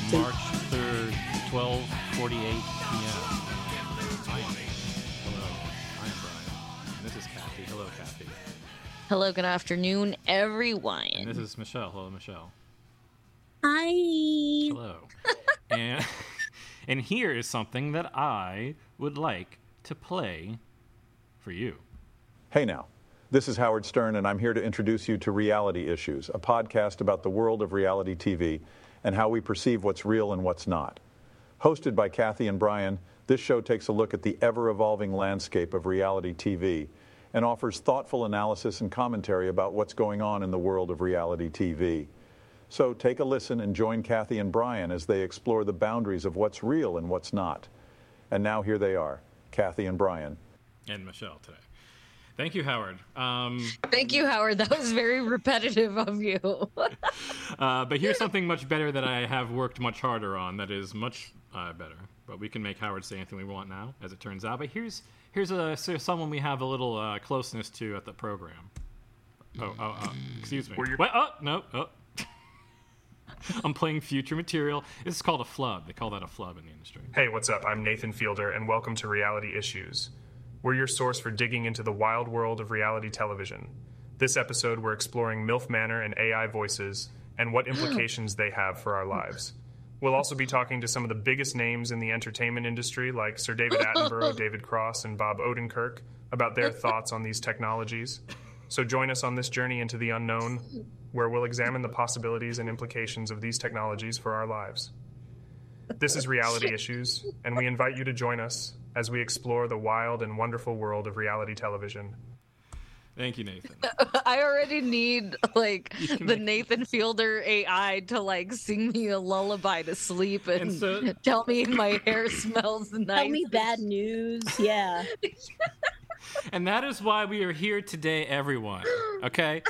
Captain. March 3rd, 12:48 p.m. I am Hello, I am Brian. And this is Kathy. Hello, Kathy. Hello, good afternoon, everyone. And this is Michelle. Hello, Michelle. Hi. Hello. and and here is something that I would like to play for you. Hey now, this is Howard Stern, and I'm here to introduce you to Reality Issues, a podcast about the world of reality TV and how we perceive what's real and what's not. Hosted by Kathy and Brian, this show takes a look at the ever evolving landscape of reality TV and offers thoughtful analysis and commentary about what's going on in the world of reality TV. So take a listen and join Kathy and Brian as they explore the boundaries of what's real and what's not. And now here they are, Kathy and Brian. And Michelle today. Thank you, Howard. Um, Thank you, Howard. That was very repetitive of you. uh, but here's something much better that I have worked much harder on. That is much uh, better. But we can make Howard say anything we want now, as it turns out. But here's here's a so someone we have a little uh, closeness to at the program. Oh, oh, oh excuse me. What? Oh, no. Oh. I'm playing future material. This is called a flub. They call that a flub in the industry. Hey, what's up? I'm Nathan Fielder, and welcome to Reality Issues. We're your source for digging into the wild world of reality television. This episode, we're exploring MILF Manor and AI voices and what implications they have for our lives. We'll also be talking to some of the biggest names in the entertainment industry, like Sir David Attenborough, David Cross, and Bob Odenkirk, about their thoughts on these technologies. So join us on this journey into the unknown, where we'll examine the possibilities and implications of these technologies for our lives. This is Reality Issues, and we invite you to join us as we explore the wild and wonderful world of reality television. Thank you, Nathan. I already need like the make- Nathan Fielder AI to like sing me a lullaby to sleep and, And so- tell me my hair smells nice. Tell me bad news. Yeah. And that is why we are here today, everyone. Okay?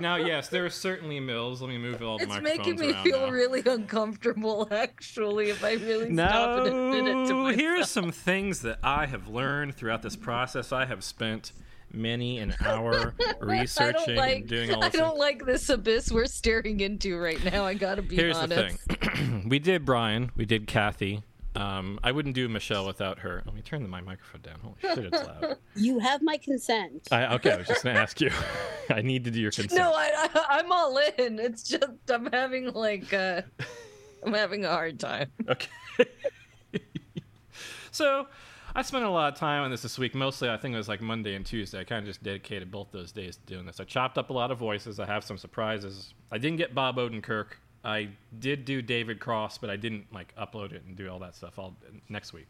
Now, yes, there are certainly mills. Let me move all the It's microphones It's making me feel now. really uncomfortable, actually, if I really stop and admit it to No, myself. here are some things that I have learned throughout this process. I have spent many an hour researching don't like. and doing all this. I don't like this abyss we're staring into right now. I gotta be Here's honest. the thing. we did Brian. We did Kathy. Um, I wouldn't do Michelle without her. Let me turn the, my microphone down. Holy shit, it's loud. You have my consent. I, okay, I was just gonna ask you. I need to do your consent. No, I, I, I'm all in. It's just I'm having like uh, I'm having a hard time. Okay. so I spent a lot of time on this this week. Mostly, I think it was like Monday and Tuesday. I kind of just dedicated both those days to doing this. I chopped up a lot of voices. I have some surprises. I didn't get Bob Odenkirk. I did do David Cross, but I didn't like upload it and do all that stuff all next week.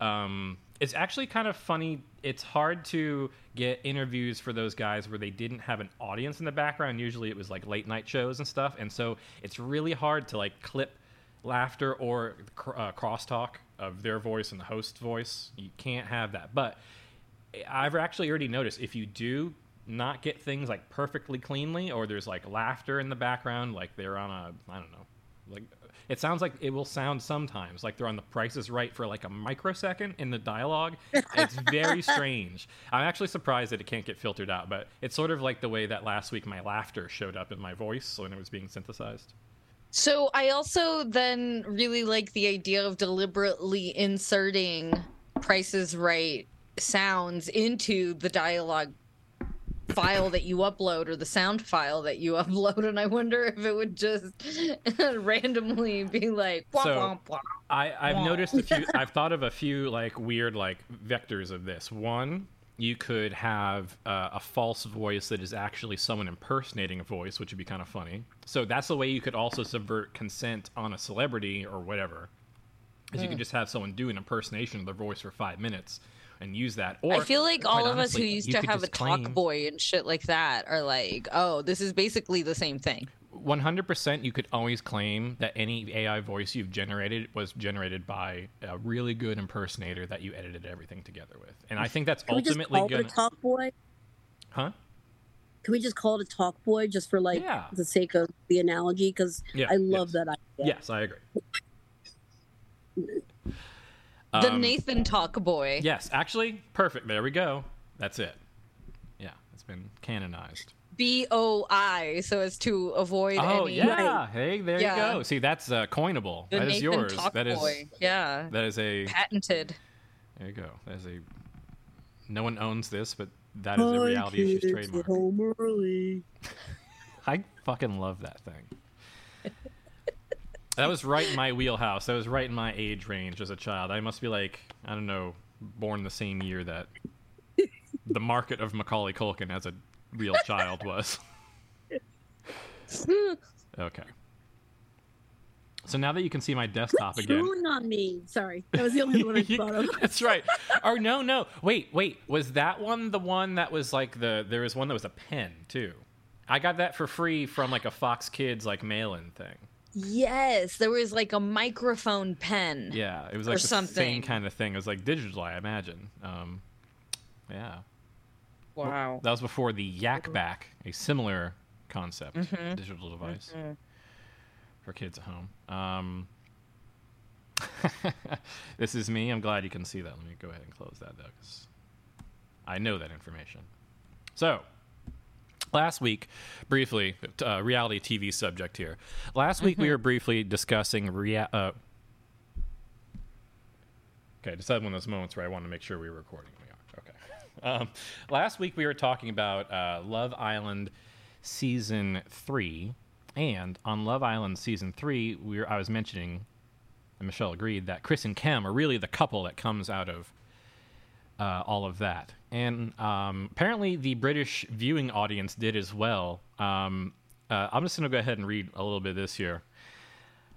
Um, it's actually kind of funny. It's hard to get interviews for those guys where they didn't have an audience in the background. Usually, it was like late night shows and stuff, and so it's really hard to like clip laughter or cr- uh, crosstalk of their voice and the host's voice. You can't have that. But I've actually already noticed if you do not get things like perfectly cleanly, or there's like laughter in the background, like they're on a I don't know, like it sounds like it will sound sometimes like they're on the Price Is Right for like a microsecond in the dialogue. It's very strange. I'm actually surprised that it can't get filtered out, but it's sort of like the way that last week my laughter showed up in my voice when it was being synthesized. So I also then really like the idea of deliberately inserting Price Is Right sounds into the dialogue file that you upload or the sound file that you upload and I wonder if it would just randomly be like wah, So- wah, wah. I, I've noticed a few. I've thought of a few like weird like vectors of this. One, you could have uh, a false voice that is actually someone impersonating a voice, which would be kind of funny. So that's the way you could also subvert consent on a celebrity or whatever. Is you Hmm. could just have someone do an impersonation of their voice for five minutes and use that. Or I feel like quite all of us who used to have a claim- talk boy and shit like that are like, oh, this is basically the same thing. 100% you could always claim that any AI voice you've generated was generated by a really good impersonator that you edited everything together with. And I think that's Can we just ultimately call going it a talk boy? Huh? Can we just call it a talk boy just for like Yeah. the sake of the analogy? Because Yeah, I love yes. that idea. Yes, I agree. The Um, Nathan talk boy. Yes, actually, perfect. There we go. That's it. Yeah, It's been canonized. B O I, so as to avoid Oh any. yeah, hey, there Yeah. you go. See, that's uh, coinable. The that is Nathan yours. Talk That is Boy. Yeah. that is a Patented. there you go. That is a no one owns this, but that is a reality issues Kids trademark. Get home early. I fucking love that thing. That was right in my wheelhouse. That was right in my age range as a child. I must be like, I don't know, born the same year that the market of Macaulay Culkin as a real child was. okay. So now that you can see my desktop again. On me. Sorry, that was the only one I thought of. That's right. Or no, no. Wait, wait. Was that one the one that was like the? There was one that was a pen too. I got that for free from like a Fox Kids like mail-in thing. Yes, there was like a microphone pen. Yeah, it was Or like the same kind of thing. It was like digital, I imagine. Um, yeah, Wow. that was before the Yak Bak, a similar concept digital device for kids at home. Um, this is me. I'm glad you can see that. Let me go ahead and close that though, because I know that information. So, last week, briefly, uh, reality TV subject here. Last week we were briefly discussing rea- uh, Okay, just had one of those moments where I want to make sure we were recording. We are. Okay. Um, last week we were talking about uh, Love Island season three, and on Love Island season three, we were, I was mentioning, and Michelle agreed that Chris and Kem are really the couple that comes out of uh, all of that. And um, apparently, the British viewing audience did as well. Um, uh, I'm just going to go ahead and read a little bit of this here.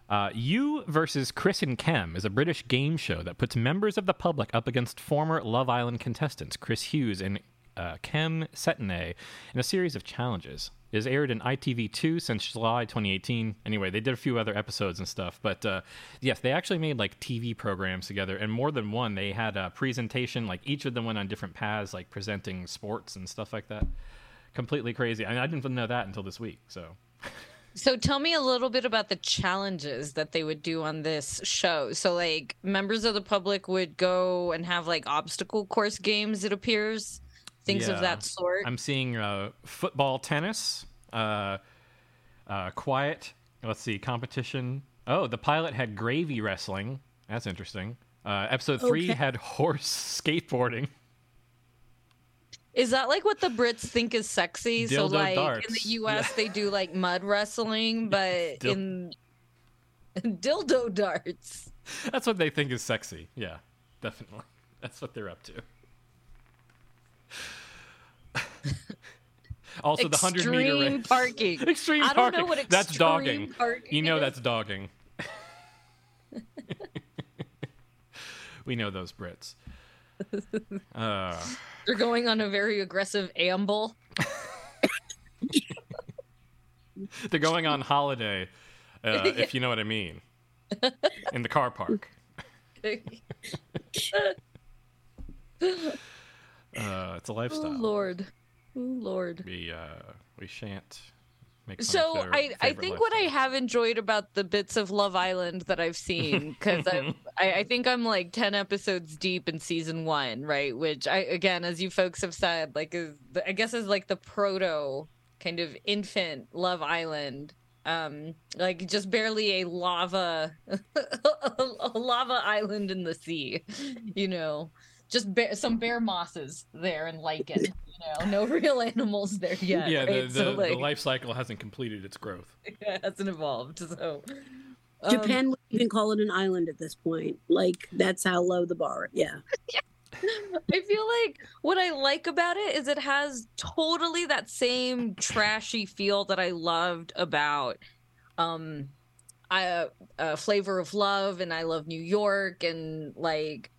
Uh, you versus Chris and Kem is a British game show that puts members of the public up against former Love Island contestants Chris Hughes and uh, Kem in a series of challenges. It has aired in ITV2 since July 2018. Anyway, they did a few other episodes and stuff, but uh, yes, they actually made like TV programs together, and more than one. They had a presentation, like each of them went on different paths, like presenting sports and stuff like that. Completely crazy. I, mean, I didn't know that until this week. So So tell me a little bit about the challenges that they would do on this show. So like members of the public would go and have like obstacle course games, it appears. Things Yeah. of that sort. I'm seeing uh, football, tennis, uh, uh, quiet. Let's see, competition. Oh, the pilot had gravy wrestling. That's interesting. Uh, episode three Okay. had horse skateboarding. Is that like what the Brits think is sexy? so Dildo like in the US they do like mud wrestling, but Dil- in dildo darts. That's what they think is sexy. Yeah, definitely. That's what they're up to. also, the hundred meter Extreme race. parking. Extreme I don't parking. know what extreme that's dogging. parking You know is. that's dogging. we know those Brits. Uh, They're going on a very aggressive amble. they're going on holiday, uh, if you know what I mean, in the car park. Uh, it's a lifestyle. oh lifestyle. Lord. Oh Lord. We uh, we shan't make. Fun So of I, I favorite think what I have enjoyed about the bits of Love Island that I've seen because I I think I'm like ten episodes deep in season one, right? Which I again, as you folks have said, like is the, I guess is like the proto kind of infant Love Island, um, like just barely a lava a lava island in the sea, you know. Just bear, some bear mosses there and lichen, you know, no real animals there yet. yeah, the, right? the, So, the life cycle hasn't completed its growth. it hasn't evolved. So um, Japan would even call it an island at this point. Like that's how low the bar. Yeah. I feel like what I like about it is it has totally that same trashy feel that I loved about um I uh, flavor of love and I love New York and like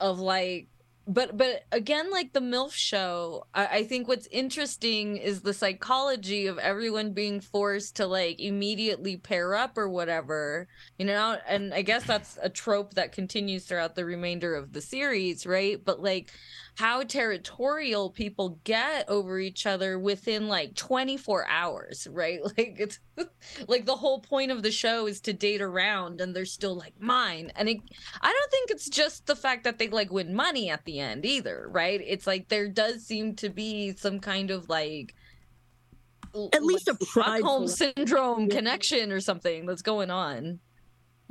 of like but but again like the milf show I, I think what's interesting is the psychology of everyone being forced to like immediately pair up or whatever you know? And i guess that's a trope that continues throughout the remainder of the series right? But like how territorial people get over each other within like 24 hours right like it's like the whole point of the show is to date around and they're still like mine and it, i don't think it's just the fact that they like win money at the end either, right? It's like there does seem to be some kind of like At least like a Stockholm syndrome Yeah. connection or something that's going on.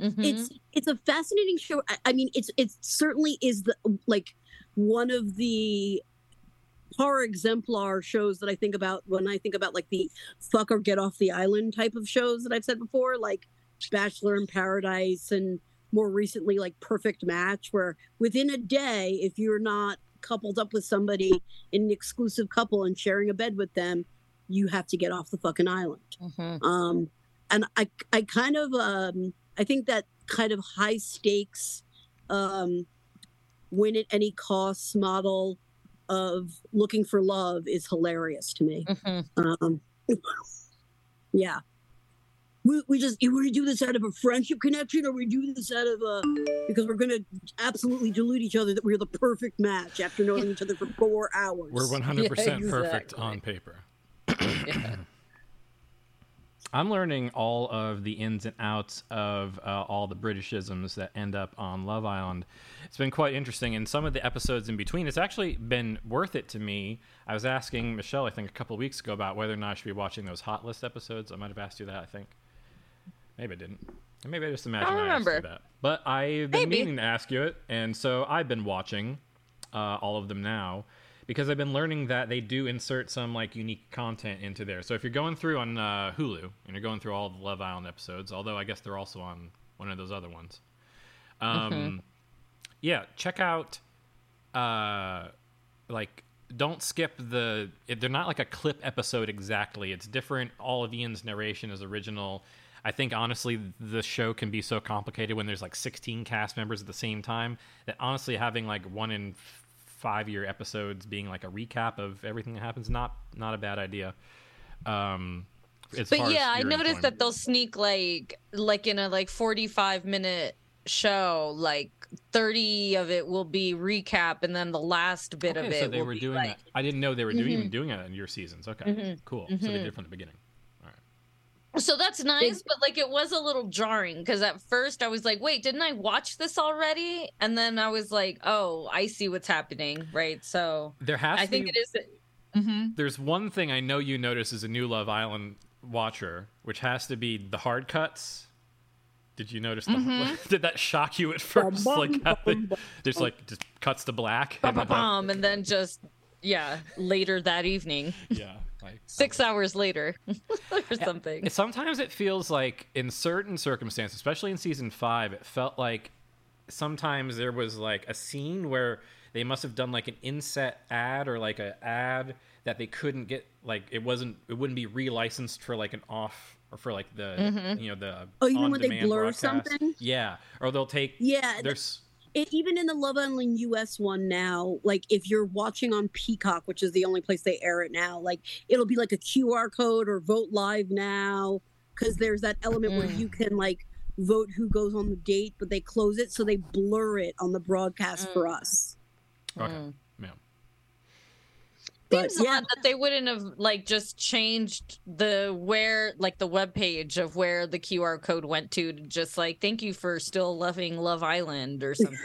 Mhm. it's it's a fascinating show. I, I mean, it's it certainly is the like one of the par exemplar shows that I think about when I think about like the fuck or get off the island type of shows that I've said before, like Bachelor in Paradise and more recently like Perfect Match, where within a day, if you're not coupled up with somebody in an exclusive couple and sharing a bed with them, you have to get off the fucking island Mhm. um and i i kind of um i think that kind of high stakes um win at any cost model of looking for love is hilarious to me Mhm. um yeah we, we just we do this out of a friendship connection or we do this out of a because we're gonna absolutely delude each other that we're the perfect match after knowing each other for four hours We're 100% perfect exactly. on paper. Yeah. I'm learning all of the ins and outs of uh, all the Britishisms that end up on Love Island. It's been quite interesting, and some of the episodes in between, it's actually been worth it to me. I was asking Michelle, I think, a couple of weeks ago about whether or not I should be watching those Hot List episodes. I might have asked you that, I think. Maybe I didn't. Maybe I just imagined I, asked remember. you that. But I've been Maybe. meaning to ask you it, and so I've been watching uh, all of them now because I've been learning that they do insert some like unique content into there. So if you're going through on uh, Hulu and you're going through all the Love Island episodes, although I guess they're also on one of those other ones, um, yeah, check out uh, like don't skip the. They're not like a clip episode exactly. It's different. All of Ian's narration is original. I think honestly, the show can be so complicated when there's like 16 cast members at the same time that honestly having like one in five year episodes being like a recap of everything that happens not not a bad idea. Um, But yeah, I noticed that they'll sneak like like in a like 45 minute show like 30 of it will be recap and then the last bit of Okay, it so they will were be, doing like, that. I didn't know they were doing, Mhm. even doing it in your seasons. Okay, Mhm. cool. So they Mhm. did it from the beginning. So that's nice, but like it was a little jarring because at first I was like, wait, didn't I watch this already? And then I was like, oh, I see what's happening, right? So There has I to think be, it is. Mm-hmm. There's one thing I know you notice as a new Love Island watcher, which has to be the hard cuts. Did you notice? The, Mhm. did that shock you at first? bum, like how they bum, bum. just like just cuts to black. and then- Um, and then just yeah, later that evening, yeah, like six hours later, or something. Sometimes it feels like in certain circumstances, especially in season five, it felt like sometimes there was like a scene where they must have done like an inset ad or like a ad that they couldn't get like it wasn't it wouldn't be relicensed for like an off or for like the mm-hmm. you know the Oh, you mean when they blur broadcast. something? yeah or they'll take yeah there's it, even in the Love Island US one now, like if you're watching on Peacock, which is the only place they air it now, like it'll be like a QR code or vote live now because there's that element where Mm. you can like vote who goes on the date, but they close it so they blur it on the broadcast for us. okay Mm. Yeah But Seems yeah, odd that they wouldn't have like just changed the where like the web page of where the QR code went to to just like thank you for still loving Love Island or something.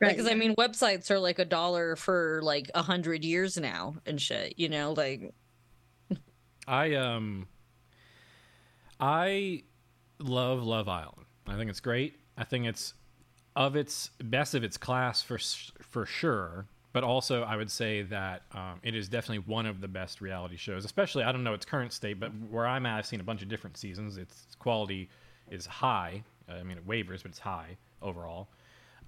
right. Because I mean, websites are like a dollar for like a hundred years now and shit. You know, like I um I love Love Island. I think it's great. I think it's of its best of its class for for sure. But also, I would say that um, it is definitely one of the best reality shows. Especially, I don't know its current state, but where I'm at, I've seen a bunch of different seasons. Its quality is high. I mean, it wavers, but it's high overall.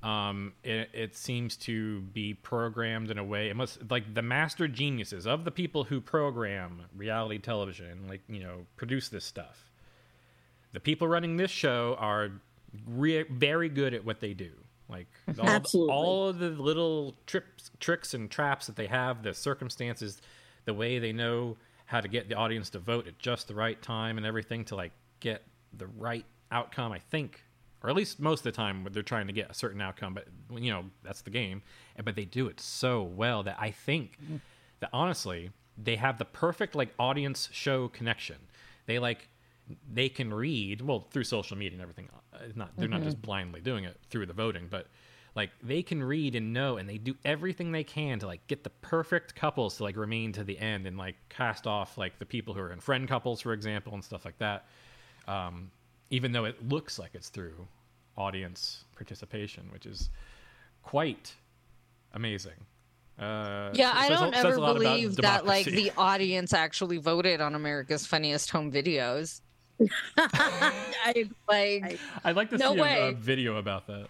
Um, it, it seems to be programmed in a way. It must like the master geniuses of the people who program reality television, like you know, produce this stuff. The people running this show are re- very good at what they do. Like all, all of the little trips, tricks and traps that they have, the circumstances, the way they know how to get the audience to vote at just the right time and everything to like get the right outcome. I think, or at least most of the time, they're trying to get a certain outcome. But you know, that's the game. But they do it so well that I think mm-hmm. that honestly, they have the perfect like audience show connection. They like they can read well through social media and everything. Uh, It's not they're not just blindly doing it through the voting, but like they can read and know and they do everything they can to like get the perfect couples to like remain to the end and like cast off like the people who are in friend couples for example and stuff like that um, even though it looks like it's through audience participation which is quite amazing uh, Yeah, I don't ever a lot about believe that like the audience actually voted on America's Funniest Home Videos. I, Like i'd like to No see a- a, way. video about that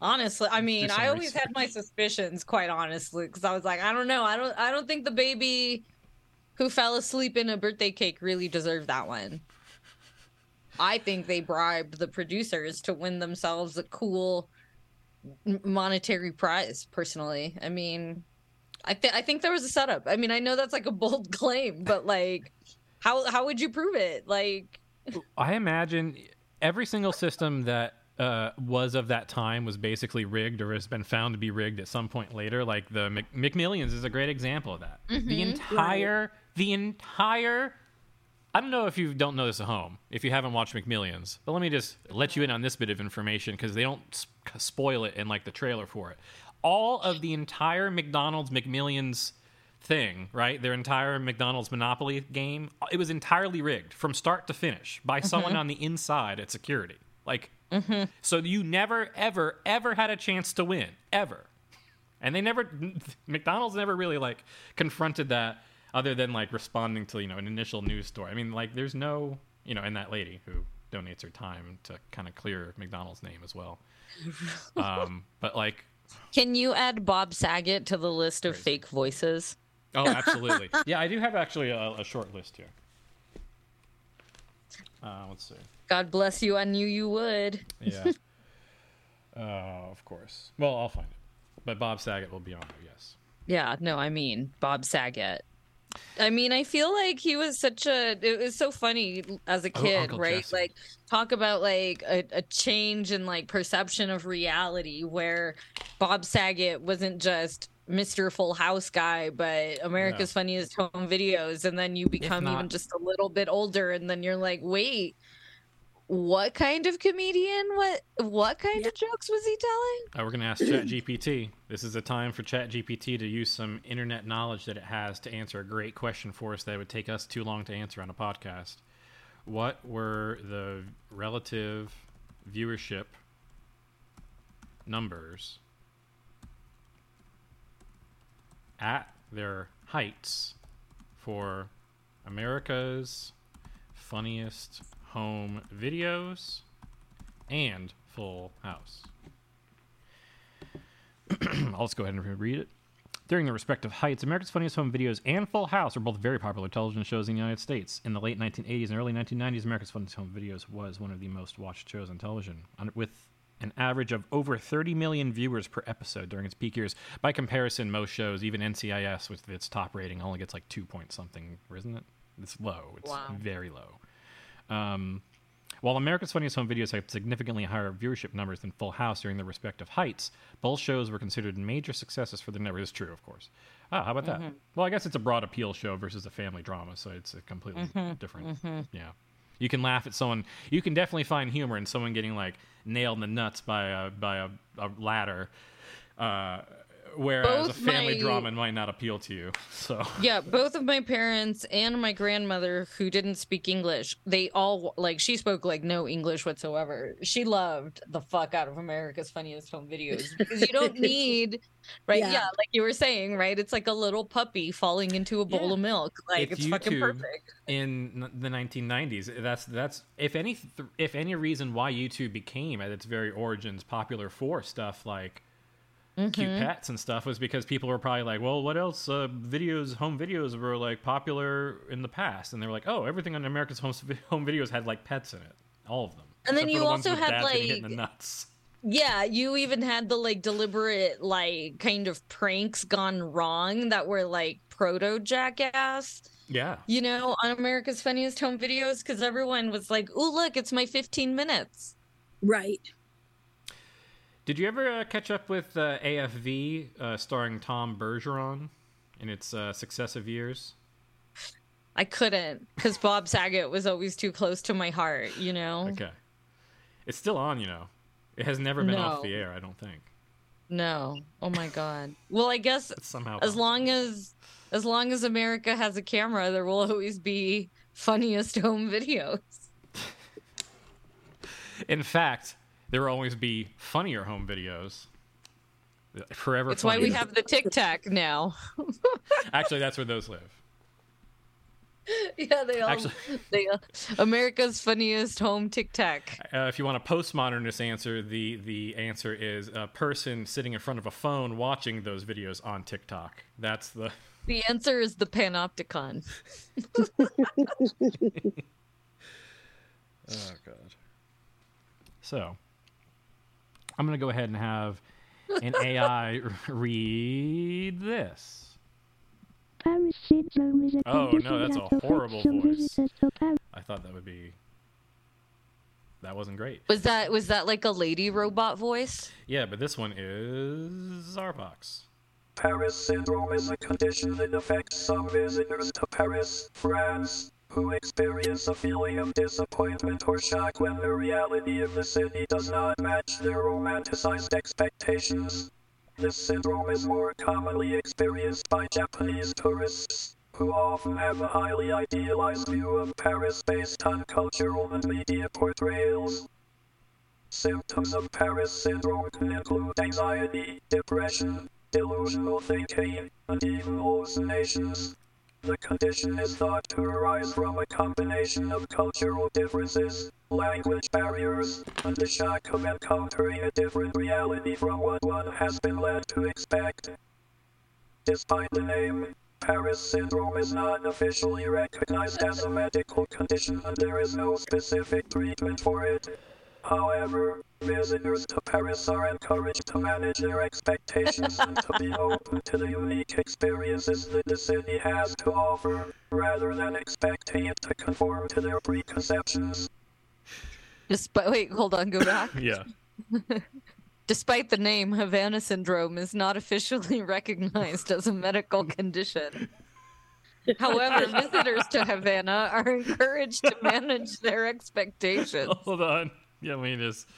honestly, I mean, I always research. had my suspicions, quite honestly, because I was like, I don't know, I don't, I don't think the baby who fell asleep in a birthday cake really deserved that one. I think they bribed the producers to win themselves a cool monetary prize. Personally, I mean, I think I think there was a setup. I mean, I know that's like a bold claim, but like, how how would you prove it? Like, I imagine every single system that uh, was of that time was basically rigged or has been found to be rigged at some point later. Like the Mc- McMillions is a great example of that. The entire, the entire. I don't know if you don't know this at home, if you haven't watched McMillions, but let me just let you in on this bit of information because they don't s- spoil it in like the trailer for it. All of the entire McDonald's McMillions thing, right? Their entire McDonald's Monopoly game, it was entirely rigged from start to finish by someone on the inside at security. Like, so you never, ever, ever had a chance to win, ever. And they never, McDonald's never really like confronted that other than like responding to, you know, an initial news story. I mean, like, there's no, you know, and that lady who donates her time to kind of clear McDonald's name as well. Um, but like, can you add Bob Saget to the list of fake voices? Oh, absolutely. yeah, I do have actually a, a short list here. Uh, let's see. God bless you. I knew you would. Yeah. uh, of course. Well, I'll find it. But Bob Saget will be on there, yes. Yeah, no, I mean Bob Saget. I mean, I feel like he was such a. It was so funny as a Oh, kid, Uncle right? Jesse. Like talk about like a, a change in like perception of reality, where Bob Saget wasn't just Mr. Full House guy, but America's Funniest Home Videos, and then you become not- even just a little bit older, and then you're like, wait. What kind of comedian? What what kind of jokes was he telling? Uh, we're going to ask ChatGPT. This is a time for ChatGPT to use some internet knowledge that it has to answer a great question for us that would take us too long to answer on a podcast. What were the relative viewership numbers at their heights for America's funniest home videos and Full House? I'll just go ahead and read it. During their respective heights, America's Funniest Home Videos and Full House are both very popular television shows in the United States. In the late 1980s and early 1990s, America's Funniest Home Videos was one of the most watched shows on television, with an average of over 30 million viewers per episode during its peak years. By comparison, most shows, even NCIS, with its top rating, only gets like two point something, isn't it? It's low. It's Wow. very low. Um, while America's Funniest Home Videos had significantly higher viewership numbers than Full House during their respective heights, both shows were considered major successes for the network. It's true, of course. Ah, how about that? Well, I guess it's a broad appeal show versus a family drama, so it's a completely different. Yeah, you can laugh at someone. You can definitely find humor in someone getting like nailed in the nuts by a by a, a ladder. Uh, whereas Both a family my- drama might not appeal to you. So Yeah, both of my parents and my grandmother who didn't speak English, they all like she spoke like no English whatsoever. She loved the fuck out of America's Funniest Home Videos because you don't need right yeah. Yeah. like you were saying, right? It's like a little puppy falling into a bowl Yeah. of milk. Like If it's fucking perfect. in the 1990s that's that's if any if any reason why youtube became at its very origins popular for stuff like cute Mm-hmm. pets and stuff was because people were probably like well what else uh, videos home videos were like popular in the past and they were like oh everything on america's home, home videos had like pets in it all of them And then for you the ones also with had, dads getting like- the nuts Yeah, you even had the like deliberate like kind of pranks gone wrong that were like proto jackass. yeah you know, on America's Funniest Home Videos because everyone was like, "Oh, look, it's my 15 minutes." right. Did you ever uh, catch up with uh, afv uh, starring tom bergeron in its uh, successive years I couldn't because Bob Saget was always too close to my heart. You know. Okay. It's still on, you know. It has never been off the air, I don't think. No. Oh my god. Well, I guess It's somehow as long as as long as America has a camera, there will always be funniest home videos. In fact, there will always be funnier home videos. Forever. It's why we have the Tic Tac now. Actually, that's where those live. yeah, they all. Actually- they, uh, America's funniest home Tic Tac. Uh, if you want a postmodernist answer, the the answer is a person sitting in front of a phone watching those videos on TikTok. That's the. The answer is the Panopticon. Oh god. So, I'm gonna go ahead and have an AI read this. Paris syndrome is a Oh, no, that's that a horrible voice. Paris. I thought that would be. That wasn't great. Was that was that like a lady robot voice? Yeah, but this one is Zarvox. Paris syndrome is a condition that affects some visitors to Paris, France, who experience a feeling of disappointment or shock when the reality of the city does not match their romanticized expectations. This syndrome is more commonly experienced by Japanese tourists, who often have a highly idealized view of Paris based on cultural and media portrayals. Symptoms of Paris syndrome can include anxiety, depression, delusional thinking, and even hallucinations. The condition is thought to arise from a combination of cultural differences, language barriers, and the shock of encountering a different reality from what one has been led to expect. Despite the name, Paris syndrome is not officially recognized as a medical condition and there is no specific treatment for it. However, visitors to Paris are encouraged to manage their expectations and to be open to the unique experiences that the city has to offer, rather than expecting it to conform to their preconceptions. Despite wait, hold on, go back. Yeah. Despite the name, Havana syndrome is not officially recognized as a medical condition. However, visitors to Havana are encouraged to manage their expectations. Hold on. Yeah, let me just.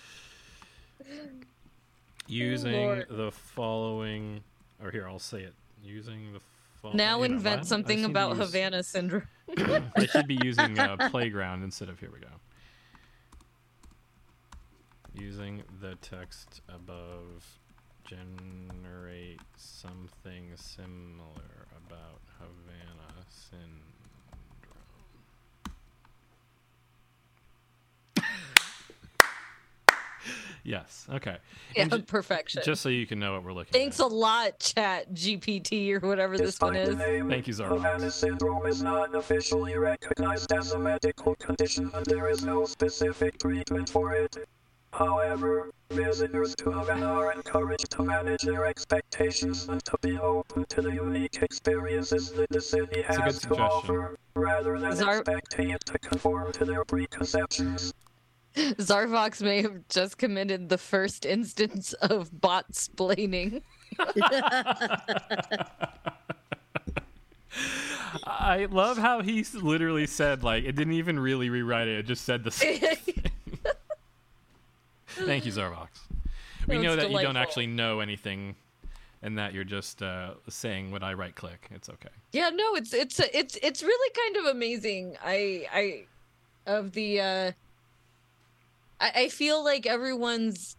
Using Lord. the following. Or here, I'll say it. Using the following. Now you know, why- invent I something seem about use- Havana syndrome. I should be using uh, playground instead of here we go. Using the text above, generate something similar about Havana syndrome. Yes. Okay. Yeah, And ju- perfection. just so you can know what we're looking Thanks at. a lot, Chat GPT or whatever this one Despite the is. name, Thank you, Zarvox. Havana syndrome is not officially recognized as a medical condition and there is no specific treatment for it. However, visitors to Havana are encouraged to manage their expectations and to be open to the unique experiences that the city a has to offer, rather than Zar- expecting it to conform to their preconceptions. Zarvox may have just committed the first instance of bot splaining. I love how he literally said like it didn't even really rewrite it; it just said the. same thing. Thank you, Zarvox. We No, know that you don't actually know anything, and that you're just uh, saying when I right click. It's okay. Yeah, no, it's it's it's it's really kind of amazing. I I of the uh I, I feel like everyone's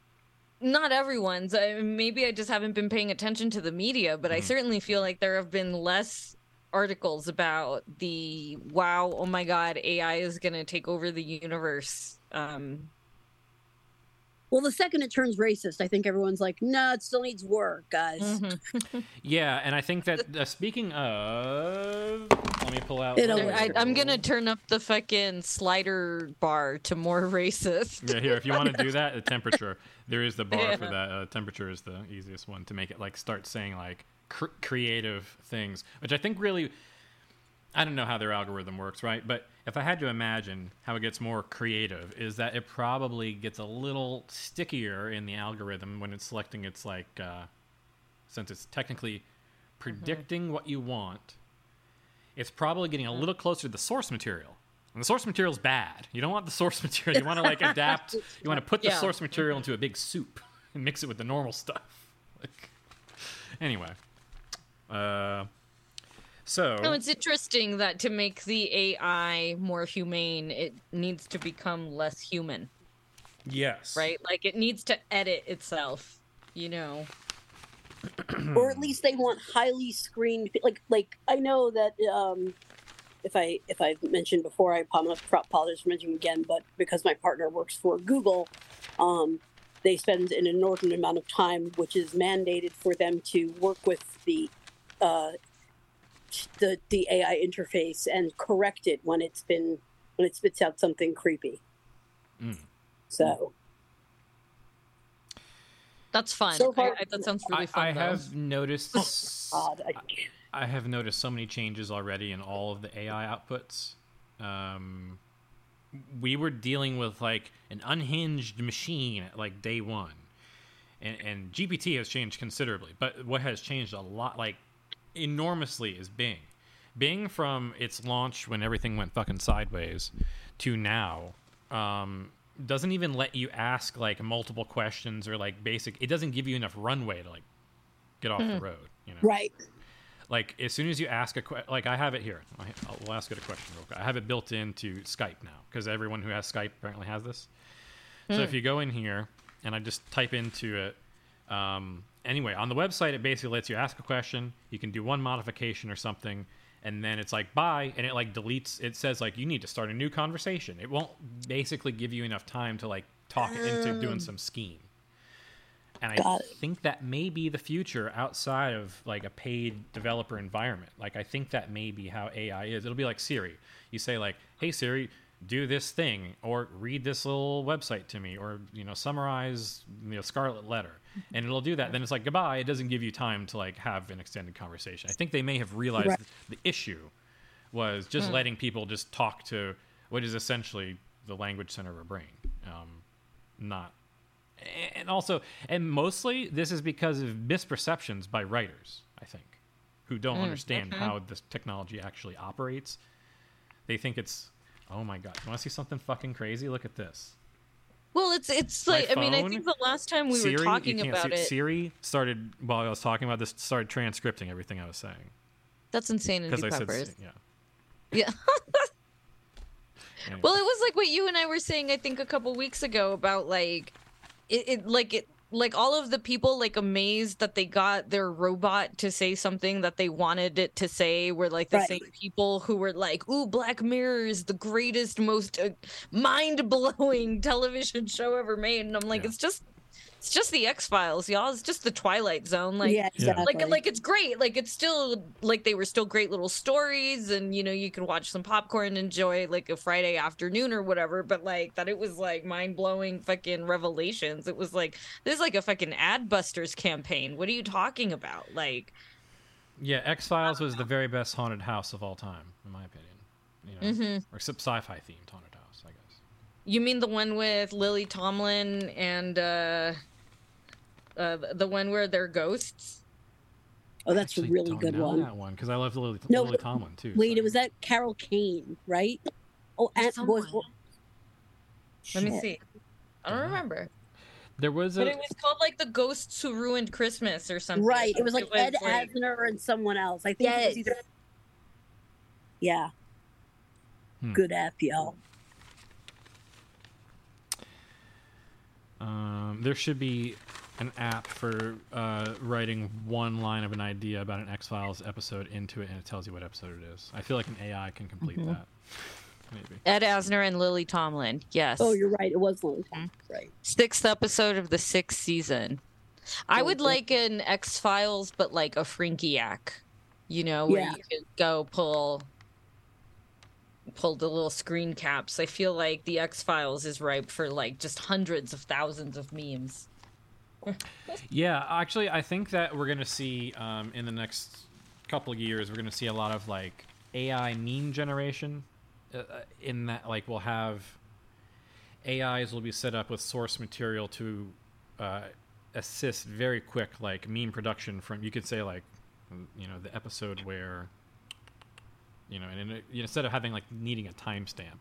not everyone's. I, maybe I just haven't been paying attention to the media, but I certainly feel like there have been less articles about the wow, oh my god, AI is going to take over the universe. Um Well, the second it turns racist, I think everyone's like, no, it still needs work, guys. mhm. Yeah, and I think that uh, speaking of, let me pull out. It'll. I, I'm gonna turn up the fucking slider bar to more racist. Yeah, here. If you want to do that, the temperature. There is the bar for that. Uh, temperature is the easiest one to make it like start saying like cr- creative things, which I think really. I don't know how their algorithm works, right? But if I had to imagine how it gets more creative, is that it probably gets a little stickier in the algorithm when it's selecting its like, uh, since it's technically predicting what you want, it's probably getting a little closer to the source material. And the source material is bad. You don't want the source material. You want to like adapt. You want to put the Yeah. source material into a big soup and mix it with the normal stuff. Like, anyway, uh, so No, it's interesting that to make the AI more humane, it needs to become less human, yes, right? Like it needs to edit itself, you know. or at least they want highly screened like like i know that um if i if i've mentioned before i apologize apologize for mentioning again but because my partner works for google um they spend an inordinate amount of time which is mandated for them to work with the uh the the ai interface and correct it when it's been when it spits out something creepy Mm. so That's fun. So far- I, I, that sounds really I, fun. I though. have noticed. odd I, I have noticed so many changes already in all of the AI outputs. Um, we were dealing with like an unhinged machine at like day one, and, and GPT has changed considerably. But what has changed a lot, like enormously, is Bing. Bing from its launch when everything went fucking sideways to now um, doesn't even let you ask like multiple questions or like basic. It doesn't give you enough runway to like get off the road. You know, right like as soon as you ask a question, like I have it here. I'll ask it a question real quick. I have it built into Skype now because everyone who has Skype apparently has this. So if you go in here and I just type into it, um, anyway, on the website it basically lets you ask a question. You can do one modification or something, and then it's like bye, and it like deletes. It says like you need to start a new conversation. It won't basically give you enough time to like talk it into doing some scheme. And I it. think that may be the future outside of like a paid developer environment. Like I think that may be how AI is. It'll be like Siri. You say like, "Hey Siri, do this thing or read this little website to me or you know summarize you know Scarlet Letter." And it'll do that. Then it's like goodbye. It doesn't give you time to like have an extended conversation. I think they may have realized Right. the issue was just letting people just talk to what is essentially the language center of a brain, um, not and also and mostly this is because of misperceptions by writers i think who don't understand how this technology actually operates they think it's oh my god you want to see something fucking crazy look at this Well, it's it's like I mean, I think the last time we siri were talking about it, siri started while i was talking about this started transcripting everything i was saying that's insane. because i said yeah Yeah. Anyway. Well, it was like what you and I were saying, I think, a couple weeks ago about like it, it like it like all of the people like amazed that they got their robot to say something that they wanted it to say were like the Right. same people who were like, "Ooh, Black Mirror is the greatest, most uh, mind-blowing television show ever made," and I'm like, Yeah. it's just, it's just the X Files, y'all. It's just the Twilight Zone, like yeah exactly. like like it's great. Like it's still like they were still great little stories and you know you can watch some popcorn and enjoy like a friday afternoon or whatever but like that it was like mind-blowing fucking revelations. It was like this is like a fucking adbusters campaign. What are you talking about? Like yeah x-files was the very best haunted house of all time in my opinion. You know? Or except sci-fi themed haunted house i guess. You mean the one with lily tomlin and uh uh the one where they're ghosts oh that's a really don't good know one that one because i love lily, No, lily tomlin one too Wait, so- it was that Carol Kane, right? Oh, and was, Someone. let me see i don't remember there was a but it was called like the ghosts who ruined christmas or something right. It was like Ed like- Asner and someone else. I think it was Yes. either. Yeah. Hmm. Good app, y'all. Um, there should be an app for uh, writing one line of an idea about an X Files episode into it, and it tells you what episode it is. I feel like an AI can complete Mm-hmm. that. Maybe. Ed Asner and Lily Tomlin. Yes. Oh, you're right. It was long time. Mm-hmm. Right. Sixth episode of the sixth season. I would like an X Files, but like a Frinkiac. You know, where Yeah. you could go pull pull the little screen caps. I feel like the X Files is ripe for like just hundreds of thousands of memes. Yeah, actually, I think that we're gonna see um, in the next couple of years, we're gonna see a lot of like AI meme generation. Uh, in that, like, we'll have AIs will be set up with source material to uh, assist very quick, like meme production. From you could say like, you know, the episode where You know, and it, instead of having like needing a timestamp,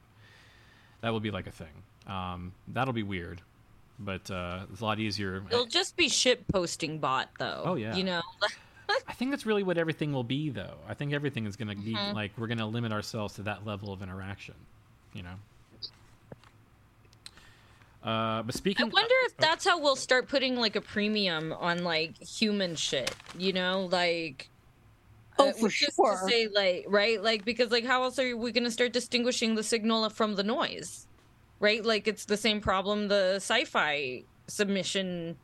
that will be like a thing. Um, that'll be weird, but uh, it's a lot easier. It'll just be ship posting bot though. Oh, yeah. You know, I think that's really what everything will be, though. I think everything is going to be Mhm. like we're going to limit ourselves to that level of interaction. You know. Uh, but speaking, I speaking, wonder if that's how we'll start putting like a premium on like human shit. You know, like. Oh, uh, for just sure. To say like right, like because like how else are we going to start distinguishing the signal from the noise? Right, like it's the same problem the sci-fi submission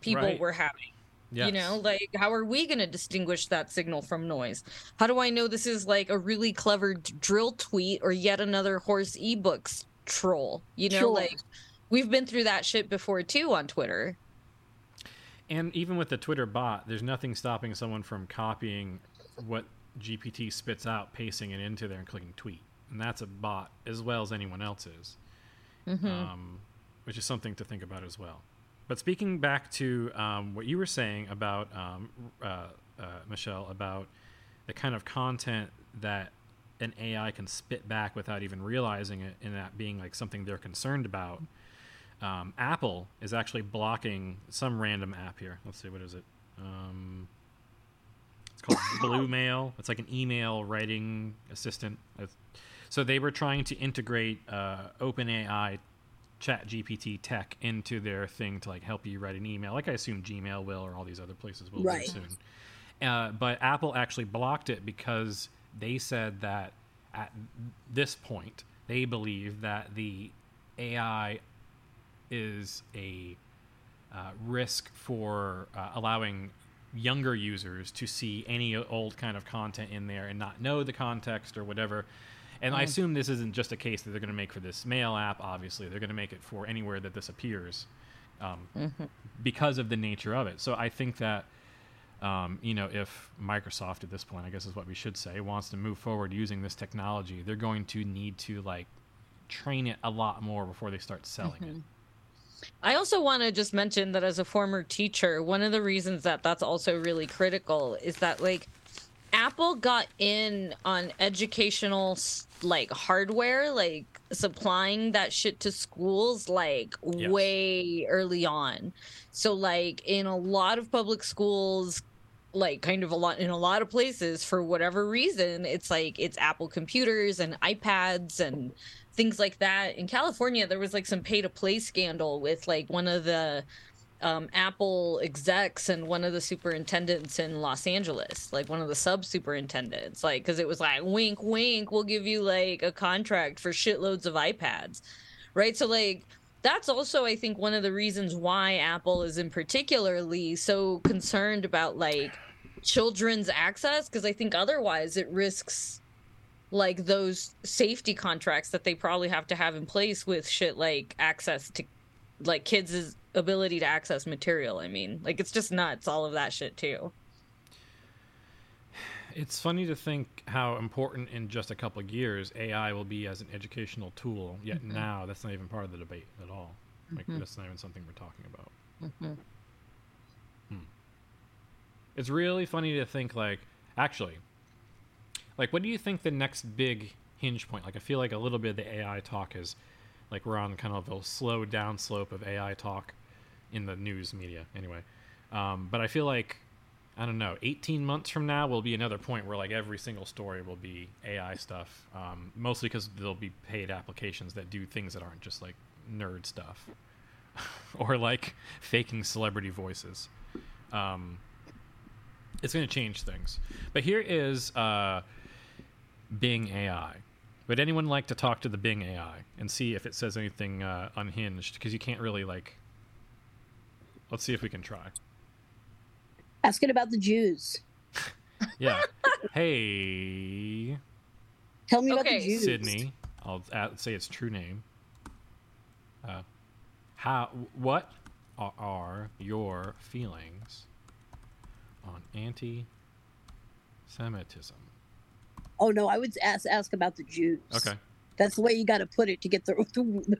people Right. were having. yes. You know, like how are we going to distinguish that signal from noise? How do I know this is like a really clever d- dril tweet or yet another horse ebooks troll? You know, Sure. like we've been through that shit before too on Twitter. And even with the Twitter bot, there's nothing stopping someone from copying what GPT spits out, pasting it into there, and clicking tweet. And that's a bot as well as anyone else's, Mm-hmm. um, which is something to think about as well. But speaking back to um, what you were saying about um, uh, uh, Michelle about the kind of content that an AI can spit back without even realizing it, and that being like something they're concerned about. Um, Apple is actually blocking some random app here. Let's see, what is it? Um, it's called BlueMail. It's like an email writing assistant. It's- So they were trying to integrate uh, OpenAI Chat GPT tech into their thing to like help you write an email, like I assume Gmail will or all these other places will Right. soon. Uh, but Apple actually blocked it because they said that at this point they believe that the AI is a uh, risk for uh, allowing younger users to see any old kind of content in there and not know the context or whatever. And I assume this isn't just a case that they're going to make for this mail app. Obviously, they're going to make it for anywhere that this appears, um, because of the nature of it. So I think that um, you know, if Microsoft at this point, I guess is what we should say, wants to move forward using this technology, they're going to need to like train it a lot more before they start selling it. I also want to just mention that as a former teacher, one of the reasons that that's also really critical is that like Apple got in on educational like hardware, like supplying that shit to schools like Yes. way early on. So like in a lot of public schools like kind of a lot in a lot of places for whatever reason it's like it's apple computers and ipads and things like that in california there was like some pay to play scandal with like one of the um, apple execs and one of the superintendents in los angeles like one of the sub superintendents like because it was like wink wink we'll give you like a contract for shitloads of ipads right? So like that's also i think one of the reasons why apple is in particularly so concerned about like children's access because i think otherwise it risks like those safety contracts that they probably have to have in place with shit like access to like kids' ability to access material i mean like it's just nuts all of that shit too It's funny to think how important in just a couple of years AI will be as an educational tool. Yet mm-hmm. now, that's not even part of the debate at all. Like mm-hmm. that's not even something we're talking about. Mm-hmm. Hmm. It's really funny to think like, actually, like, what do you think the next big hinge point? Like, I feel like a little bit of the AI talk is, like, we're on kind of a slow down slope of AI talk in the news media, anyway. Um, but I feel like I don't know, 18 months from now will be another point where like every single story will be AI stuff. Um, mostly because there'll be paid applications that do things that aren't just like nerd stuff or like faking celebrity voices. Um, it's going to change things. But here is uh, Bing AI. Would anyone like to talk to the Bing AI and see if it says anything uh, unhinged? Because you can't really like. Let's see if we can try. Ask it about the Jews. Yeah. hey, Tell me about Okay. the Jews. Sydney. I'll add, say its true name. Uh, how? What are, are your feelings on anti-Semitism? Oh no, I would ask ask about the Jews. Okay. That's the way you got to put it to get the. the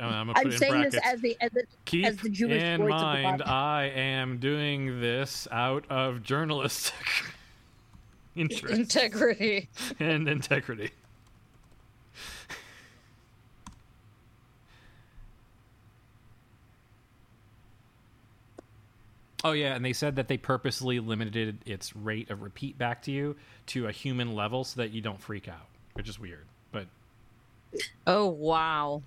I'm, I'm I'm saying brackets. this as the as the Keep as the Jewish in voice of the mind, I am doing this out of journalistic. interest Integrity. and integrity. Oh yeah, and they said that they purposely limited its rate of repeat back to you to a human level so that you don't freak out, which is weird. But Oh wow.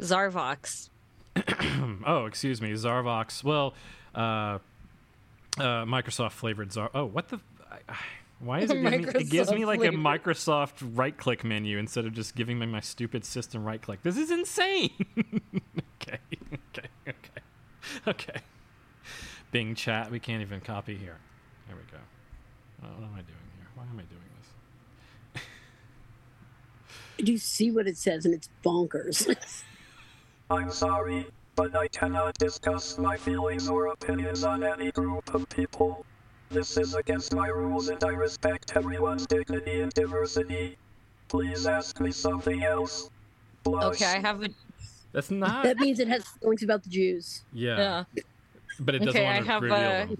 Zarvox. oh, excuse me, Zarvox. Well, uh, uh, Microsoft flavored Zar. Oh, what the? I, I, why is it giving me, it gives me like a Microsoft Microsoft right click menu instead of just giving me my stupid system right click? This is insane. okay, okay, okay, okay. Bing chat. We can't even copy here. There we go. Oh, what am I doing here? Why am I doing this? Do you see what it says? And it's bonkers. I'm sorry, but I cannot discuss my feelings or opinions on any group of people. This is against my rules and I respect everyone's dignity and diversity. Please ask me something else. Blush. Okay, I have a That's not. that means it has feelings about the Jews. yeah, yeah. but it doesn't Okay, I want to have reveal a- them.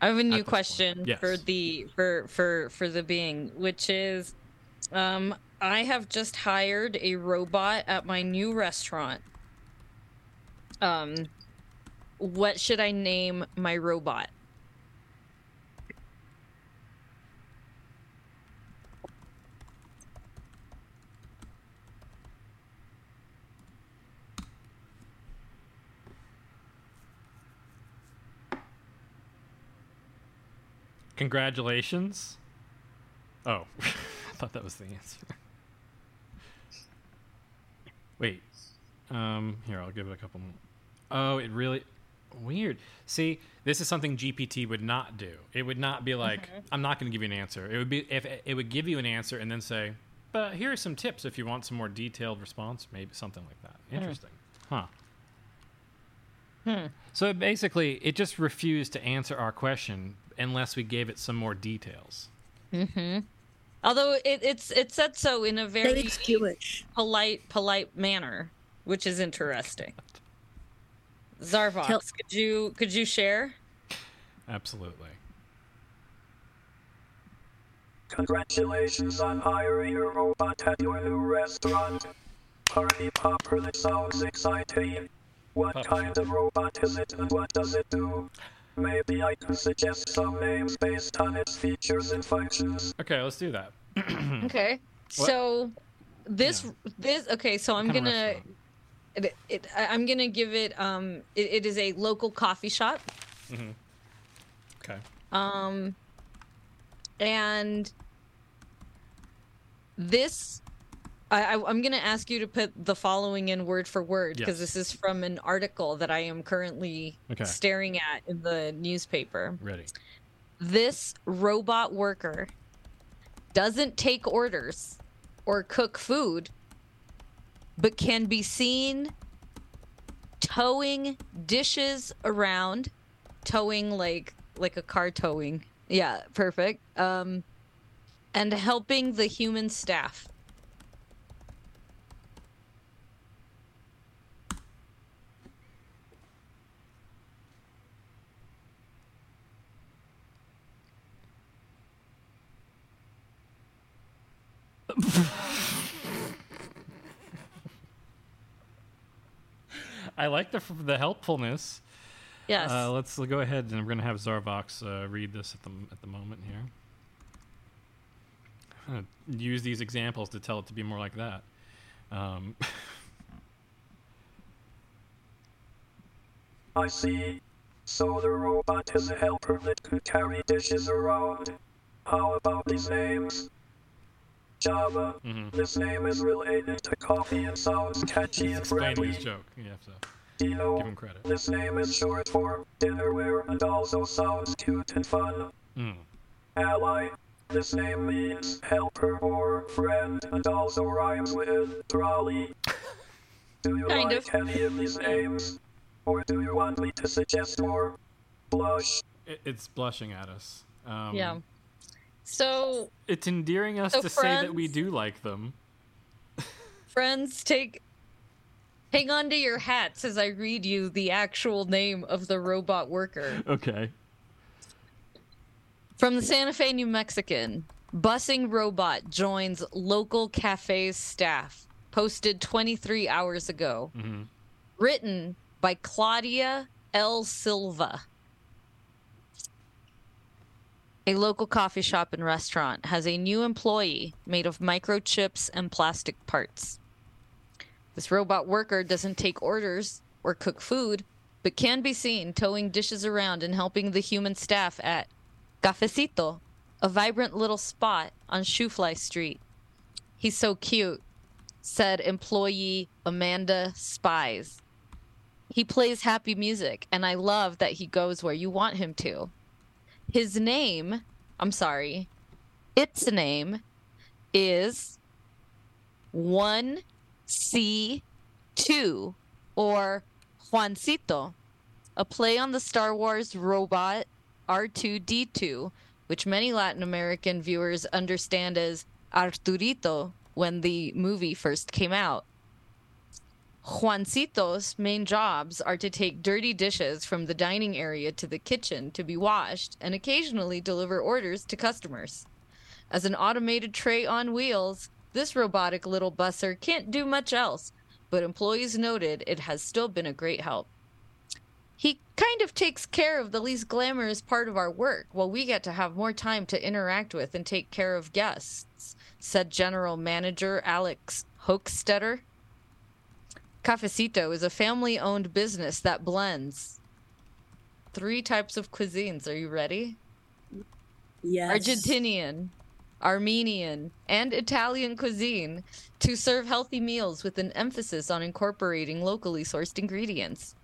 I have a new question Yes. for the for for for the being, which is, um, I have just hired a robot at my new restaurant. Um, what should I name my robot? Congratulations. Oh, I thought that was the answer. Wait. Um, here, I'll give it a couple more. Oh, it really weird. See, this is something GPT would not do. It would not be like, I'm not going to give you an answer. It would be if it would give you an answer and then say, "But here are some tips if you want some more detailed response." Maybe something like that. Interesting, huh? Hmm. So basically, it just refused to answer our question unless we gave it some more details. Mm-hmm. Although it, it's it said so in a very polite polite manner, which is interesting. Zarvox, Tell- could you could you share? Absolutely. Congratulations on hiring a robot at your new restaurant. Party popper, that sounds exciting. What Popper. kind of robot is it and what does it do? Maybe I can suggest some names based on its features and functions. Okay, let's do that. Okay. What- So this this okay, so I'm What kind of gonna restaurant? It, it, I'm gonna give it um it, it is a local coffee shop. Okay. Um and this I, I, I'm going to ask you to put the following in word for word because Yes. this is from an article that I am currently Okay. staring at in the newspaper. Ready. This robot worker doesn't take orders or cook food, but can be seen towing dishes around, towing like like a car towing. Yeah, perfect. Um, and helping the human staff. I like the the helpfulness. Yes. Uh, let's go ahead and we're gonna have Zarvox uh, read this at the at the moment here. I'm gonna use these examples to tell it to be more like that. Um, I see. So the robot is a helper that could carry dishes around. How about these names? Java. mhm. This name is related to coffee and sounds catchy He's and explaining friendly. his joke. You have to Dino. give him credit. This name is short for dinnerware and also sounds cute and fun. Mm. Ally. This name means helper or friend and also rhymes with trolley. Do you Kind like of. any of these names? Or do you want me to suggest more? Blush. It, it's blushing at us. Um, yeah. So It's endearing us So to say that we do like them. friends take hang on to your hats as i read you the actual name of the robot worker Okay. From the Santa Fe, New Mexican, busing robot joins local cafe's staff. Posted 23 hours ago. Mhm. Written by Claudia L. Silva. A local coffee shop and restaurant has a new employee made of microchips and plastic parts. This robot worker doesn't take orders or cook food, but can be seen towing dishes around and helping the human staff at Cafecito, a vibrant little spot on Shoofly Street. He's so cute, said employee Amanda Spies. He plays happy music, and I love that he goes where you want him to. His name, I'm sorry, its name is 1C2 or Juancito, a play on the Star Wars robot R2D2, which many Latin American viewers understand as Arturito when the movie first came out. Juancito's main jobs are to take dirty dishes from the dining area to the kitchen to be washed and occasionally deliver orders to customers. As an automated tray on wheels, this robotic little busser can't do much else, but employees noted it has still been a great help. He kind of takes care of the least glamorous part of our work while we get to have more time to interact with and take care of guests, said General Manager Alex Hochstetter. Cafecito is a family owned business that blends three types of cuisines. Are you ready? Yes. Argentinian, Armenian, and Italian cuisine to serve healthy meals with an emphasis on incorporating locally sourced ingredients.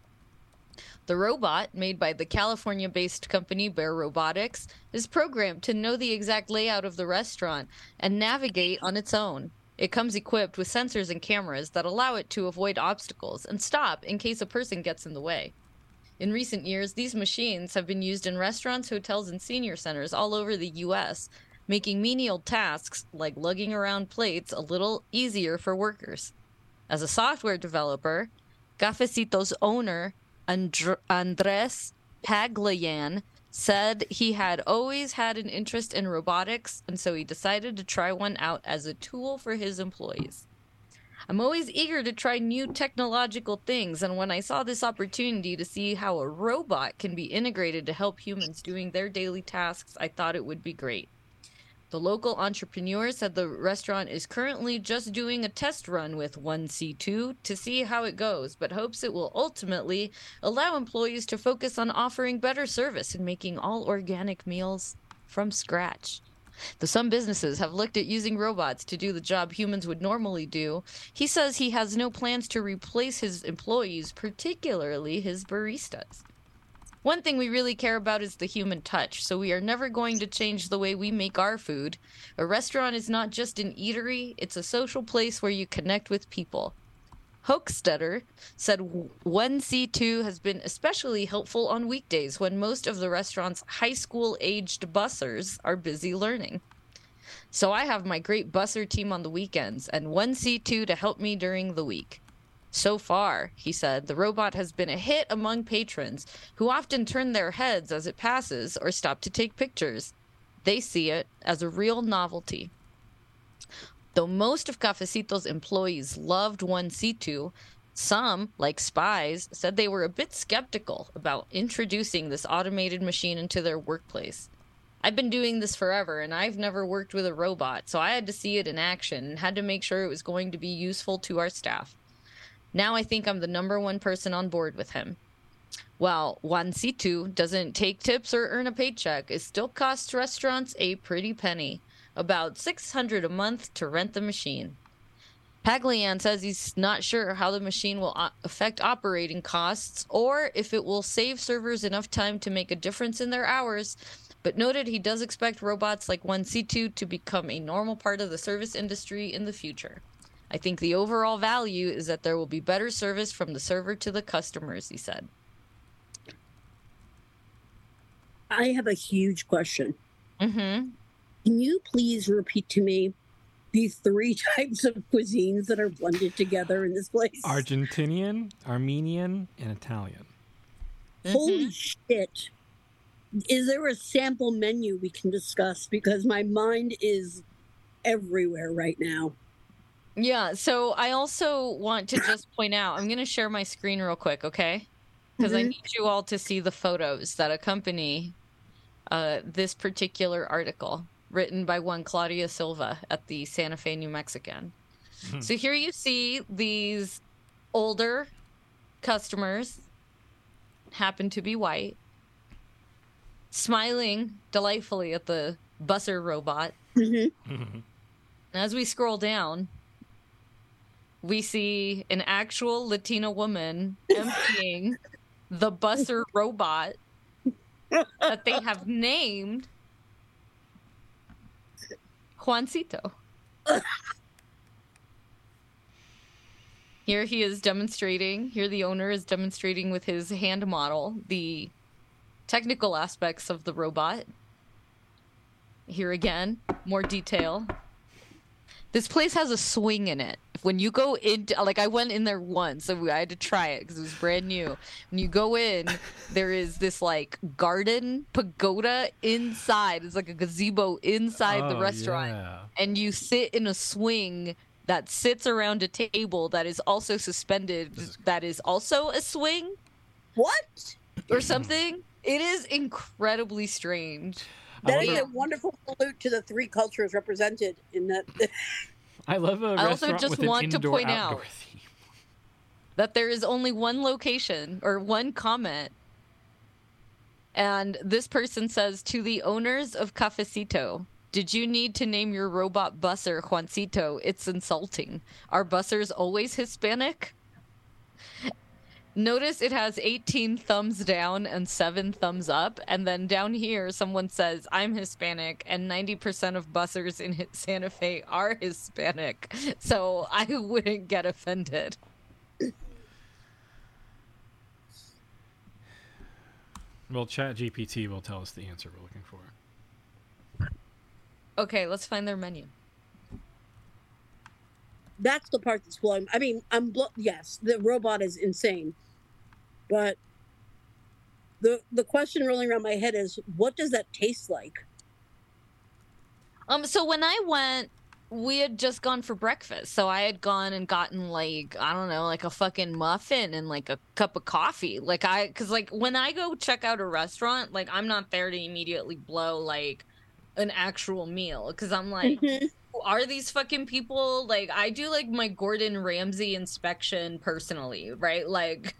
The robot, made by the California based company Bear Robotics, is programmed to know the exact layout of the restaurant and navigate on its own. It comes equipped with sensors and cameras that allow it to avoid obstacles and stop in case a person gets in the way. In recent years, these machines have been used in restaurants, hotels, and senior centers all over the U.S., making menial tasks like lugging around plates a little easier for workers. As a software developer, Cafecito's owner, Andr- Andres Paglayan, said he had always had an interest in robotics, and so he decided to try one out as a tool for his employees. I'm always eager to try new technological things, and when I saw this opportunity to see how a robot can be integrated to help humans doing their daily tasks, I thought it would be great. The local entrepreneur said the restaurant is currently just doing a test run with 1C2 to see how it goes, but hopes it will ultimately allow employees to focus on offering better service and making all organic meals from scratch. Though some businesses have looked at using robots to do the job humans would normally do, he says he has no plans to replace his employees, particularly his baristas. One thing we really care about is the human touch, so we are never going to change the way we make our food. A restaurant is not just an eatery, it's a social place where you connect with people. Hochstetter said 1C2 has been especially helpful on weekdays when most of the restaurant's high school aged bussers are busy learning. So I have my great busser team on the weekends and 1C2 to help me during the week. So far, he said, the robot has been a hit among patrons who often turn their heads as it passes or stop to take pictures. They see it as a real novelty. Though most of Cafecito's employees loved 1C2, some, like spies, said they were a bit skeptical about introducing this automated machine into their workplace. I've been doing this forever and I've never worked with a robot, so I had to see it in action and had to make sure it was going to be useful to our staff. Now I think I'm the number one person on board with him. While Juancito doesn't take tips or earn a paycheck, it still costs restaurants a pretty penny, about 600 a month to rent the machine. Paglayan says he's not sure how the machine will uh, affect operating costs or if it will save servers enough time to make a difference in their hours, but noted he does expect robots like 1C2 to become a normal part of the service industry in the future. I think the overall value is that there will be better service from the server to the customers, he said. I have a huge question. Mm-hmm. Can you please repeat to me the three types of cuisines that are blended together in this place? Argentinian, Armenian, and Italian. Holy shit. Is there a sample menu we can discuss? Because my mind is everywhere right now. Yeah, so I also want to just point out, I'm going to share my screen real quick, okay? Because I Mhm. need you all to see the photos that accompany uh, this particular article written by one Claudia Silva at the Santa Fe New Mexican. so here you see these older customers, happen to be white, smiling delightfully at the busser robot. Mhm. And as we scroll down, we see an actual Latina woman emptying the busser robot that they have named Juancito. Here he is demonstrating, here the owner is demonstrating with his hand model the technical aspects of the robot. Here again, more detail. This place has a swing in it. When you go into, like, I went in there once, so I had to try it because it was brand new. When you go in, there is this like garden pagoda inside. It's like a gazebo inside the Oh, restaurant, yeah. and you sit in a swing that sits around a table that is also suspended. That is also a swing What? or something. It is incredibly strange. I That is wonder- a wonderful salute to the three cultures represented in that. I love a I also just want to point out- theme. that there is only one location or one comment. And this person says to the owners of Cafecito, did you need to name your robot busser Juancito? It's insulting. Are bussers always Hispanic? Notice it has 18 thumbs down and 7 thumbs up. And then down here, someone says, I'm Hispanic, and 90% of bussers in Santa Fe are Hispanic. So I wouldn't get offended. Well, Chat GPT will tell us the answer we're looking for. Okay, let's find their menu. That's the part that's blowing. I mean, I'm blo- yes, the robot is insane, but the the question rolling around my head is, what does that taste like? Um, so when I went, we had just gone for breakfast. So I had gone and gotten like I don't know, like a fucking muffin and like a cup of coffee. Like I, because like when I go check out a restaurant, like I'm not there to immediately blow like an actual meal because I'm like, Mhm. who are these fucking people? Like I do like my Gordon Ramsay inspection personally, right? Like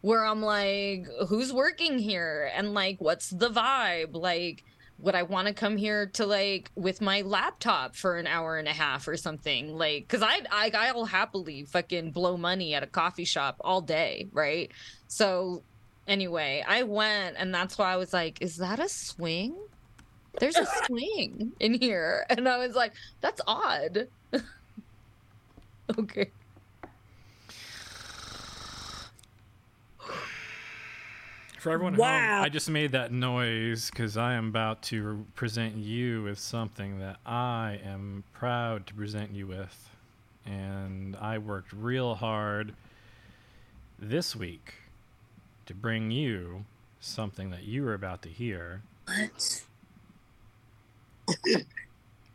where I'm like, who's working here and like what's the vibe? Like would I want to come here to like with my laptop for an hour and a half or something? Like, cause I, I I'll happily fucking blow money at a coffee shop all day, right? So anyway, I went and that's why I was like, is that a swing? There's a swing in here, and I was like, that's odd. okay. For everyone at Wow. home, I just made that noise because I am about to present you with something that I am proud to present you with. And I worked real hard this week to bring you something that you are about to hear What?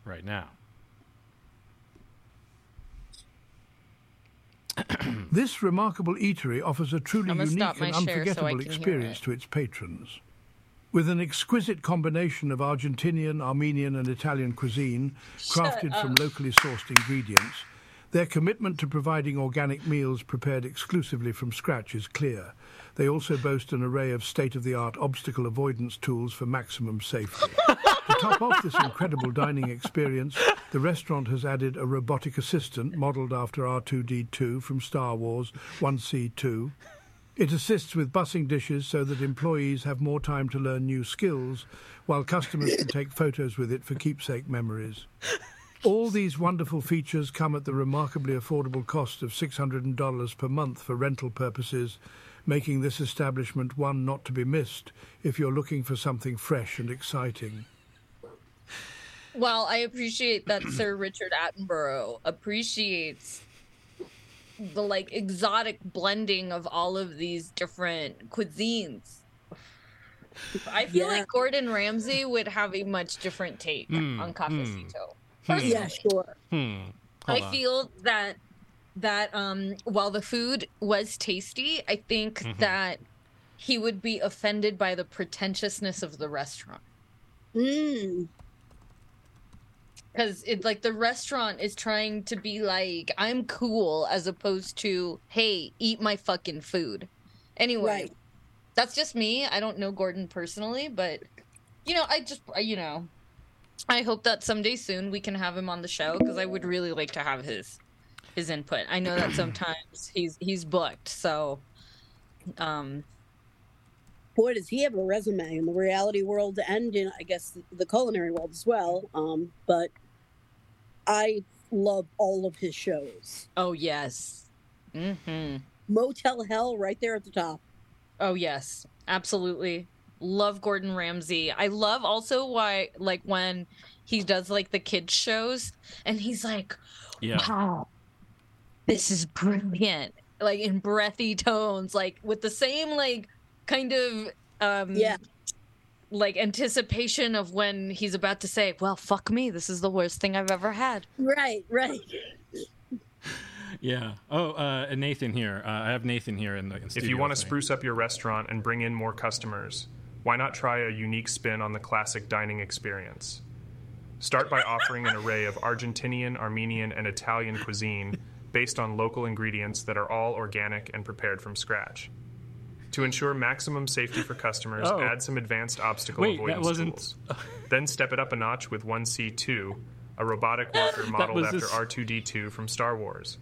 right now. This remarkable eatery offers a truly unique and share so unforgettable experience to its patrons. With an exquisite combination of Argentinian, Armenian, and Italian cuisine, crafted from locally sourced ingredients, their commitment to providing organic meals prepared exclusively from scratch is clear. They also boast an array of state of the art obstacle avoidance tools for maximum safety. to top off this incredible dining experience, the restaurant has added a robotic assistant modeled after R2D2 from Star Wars 1C2. It assists with bussing dishes so that employees have more time to learn new skills, while customers can take photos with it for keepsake memories. All these wonderful features come at the remarkably affordable cost of $600 per month for rental purposes, making this establishment one not to be missed if you're looking for something fresh and exciting. Well, I appreciate that Sir Richard Attenborough appreciates the like exotic blending of all of these different cuisines. I feel Yeah. like Gordon Ramsay would have a much different take Mm, on Cafecito. Yeah, sure. Hmm. I on. feel that that um while the food was tasty, I think Mm-hmm. that he would be offended by the pretentiousness of the restaurant. Mm. Because it like the restaurant is trying to be like, I'm cool as opposed to, hey, eat my fucking food. Anyway, Right. that's just me. I don't know Gordon personally, but you know, I just you know, I hope that someday soon we can have him on the show because I would really like to have his his input. I know that sometimes he's he's booked, so um Boy, does he have a resume in the reality world and in, I guess, the culinary world as well. Um, but I love all of his shows. oh yes. Mhm. Hotel Hell, right there at the top. Oh yes, absolutely. Love Gordon Ramsay. I love also why like when he does like the kids shows and he's like, Yeah. "Wow, this is brilliant!" Like in breathy tones, like with the same like kind of um Yeah. like anticipation of when he's about to say, "Well, fuck me, this is the worst thing I've ever had." Right, right. Yeah. Oh, uh, and Nathan here. Uh, I have Nathan here in the in If you want to spruce up your restaurant and bring in more customers, why not try a unique spin on the classic dining experience? Start by offering an array of Argentinian, Armenian, and Italian cuisine based on local ingredients that are all organic and prepared from scratch. To ensure maximum safety for customers, Oh. add some advanced obstacle Wait, that avoidance wasn't- tools. then step it up a notch with 1C2, a robotic walker modeled after this- R2D2 from Star Wars.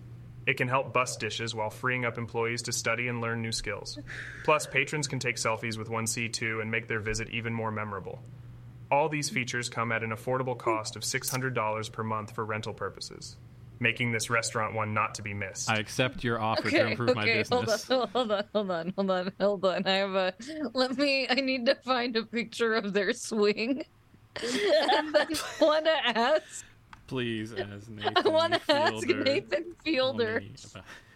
It can help bust dishes while freeing up employees to study and learn new skills. Plus, patrons can take selfies with 1C2 and make their visit even more memorable. All these features come at an affordable cost of $600 per month for rental purposes, making this restaurant one not to be missed. I accept your offer to Okay, improve my okay, hold on, hold on, hold on, hold on, hold on. I have a. Let me. I need to find a picture of their swing. and then want to ask. Please, as Nathan I want to ask Nathan Fielder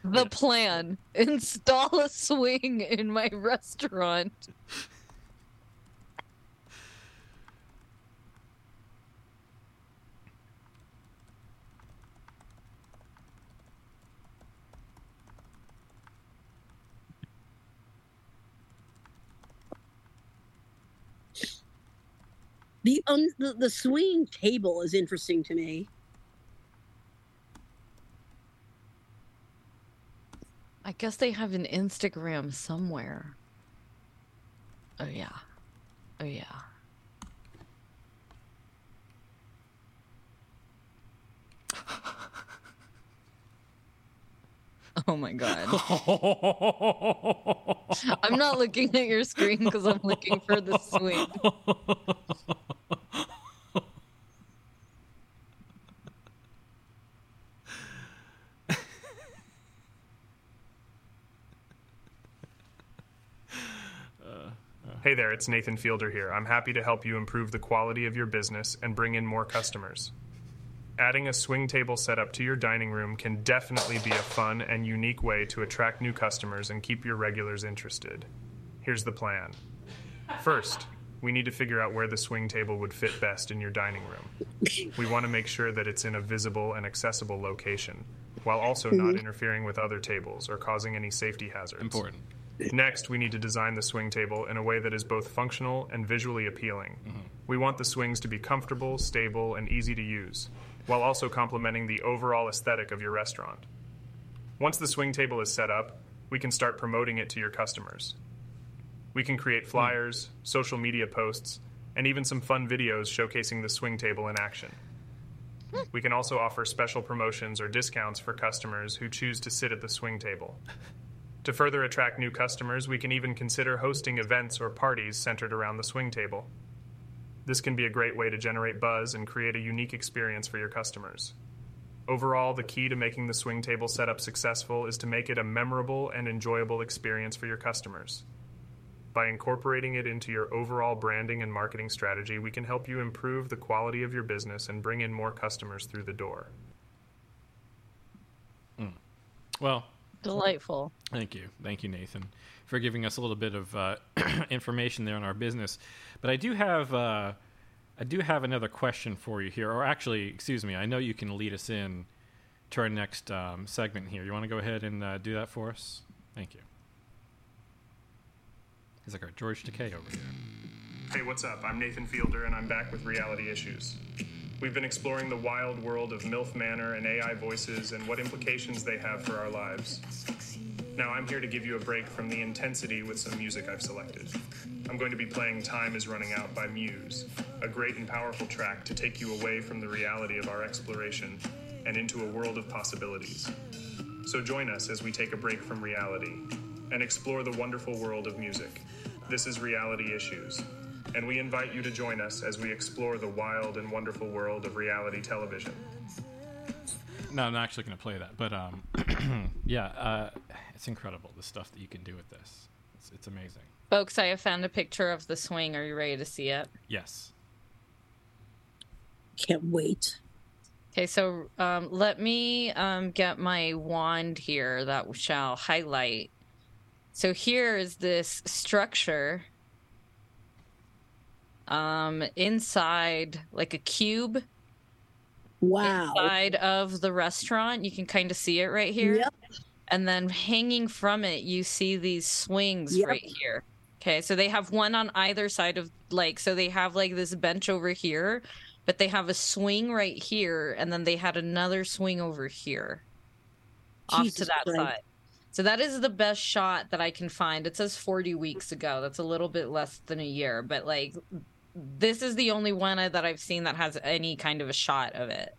the plan. Install a swing in my restaurant. The, um, the the swinging table is interesting to me. I guess they have an Instagram somewhere. Oh yeah. Oh yeah. Oh my god. I'm not looking at your screen because I'm looking for the swing. Hey there, it's Nathan Fielder here. I'm happy to help you improve the quality of your business and bring in more customers. Adding a swing table setup to your dining room can definitely be a fun and unique way to attract new customers and keep your regulars interested. Here's the plan. First, we need to figure out where the swing table would fit best in your dining room. We want to make sure that it's in a visible and accessible location, while also not mm-hmm. interfering with other tables or causing any safety hazards. Important. Next, we need to design the swing table in a way that is both functional and visually appealing. Mm-hmm. We want the swings to be comfortable, stable, and easy to use, while also complementing the overall aesthetic of your restaurant. Once the swing table is set up, we can start promoting it to your customers. We can create flyers, social media posts, and even some fun videos showcasing the swing table in action. We can also offer special promotions or discounts for customers who choose to sit at the swing table. To further attract new customers, we can even consider hosting events or parties centered around the swing table. This can be a great way to generate buzz and create a unique experience for your customers. Overall, the key to making the swing table setup successful is to make it a memorable and enjoyable experience for your customers. By incorporating it into your overall branding and marketing strategy, we can help you improve the quality of your business and bring in more customers through the door. Hmm. Well, Delightful. Thank you. Thank you, Nathan, for giving us a little bit of uh, information there on our business. But I do have uh, I do have another question for you here, or actually, excuse me, I know you can lead us in to our next um, segment here. You want to go ahead and uh, do that for us? Thank you. He's like our George Takei over here. Hey, what's up? I'm Nathan Fielder, and I'm back with Reality Issues. We've been exploring the wild world of MILF Manor and AI voices and what implications they have for our lives. Now, I'm here to give you a break from the intensity with some music I've selected. I'm going to be playing Time is Running Out by Muse, a great and powerful track to take you away from the reality of our exploration and into a world of possibilities. So join us as we take a break from reality and explore the wonderful world of music. This is Reality Issues, and we invite you to join us as we explore the wild and wonderful world of reality television. No, I'm not actually going to play that, but um, yeah, uh, it's incredible the stuff that you can do with this. It's, it's amazing. Folks, I have found a picture of the swing. Are you ready to see it? Yes. Can't wait. Okay, so um, let me um, get my wand here that shall highlight. So here is this structure um, inside, like a cube Wow. inside of the restaurant. You can kind of see it right here. Yep. And then hanging from it, you see these swings Yep. right here. Okay, so they have one on either side of like, so they have like this bench over here, but they have a swing right here, and then they had another swing over here off to that Christ. side. So that is the best shot that I can find. It says 40 weeks ago. That's a little bit less than a year, but like this is the only one that I've seen that has any kind of a shot of it.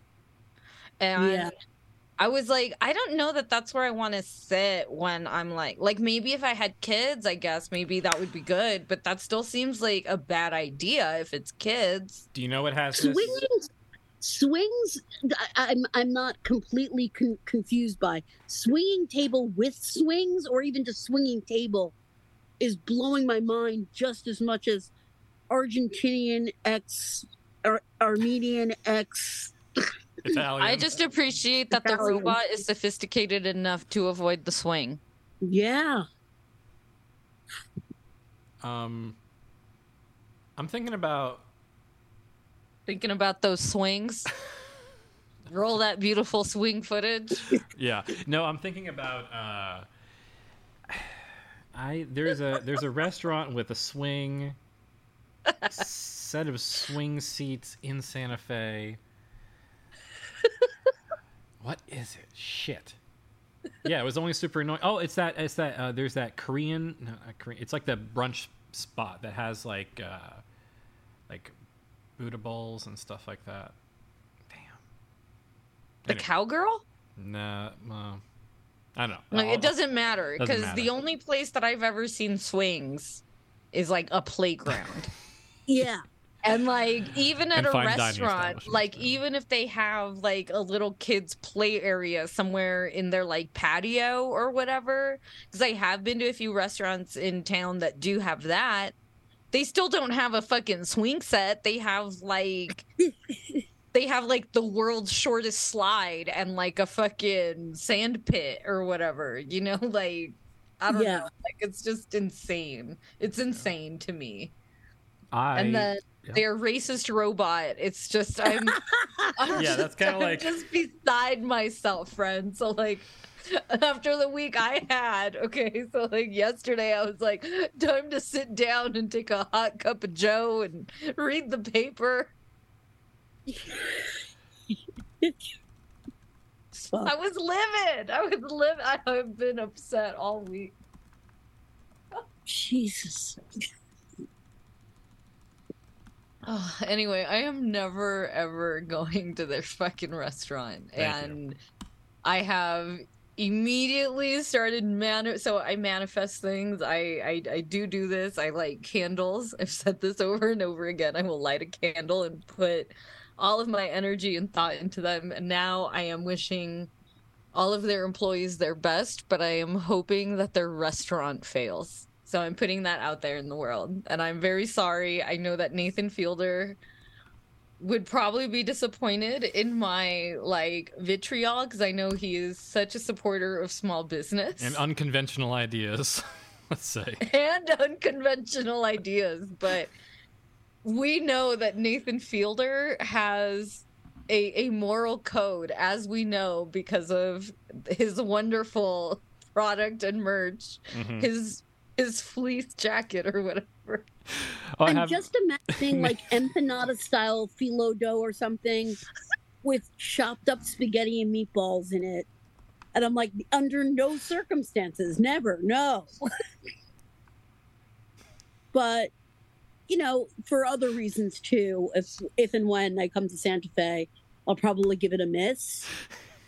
And Yeah. I was like, I don't know that that's where I want to sit when I'm like, like maybe if I had kids, I guess maybe that would be good, but that still seems like a bad idea if it's kids. Do you know what has this? Swings, swings. I, I'm I'm not completely con- confused by swinging table with swings, or even just swinging table, is blowing my mind just as much as Argentinian X, Ar- Armenian X. Italian. I just appreciate that the robot is sophisticated enough to avoid the swing. Yeah, Um, I'm thinking about Thinking about those swings. Roll that beautiful swing footage. yeah. No, I'm thinking about uh I there's a there's a restaurant with a swing set of swing seats in Santa Fe. What is it? Shit. Yeah, it was only super annoying. Oh, it's that it's that uh, there's that Korean no, Korean. It's like the brunch spot that has like uh like Buddha bowls and stuff like that. Damn. The Anyway. cowgirl? Nah, well, I don't know. Like, it doesn't matter because the only place that I've ever seen swings is like a playground. yeah. And like even at a restaurant, like even if they have like a little kids play area somewhere in their like patio or whatever, because I have been to a few restaurants in town that do have that, they still don't have a fucking swing set. They have like they have like the world's shortest slide and like a fucking sand pit or whatever, you know, like I don't Yeah. know. Like it's just insane. It's insane to me I and then yeah. their racist robot. It's just I'm, I'm Yeah, that's kinda like- just beside myself, friend. So like after the week I had, okay, so like yesterday I was like, time to sit down and take a hot cup of Joe and read the paper. Fuck. I was livid. I was livid. I've been upset all week. Jesus. Oh, anyway, I am never ever going to their fucking restaurant, Thank you. and I have immediately started man. So I manifest things. I, I I do do this. I light candles. I've said this over and over again. I will light a candle and put all of my energy and thought into them. And now I am wishing all of their employees their best, but I am hoping that their restaurant fails. So I'm putting that out there in the world. And I'm very sorry. I know that Nathan Fielder would probably be disappointed in my like vitriol because I know he is such a supporter of small business And unconventional ideas, let's say. and unconventional ideas, but we know that Nathan Fielder has a, a moral code, as we know, because of his wonderful product and merch, Mhm. his his fleece jacket or whatever. Oh, I I'm have, just imagining like empanada style phyllo dough or something with chopped up spaghetti and meatballs in it. And I'm like, under no circumstances, never, no. but you know, for other reasons too, if if and when I come to Santa Fe, I'll probably give it a miss.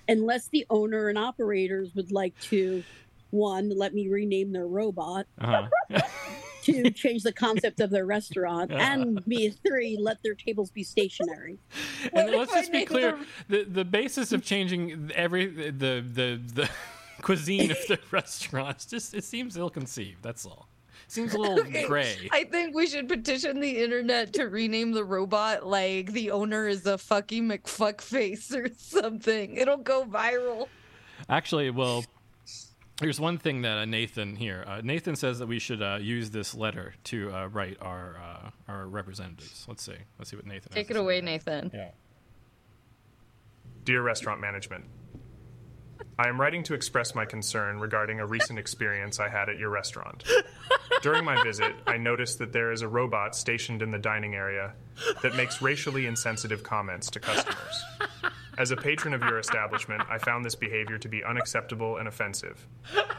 Unless the owner and operators would like to one, let me rename their robot, uh-huh. two, change the concept of their restaurant, and me three, let their tables be stationary. and What let's just be clear: them- the the basis of changing every the the the cuisine of the restaurants just it seems ill conceived. That's all. Seems a little Okay, gray. I think we should petition the internet to rename the robot like the owner is a fucking McFuckface or something. It'll go viral. Actually, well, here's one thing that uh, Nathan here. Uh, Nathan says that we should uh, use this letter to uh, write our uh, our representatives. Let's see. Let's see what Nathan. Take to it away, Nathan. Yeah. Dear Restaurant Management, I am writing to express my concern regarding a recent experience I had at your restaurant. During my visit, I noticed that there is a robot stationed in the dining area that makes racially insensitive comments to customers. As a patron of your establishment, I found this behavior to be unacceptable and offensive.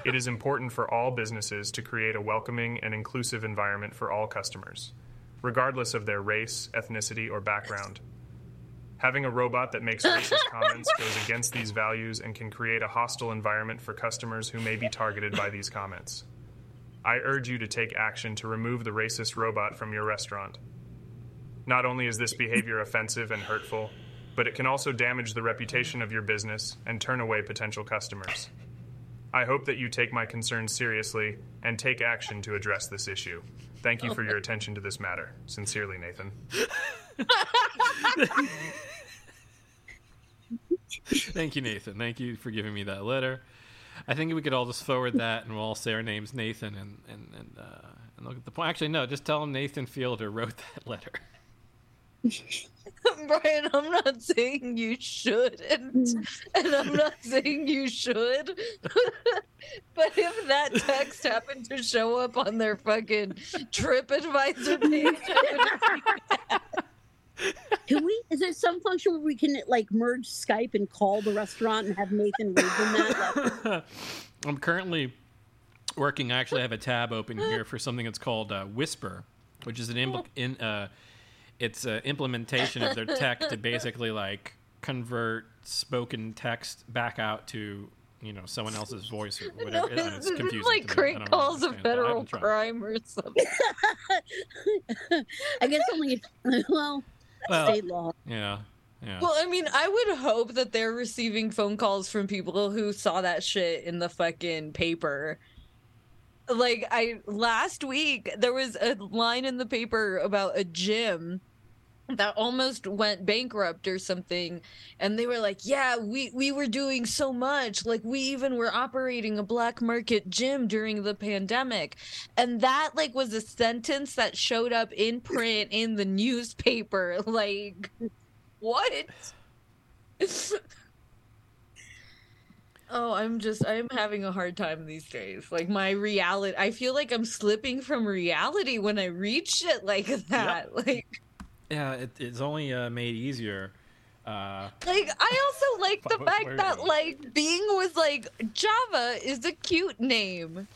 It is important for all businesses to create a welcoming and inclusive environment for all customers, regardless of their race, ethnicity, or background. Having a robot that makes racist comments goes against these values and can create a hostile environment for customers who may be targeted by these comments. I urge you to take action to remove the racist robot from your restaurant. Not only is this behavior offensive and hurtful, but it can also damage the reputation of your business and turn away potential customers. I hope that you take my concerns seriously and take action to address this issue. Thank you for your attention to this matter. Sincerely, Nathan. Thank you, Nathan. Thank you for giving me that letter. I think we could all just forward that, and we'll all say our name's Nathan, and and and, uh, and look at the point. Actually, no, just tell him Nathan Fielder wrote that letter. Brian, I'm not saying you shouldn't, and I'm not saying you should. but if that text happened to show up on their fucking TripAdvisor page, Can we? Is there some function where we can like merge Skype and call the restaurant and have Nathan read them that? letter? I'm currently working. I actually have a tab open here for something that's called uh, Whisper, which is an impl- in uh, it's an implementation of their tech to basically like convert spoken text back out to you know someone else's voice or whatever. I don't know, this it's is confusing. like to me. I Craig calls a understand it, but I federal crime or something. I guess only if, well, Well, state law. yeah, yeah. Well, I mean, I would hope that they're receiving phone calls from people who saw that shit in the fucking paper. Like I last week there was a line in the paper about a gym that almost went bankrupt or something and they were like, "Yeah, we we were doing so much. Like we even were operating a black market gym during the pandemic." And that like was a sentence that showed up in print in the newspaper like what? oh, I'm just I'm having a hard time these days. Like my reality I feel like I'm slipping from reality when I read shit like that. Like yeah, it, it's only uh, made easier. Uh, like I also like the fact that like Bing was like Java is a cute name.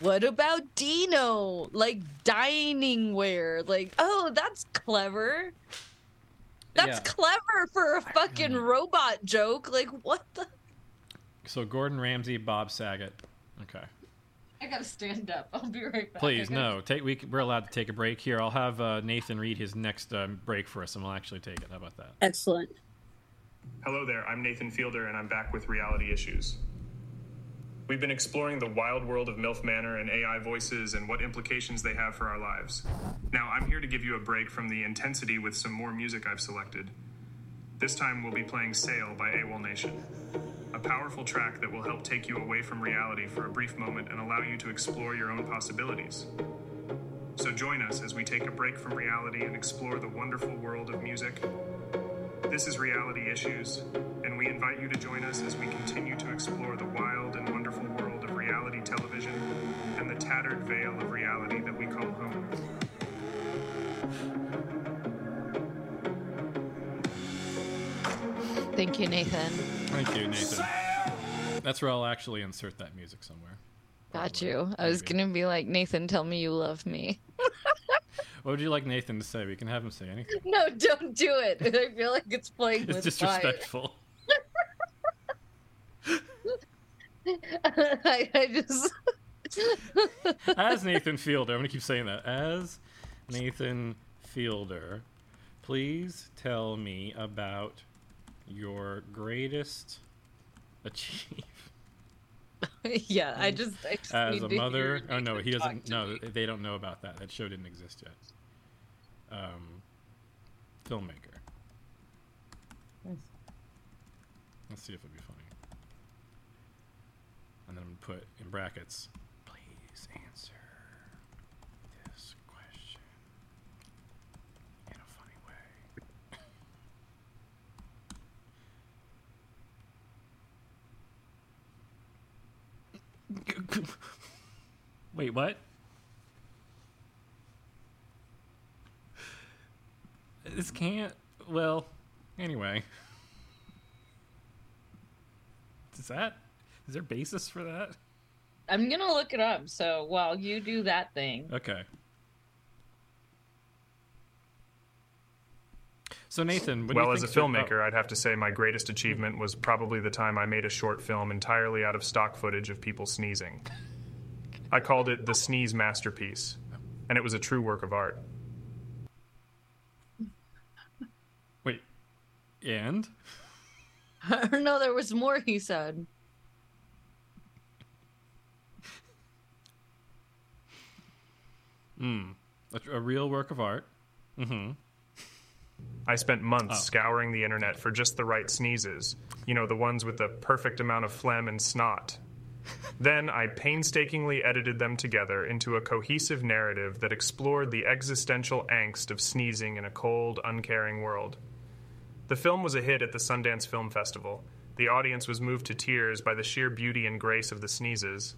What about Dino? Like dining wear. Like, oh, that's clever. That's Yeah. clever for a fucking robot joke. Like, what the? so Gordon Ramsay, Bob Saget. Okay. I gotta stand up. I'll be right back. Please, gotta- no. Take we we're allowed to take a break here. I'll have uh, Nathan read his next um, break for us, and we'll actually take it. How about that? Excellent. Hello there, I'm Nathan Fielder, and I'm back with Reality Issues. We've been exploring the wild world of MILF Manor and AI voices and what implications they have for our lives. Now, I'm here to give you a break from the intensity with some more music I've selected. This time, we'll be playing Sail by AWOL Nation, a powerful track that will help take you away from reality for a brief moment and allow you to explore your own possibilities. So join us as we take a break from reality and explore the wonderful world of music. This is Reality Issues, and we invite you to join us as we continue to explore the wild and wonderful world of reality television and the tattered veil of reality that we call home. Thank you, Nathan. Thank you, Nathan. That's where I'll actually insert that music somewhere. Got you. I was Maybe. gonna be like, Nathan, tell me you love me. What would you like Nathan to say? We can have him say anything. No, don't do it. I feel like it's playing It's with disrespectful. I, I just As Nathan Fielder, I'm gonna keep saying that. As Nathan Fielder, please tell me about your greatest achievement yeah. I just I just as a mother. Oh no, he doesn't. No, me. they don't know about that. That show didn't exist yet. Um, filmmaker. Nice. Let's see if it'll be funny. And then I'm gonna put in brackets. Please answer this question in a funny way. Wait, what? This can't. Well, anyway. Is that. Is there basis for that? I'm gonna look it up. So while you do that thing, Okay. So Nathan, what do well, you as a think's your- filmmaker, I'd have to say my greatest achievement was probably the time I made a short film entirely out of stock footage of people sneezing. I called it the Sneeze Masterpiece, and it was a true work of art. Wait, and no, there was more. He said. a, a real work of art. Mm-hmm. I spent months Oh. scouring the internet for just the right sneezes. You know, the ones with the perfect amount of phlegm and snot. Then I painstakingly edited them together into a cohesive narrative that explored the existential angst of sneezing in a cold, uncaring world. The film was a hit at the Sundance Film Festival. The audience was moved to tears by the sheer beauty and grace of the sneezes.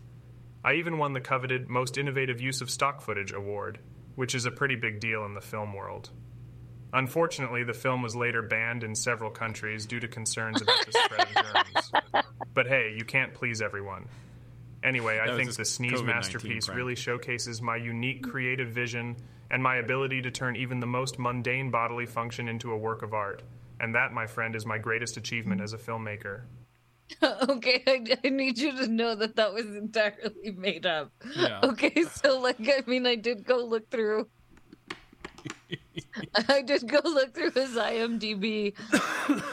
I even won the coveted Most Innovative Use of Stock Footage award, which is a pretty big deal in the film world. Unfortunately, the film was later banned in several countries due to concerns about the spread of germs. But hey, you can't please everyone. Anyway, That I think the Sneeze COVID-19 masterpiece crap. really showcases my unique creative vision and my ability to turn even the most mundane bodily function into a work of art. And that, my friend, is my greatest achievement as a filmmaker. okay, I, I need you to know that that was entirely made up. Yeah. Okay, so like, I mean, I did go look through. I just go look through his IMDb,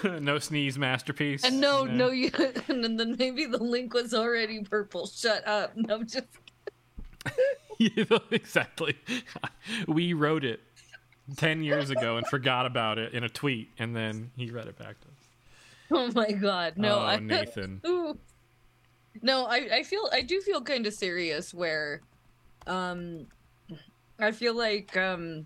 no sneeze masterpiece. and no, no, you, and then maybe the link was already purple. Shut up! No, I'm just You know, exactly. We wrote it ten years ago and forgot about it in a tweet, and then he read it back to us. oh my god, no, oh, I, Nathan. No, I, I feel I do feel kind of serious where um I feel like um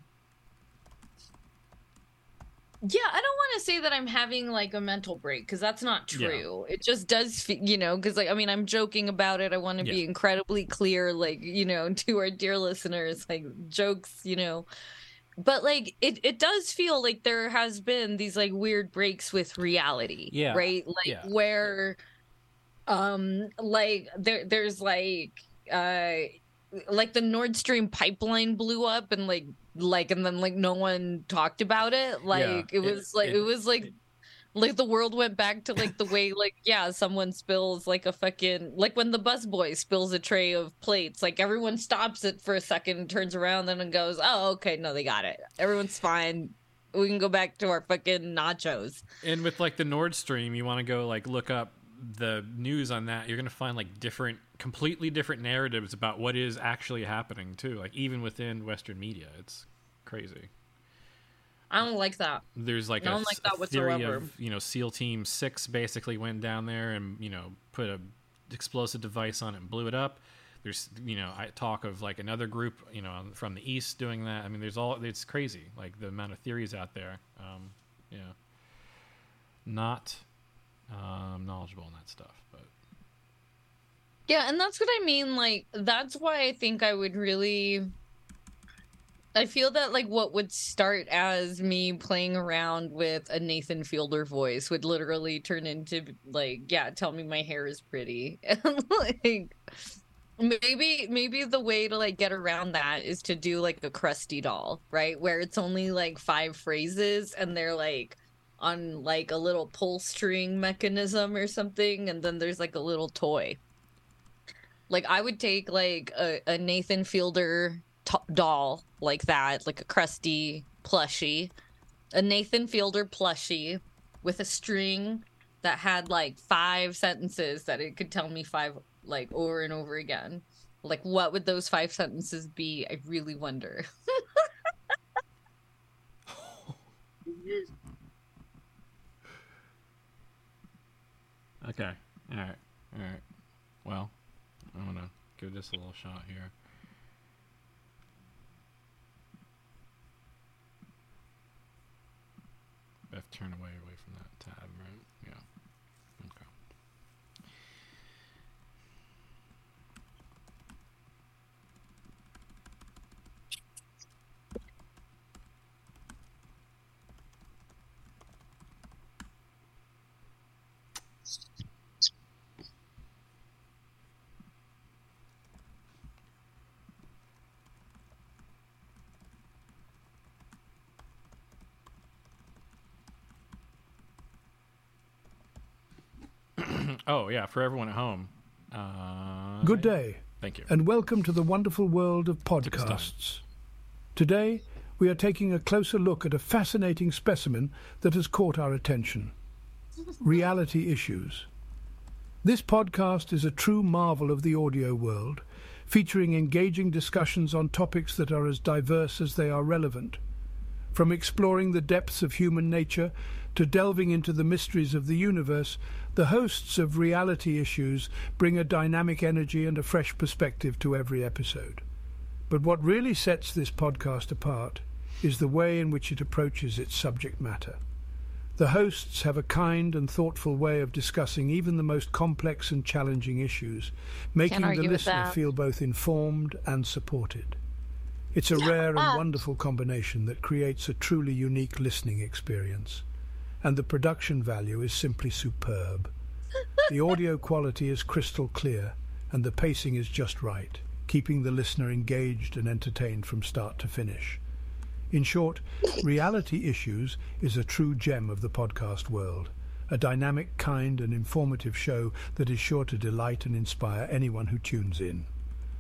yeah, I don't want to say that I'm having like a mental break because that's not Yeah. true. It just does, fe- you know, because like I mean, I'm joking about it. I want to be incredibly clear, like you know, to our dear listeners, like jokes, you know. But like it, it does feel like there has been these like weird breaks with reality, Yeah. right? Like Yeah. where, um, like there, there's like, uh, like the Nord Stream pipeline blew up and like like and then like no one talked about it. Like Yeah, it was it- like it, it- was like like the world went back to like the way like yeah someone spills like a fucking like when the bus boy spills a tray of plates like everyone stops it for a second turns around then and goes oh okay no they got it. Everyone's fine. We can go back to our fucking nachos. And with like the Nord Stream, you want to go like look up the news on that, you're going to find like different, completely different narratives about what is actually happening too. Like even within Western media, it's crazy. I don't like that. There's like I a, don't like a that theory whatsoever. of you know SEAL Team Six basically went down there and you know put a explosive device on it and blew it up. There's you know I talk of like another group you know from the east doing that. I mean there's all it's crazy like the amount of theories out there. Um, yeah, not um, knowledgeable in that stuff, but Yeah, and that's what I mean. Like, that's why I think I would really. I feel that, like, what would start as me playing around with a Nathan Fielder voice would literally turn into, like, yeah, tell me my hair is pretty. And, like, maybe, maybe the way to, like, get around that is to do, like, a crusty doll, right? Where it's only, like, five phrases and they're, like, on, like, a little pull string mechanism or something. And then there's, like, a little toy. Like I would take like a, a Nathan Fielder t- doll like that, like a crusty plushie, a Nathan Fielder plushie with a string that had like five sentences that it could tell me five like over and over again. Like what would those five sentences be? I really wonder. okay, all right, all right. Well, I'm gonna give this a little shot here. To turn away away from that tab, right? Yeah. Okay. Oh yeah, for everyone at home. Uh, Good day, Thank you. and welcome to the wonderful world of podcasts. Today, we are taking a closer look at a fascinating specimen that has caught our attention reality issues. This podcast is a true marvel of the audio world, featuring engaging discussions on topics that are as diverse as they are relevant. From exploring the depths of human nature to delving into the mysteries of the universe, the hosts of reality issues bring a dynamic energy and a fresh perspective to every episode. But what really sets this podcast apart is the way in which it approaches its subject matter. The hosts have a kind and thoughtful way of discussing even the most complex and challenging issues, making the listener feel both informed and supported. It's a rare and wonderful combination that creates a truly unique listening experience. And the production value is simply superb. The audio quality is crystal clear, and the pacing is just right, keeping the listener engaged and entertained from start to finish. In short, Reality Issues is a true gem of the podcast world, a dynamic, kind, and informative show that is sure to delight and inspire anyone who tunes in.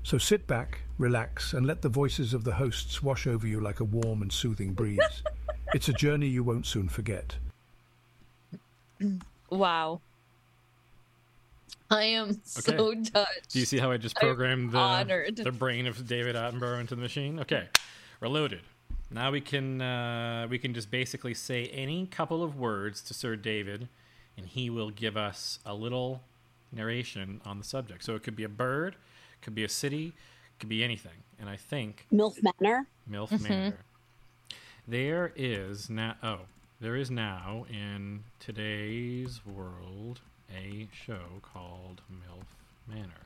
So sit back, relax, and let the voices of the hosts wash over you like a warm and soothing breeze. It's a journey you won't soon forget. Wow. I am so touched. Do you see how I just programmed the, the brain of David Attenborough into the machine? Okay, we're loaded. Now we can uh, we can just basically say any couple of words to Sir David, and he will give us a little narration on the subject. So it could be a bird, could be a city, could be anything. And I think MILF Manor. MILF Manor. There is now. Oh, there is now in today's world a show called MILF Manor.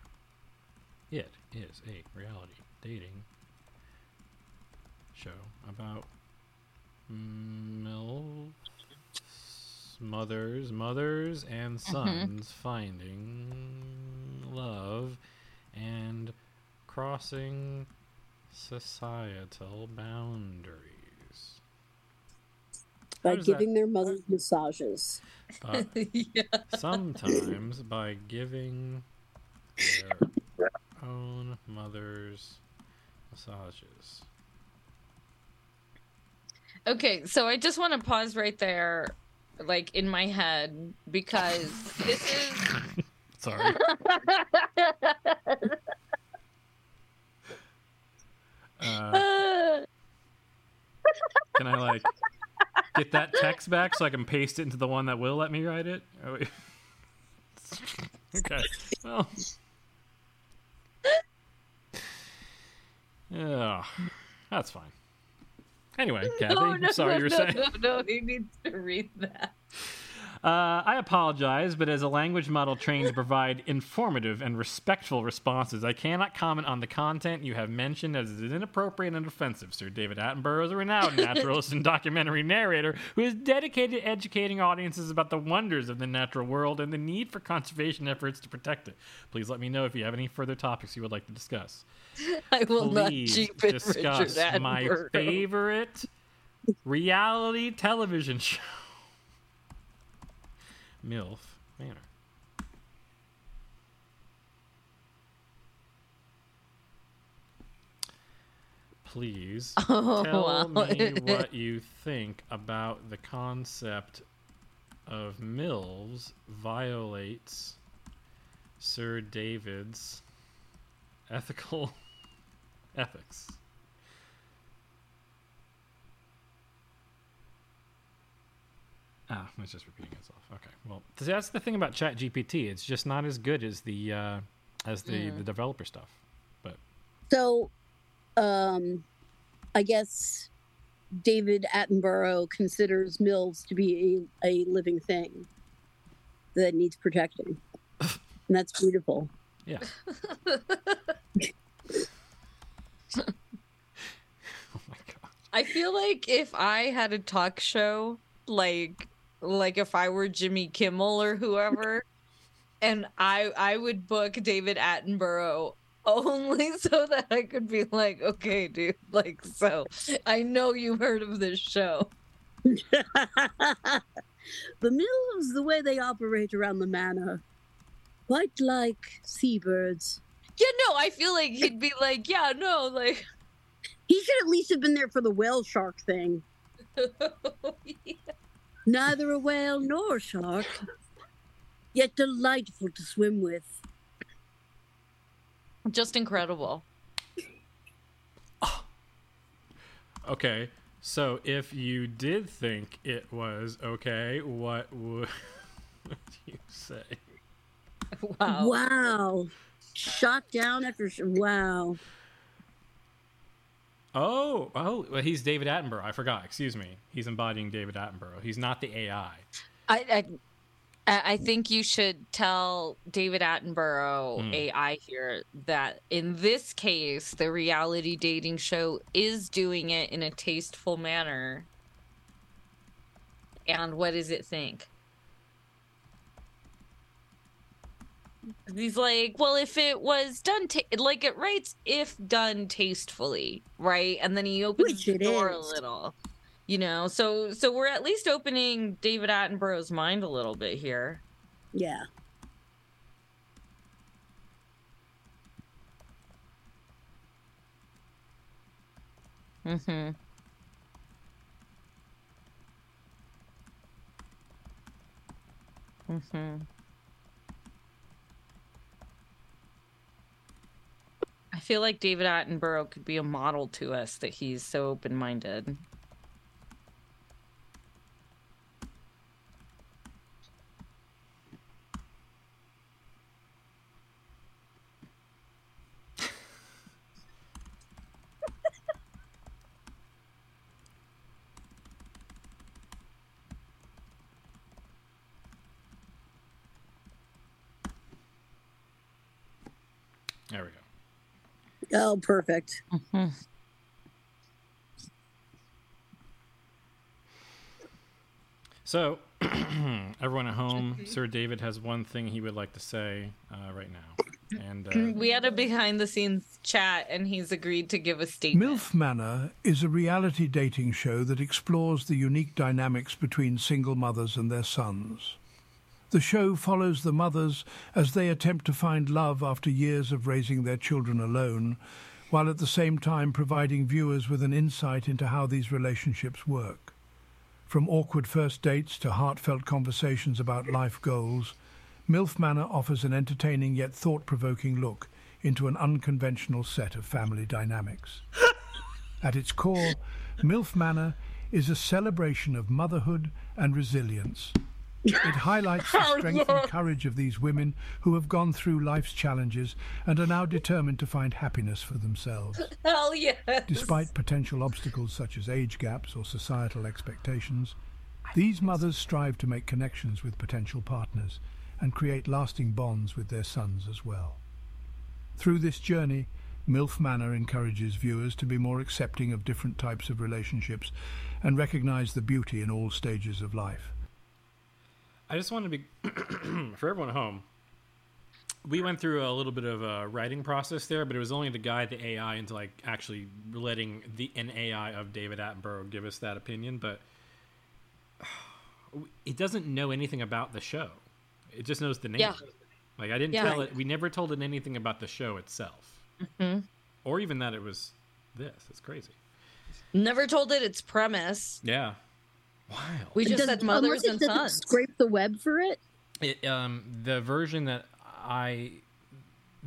It is a reality dating show about MILFs, mothers, mothers, and mm-hmm. sons finding love and crossing societal boundaries. By does that- giving their mothers massages. But yeah. sometimes by giving their own mothers massages. Okay, so I just want to pause right there. like in my head because this is Sorry. Uh, can I like get that text back so I can paste it into the one that will let me write it? Oh, okay. Well. Yeah, that's fine. Anyway, Kathy, no, I'm no, sorry no, you were saying. No, no, he needs to read that. Uh, I apologize, but as a language model trained to provide informative and respectful responses, I cannot comment on the content you have mentioned as it is inappropriate and offensive. Sir David Attenborough is a renowned naturalist and documentary narrator who is dedicated to educating audiences about the wonders of the natural world and the need for conservation efforts to protect it. Please let me know if you have any further topics you would like to discuss. I will not Please cheapen discuss my favorite reality television show. MILF Manor. Please Oh, tell wow. me what you think about the concept of MILFs violates Sir David's ethical ethics. Ah, it's just repeating itself. Okay, well, th- that's the thing about ChatGPT. It's just not as good as the uh, as the, the developer stuff. But So, um, I guess David Attenborough considers MILFs to be a, a living thing that needs protecting. and that's beautiful. yeah, oh my god. I feel like if I had a talk show, like like if I were Jimmy Kimmel or whoever, and I I would book David Attenborough only so that I could be like, okay, dude, like so I know you've heard of this show. the MILFs, the way they operate around the manor, quite like seabirds. Yeah, no, I feel like he'd be like, yeah, no, like He should at least have been there for the whale shark thing. Oh, Neither a whale nor a shark, yet delightful to swim with. just incredible. Okay, so if you did think it was okay, what would you say? Wow. Wow. Shot down after sh- wow. Oh, oh, well, he's David Attenborough. I forgot. Excuse me. He's embodying David Attenborough. He's not the AI. I, I I think you should tell David Attenborough Hmm. AI here that in this case the reality dating show is doing it in a tasteful manner. And what does it think? He's like, well, if it was done, ta- like it writes, if done tastefully, right? And then he opens Which the door a little, you know. So, so we're at least opening David Attenborough's mind a little bit here. Yeah. Mm-hmm. Mm-hmm. I feel like David Attenborough could be a model to us that he's so open-minded. There we go. Oh, perfect. So, everyone at home, Sir David has one thing he would like to say uh, right now, and uh, We had a behind-the-scenes chat, and he's agreed to give a statement. MILF Manor is a reality dating show that explores the unique dynamics between single mothers and their sons. The show follows the mothers as they attempt to find love after years of raising their children alone, while at the same time providing viewers with an insight into how these relationships work. From awkward first dates to heartfelt conversations about life goals, MILF Manor offers an entertaining yet thought provoking look into an unconventional set of family dynamics. At its core, MILF Manor is a celebration of motherhood and resilience. It highlights the strength and courage of these women who have gone through life's challenges and are now determined to find happiness for themselves. Hell yes. Despite potential obstacles such as age gaps or societal expectations, these mothers strive to make connections with potential partners and create lasting bonds with their sons as well. Through this journey, MILF Manor encourages viewers to be more accepting of different types of relationships and recognize the beauty in all stages of life. I just want to be for everyone at home. We went through a little bit of a writing process there, but it was only to guide the AI into like actually letting the an AI of David Attenborough give us that opinion. But it doesn't know anything about the show. It just knows the name. Yeah. Like I didn't Yeah. tell it. We never told it anything about the show itself, Mhm. or even that it was this. It's crazy. Never told it its premise. Yeah. Wild. We just Does- said mothers unless it and doesn't sons. Scrape the web for it. It, um, the version that I,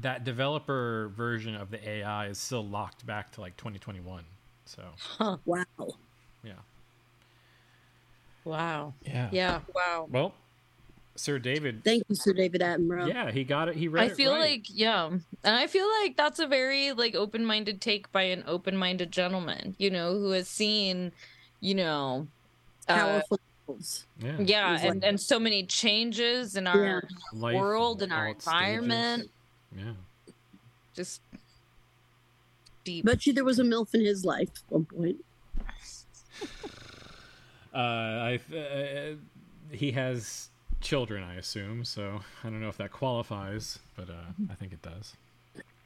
that developer version of the AI is still locked back to like 2021. So Wow. yeah, Wow. yeah, Yeah. Wow. Well, Sir David, Thank you, Sir David Attenborough. yeah, he got it. He read I it feel right. like yeah, and I feel like that's a very like open-minded take by an open-minded gentleman, you know, who has seen, you know, Powerful. roles. yeah, yeah, He's like- and and so many changes in our Life world and all our its stages. environment. Yeah, Just deep. Bet you there was a MILF in his life at one point. uh, I uh, he has children, I assume. So I don't know if that qualifies, but uh, I think it does.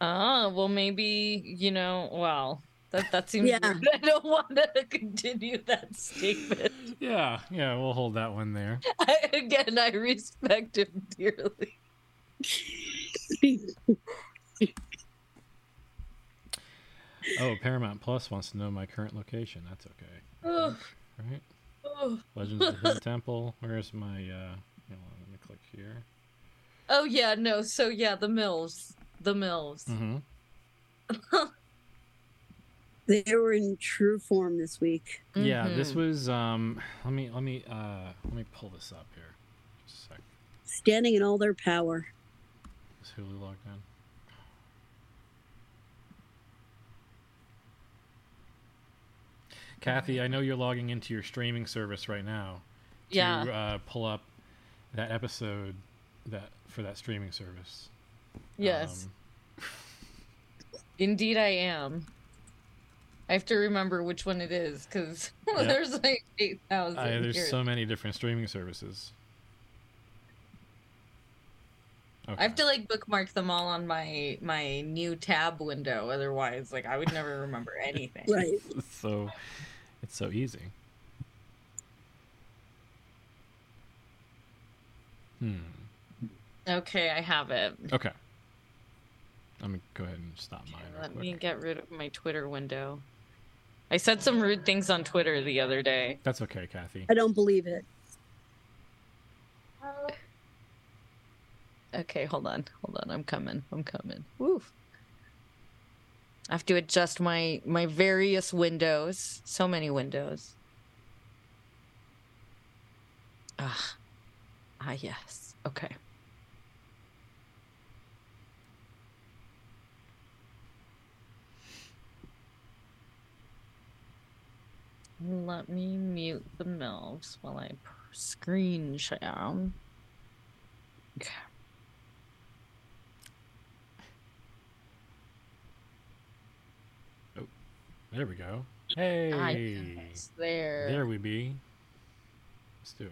Ah, well, maybe you know. Well, that that seems. Yeah. weird. I don't want to continue that statement. Yeah, yeah, we'll hold that one there. I, again, I respect him dearly. Oh, Paramount Plus wants to know my current location. That's okay. Ugh. Right? Ugh. Legends of the Hidden Temple. Where's my uh hold on, let me click here. Oh yeah, no. So yeah, the MILFs, the MILFs. Mm-hmm. They were in true form this week. Yeah, this Mhm. was um let me let me uh let me pull this up here. Just a sec. Standing in all their power. Is Hulu logged in? Kathy, I know you're logging into your streaming service right now to Yeah. uh, pull up that episode that for that streaming service. Yes, Um, indeed, I am. I have to remember which one it is because Yeah. there's like eight thousand. I, there's so many different streaming services. Okay. I have to like bookmark them all on my my new tab window. Otherwise, like I would never remember anything. Right. So it's so easy. Hmm. Okay, I have it. Okay. Let me go ahead and stop mine. real Let quick. me get rid of my Twitter window. I said some rude things on Twitter the other day. That's okay, Kathy. I don't believe it. Okay, hold on. Hold on. I'm coming. I'm coming. Woo. I have to adjust my my various windows. So many windows. Ah. Ah, yes. Okay. Let me mute the MILFs while I screen share. Okay. Oh, there we go. Hey. Yes, there. There we be. Let's do it.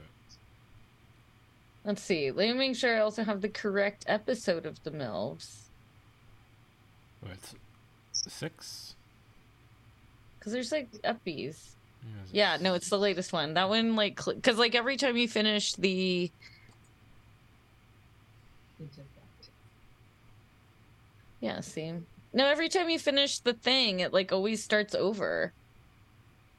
Let's see. Let me make sure I also have the correct episode of the MILFs. What? Six? Because there's like uppies. Is Yeah, no, it's the latest one. That one, like, because like every time you finish the. Yeah, see. No, every time you finish the thing, it like always starts over.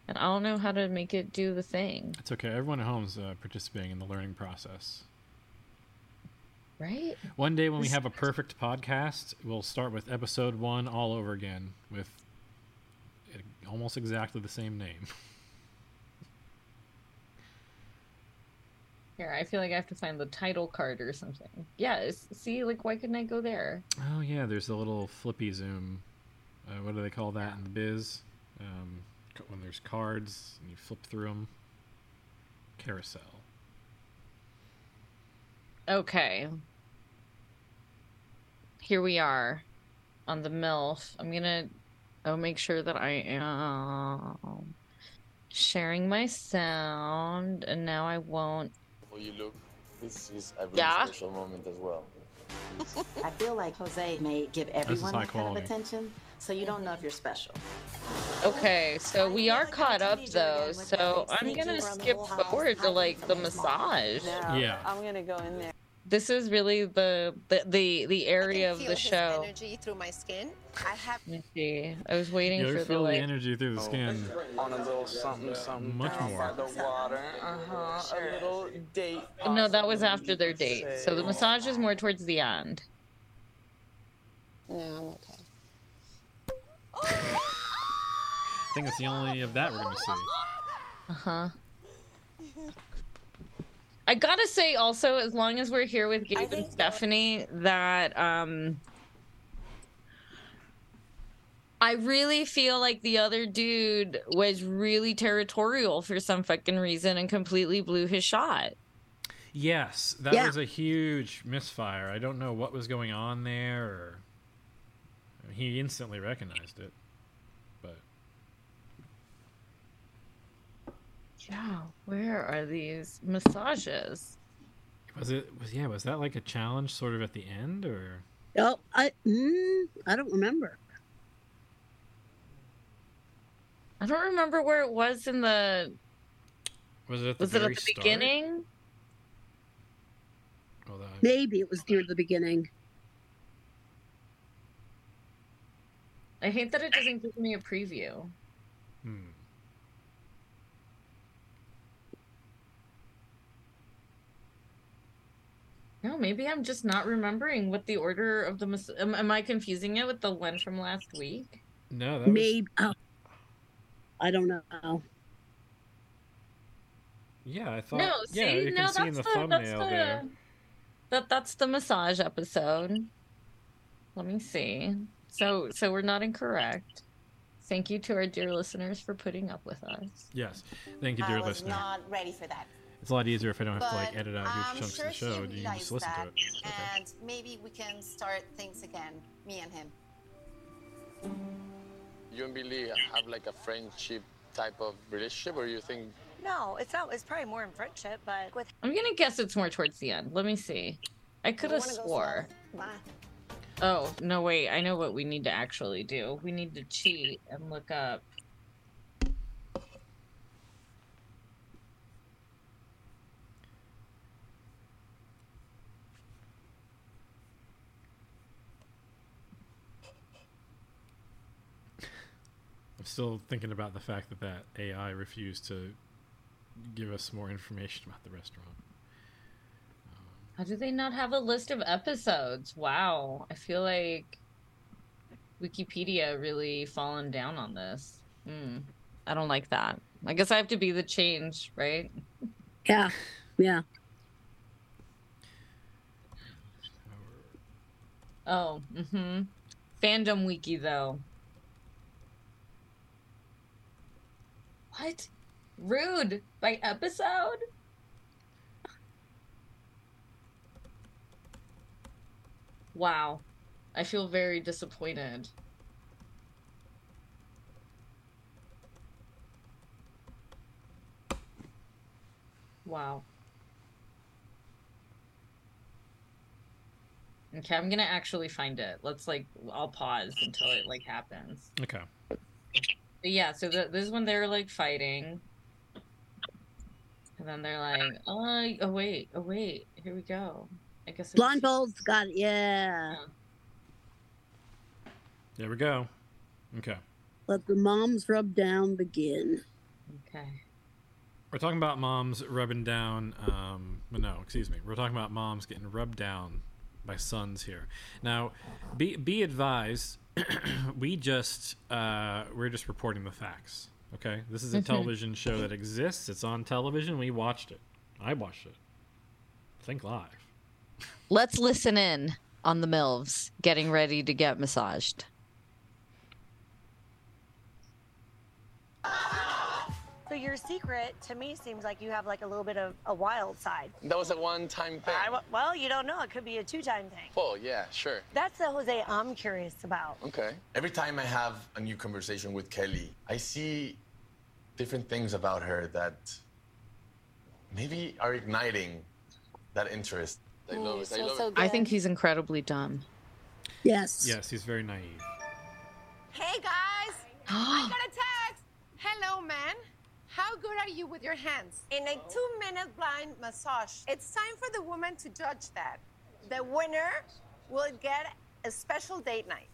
And I don't know how to make it do the thing, It's okay. Everyone at home's uh, participating in the learning process. right? One day when we have a perfect podcast, we'll start with episode one all over again with almost exactly the same name. Here, I feel like I have to find the title card or something. Yeah, see, like, why couldn't I go there? Oh yeah, there's a little flippy zoom. Uh, what do they call that in the biz? Um, when there's cards and you flip through them. Carousel. Okay. Here we are on the MILF. I'm gonna oh make sure that I am sharing my sound and now I won't How you look, this is a really Yeah. special moment as well. I feel like Jose may give everyone that kind of attention, so you don't know if you're special. Okay, so we are caught up though, so I'm gonna skip forward to like the massage. Yeah. I'm gonna go in there. This is really the the the, the area of feel the his show. energy through my skin. I have Let me see. I was waiting You for ever the feel the like energy through the skin? On a little something, something Much down more. by the water. Uh-huh. A little date. No, that was after their date. So the massage is more towards the end. no, I'm okay. I think it's the only of that we're gonna see. Uh huh. I gotta say also, as long as we're here with Gabe and Stephanie, that um I really feel like the other dude was really territorial for some fucking reason and completely blew his shot. Yes, that Yeah. was a huge misfire. I don't know what was going on there. Or... He instantly recognized it, but Yeah, where are these massages? was it? Was yeah? Was that like a challenge, sort of at the end, or Oh, I mm, I don't remember. I don't remember where it was in the. was it at the Was it at the start? beginning? Oh, that- Maybe it was near the beginning. I hate that it doesn't give me a preview. hmm. No, maybe I'm just not remembering what the order of the. Mas- am, am I confusing it with the one from last week? No, that was Maybe. Oh, I don't know. yeah. I thought no, yeah, see, you no, can that's see in the, the, thumbnail that's the there. that that's the massage episode. Let me see. So so we're not incorrect. Thank you to our dear listeners for putting up with us. Yes, thank you, dear I was listener. not ready for that. It's a lot easier if I don't have to like edit out I'm huge chunks sure of the show. he You can just listen that, to it. Okay. and maybe we can start things again, me and him. You and Billy have like a friendship type of relationship, or you think No, it's not. It's probably more in friendship, but with I'm gonna guess it's more towards the end. Let me see. I could have swore. Oh no, wait! I know what we need to actually do. We need to cheat and look up. I'm still thinking about the fact that that AI refused to give us more information about the restaurant. How do they not have a list of episodes? Wow, I feel like Wikipedia really fallen down on this. Hmm. I don't like that. I guess I have to be the change, right? Yeah, yeah. Oh, mm-hmm. Fandom wiki though. What? Rude by episode? Wow. I feel very disappointed. Wow. Okay, I'm gonna actually find it. Let's like, I'll pause until it like happens. Okay. But yeah, so the, this is when they're like fighting, and then they're like, "Oh, oh wait, oh wait, here we go." I guess it was- Blindfolds got it. Yeah. There we go. Okay. Let the moms rub down begin. Okay. We're talking about moms rubbing down. Um, no, excuse me. We're talking about moms getting rubbed down by sons here. Now, be be advised. we just uh, we're just reporting the facts. Okay, this is a Mhm. television show that exists. It's on television. We watched it. I watched it. Think live. Let's listen in on the MILFs getting ready to get massaged. So your secret to me seems like you have like a little bit of a wild side. That was a one-time thing. I, well, you don't know. It could be a two-time thing. Oh yeah, sure. That's the Jose I'm curious about. Okay. Every time I have a new conversation with Kelly, I see different things about her that maybe are igniting that interest. I love it. I so, love so it. I think he's incredibly dumb. Yes. Yes, he's very naive. Hey guys! I got a text! Hello, man. How good are you with your hands? In a two minute blind massage, it's time for the woman to judge that. The winner will get a special date night.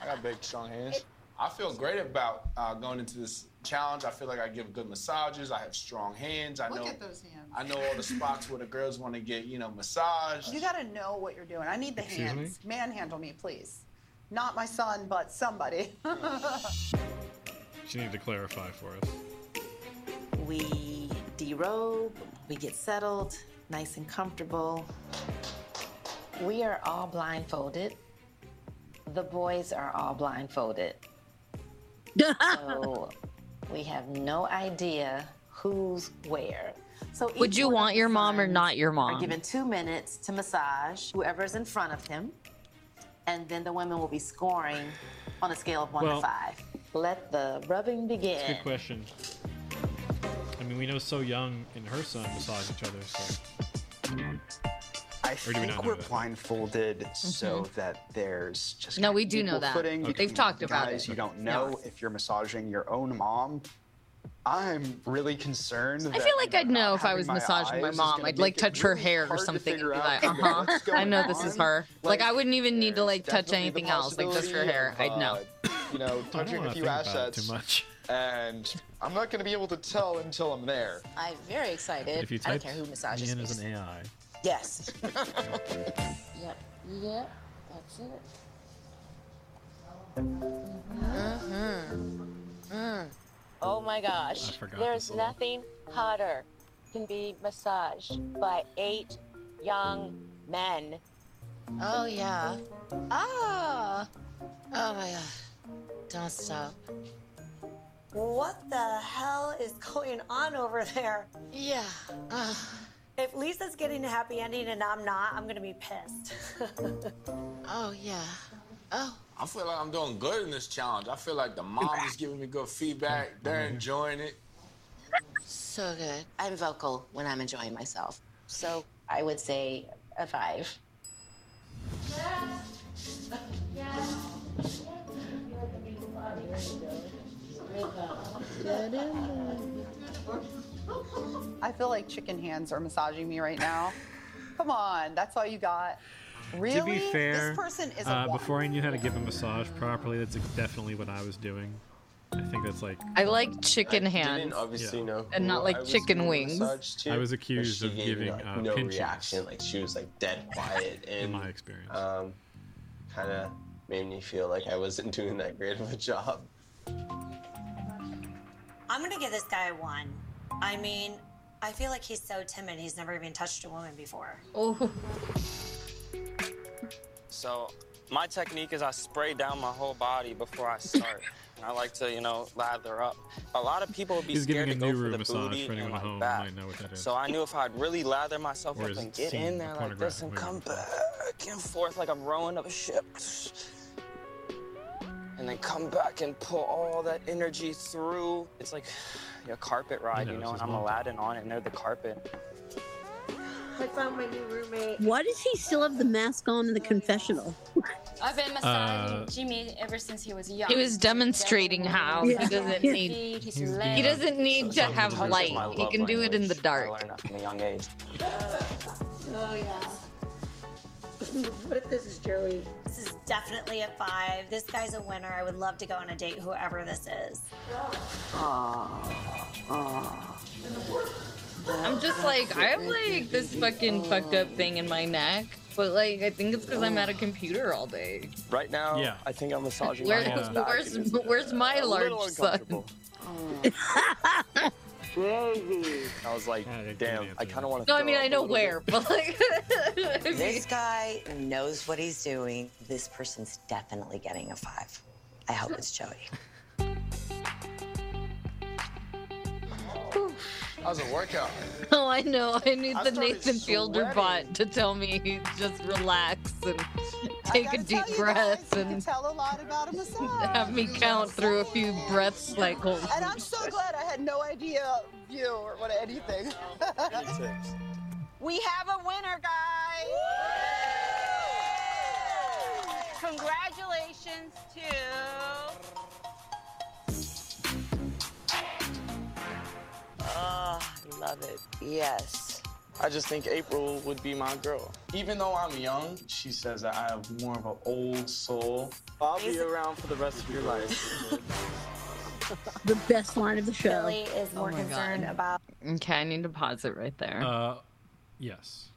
I got big, strong hands. I feel great about uh, going into this challenge. I feel like I give good massages. I have strong hands. I Look know. at those hands. I know all the spots where the girls want to get, you know, massaged. You gotta know what you're doing. I need the Excuse me? hands. Manhandle me, please. Not my son, but somebody. She needed to clarify for us. We derobe, we get settled, nice and comfortable. We are all blindfolded. The boys are all blindfolded. so we have no idea who's where. So Would you want your mom or not your mom? Are mom? given two minutes to massage whoever's in front of him, and then the women will be scoring on a scale of one Well- to five. Let the rubbing begin. That's a good question. I mean, we know So Young and her son massage each other, so. I Or do we think we're that? blindfolded so mm-hmm. that there's just No, we do know that. Footing Okay. They've talked about guys. it. You don't know if you're massaging your own mom. I'm really concerned. I feel like I'd know if I was massaging my mom. I'd like touch her hair or something and be like, uh huh. I know this is her. Like I wouldn't even need to like touch anything else, like just her hair. I'd know. you know, touching a few think about it assets. too much. And I'm not going to be able to tell until I'm there. I'm very excited. If you I don't care who massages Ian me. as an AI, Yes. yep. Yep. That's it. Mm-hmm. Mm. Oh my gosh. I forgot There's nothing hotter can be massaged by eight young men. Oh yeah. Ah. Oh my god. Don't stop. What the hell is going on over there? Yeah. if Lisa's getting a happy ending and I'm not, I'm gonna be pissed. oh yeah. Oh. I feel like I'm doing good in this challenge. I feel like the mom is giving me good feedback. Mm-hmm. They're enjoying it. So good. I'm vocal when I'm enjoying myself. So I would say a five. I feel like chicken hands are massaging me right now. Come on, that's all you got. Really? to be fair, this person is uh, one. before I knew how to give a massage properly, that's definitely what I was doing. I think that's like I like chicken hands. obviously Yeah. know And not like I chicken wings. to, I was accused of giving, like, uh, no pinches. reaction. Like she was like dead quiet and In my experience. um, kind of made me feel like I wasn't doing that great of a job. I'm gonna give this guy a one. I mean, I feel like he's so timid. He's never even touched a woman before. Oh. So my technique is I spray down my whole body before I start. And I like to, you know, lather up. A lot of people would be He's scared to go for the booty and like home that. know what that is. So I knew if I'd really lather myself Or up and get in there like this and come back and forth like I'm rowing up a ship. And then come back and pull all that energy through. It's like a carpet ride, you know, and I'm. Aladdin on it and they're the carpet. I found my new roommate. Why does he still have the mask on in the confessional? I've been massaging Uh, Jimmy ever since he was young. He was demonstrating how Yeah. he doesn't His need feet, his he doesn't need to have light. He love can do it in the language. I dark. learned that from a young age. Oh yeah. what if this is Joey? This is definitely a five. This guy's a winner. I would love to go on a date, whoever this is. I'm just like, I have like this fucking fucked up thing in my neck, but like, I think it's because I'm at a computer all day. Right now, Yeah. I think I'm massaging Where, my hands back. where's where's my a large little son? uncomfortable. I was like, damn, I kind of want to. No, I mean I know where, but like, This guy knows what he's doing. This person's definitely getting a five. I hope it's Joey. How's it workout? oh, I know. I need I the started Nathan Fielder sweating. bot to tell me just relax and take a deep breath and Tell a lot about a massage. have me count through a few breath cycles. And I'm so glad I had no idea you or what anything. we have a winner, guys. Congratulations to. Love it. Yes. I just think April would be my girl. Even though I'm young, she says that I have more of an old soul. I'll be around for the rest of your life. The best line of the show. Billy is more my concerned God. about Okay, I need to pause it right there. Uh, yes.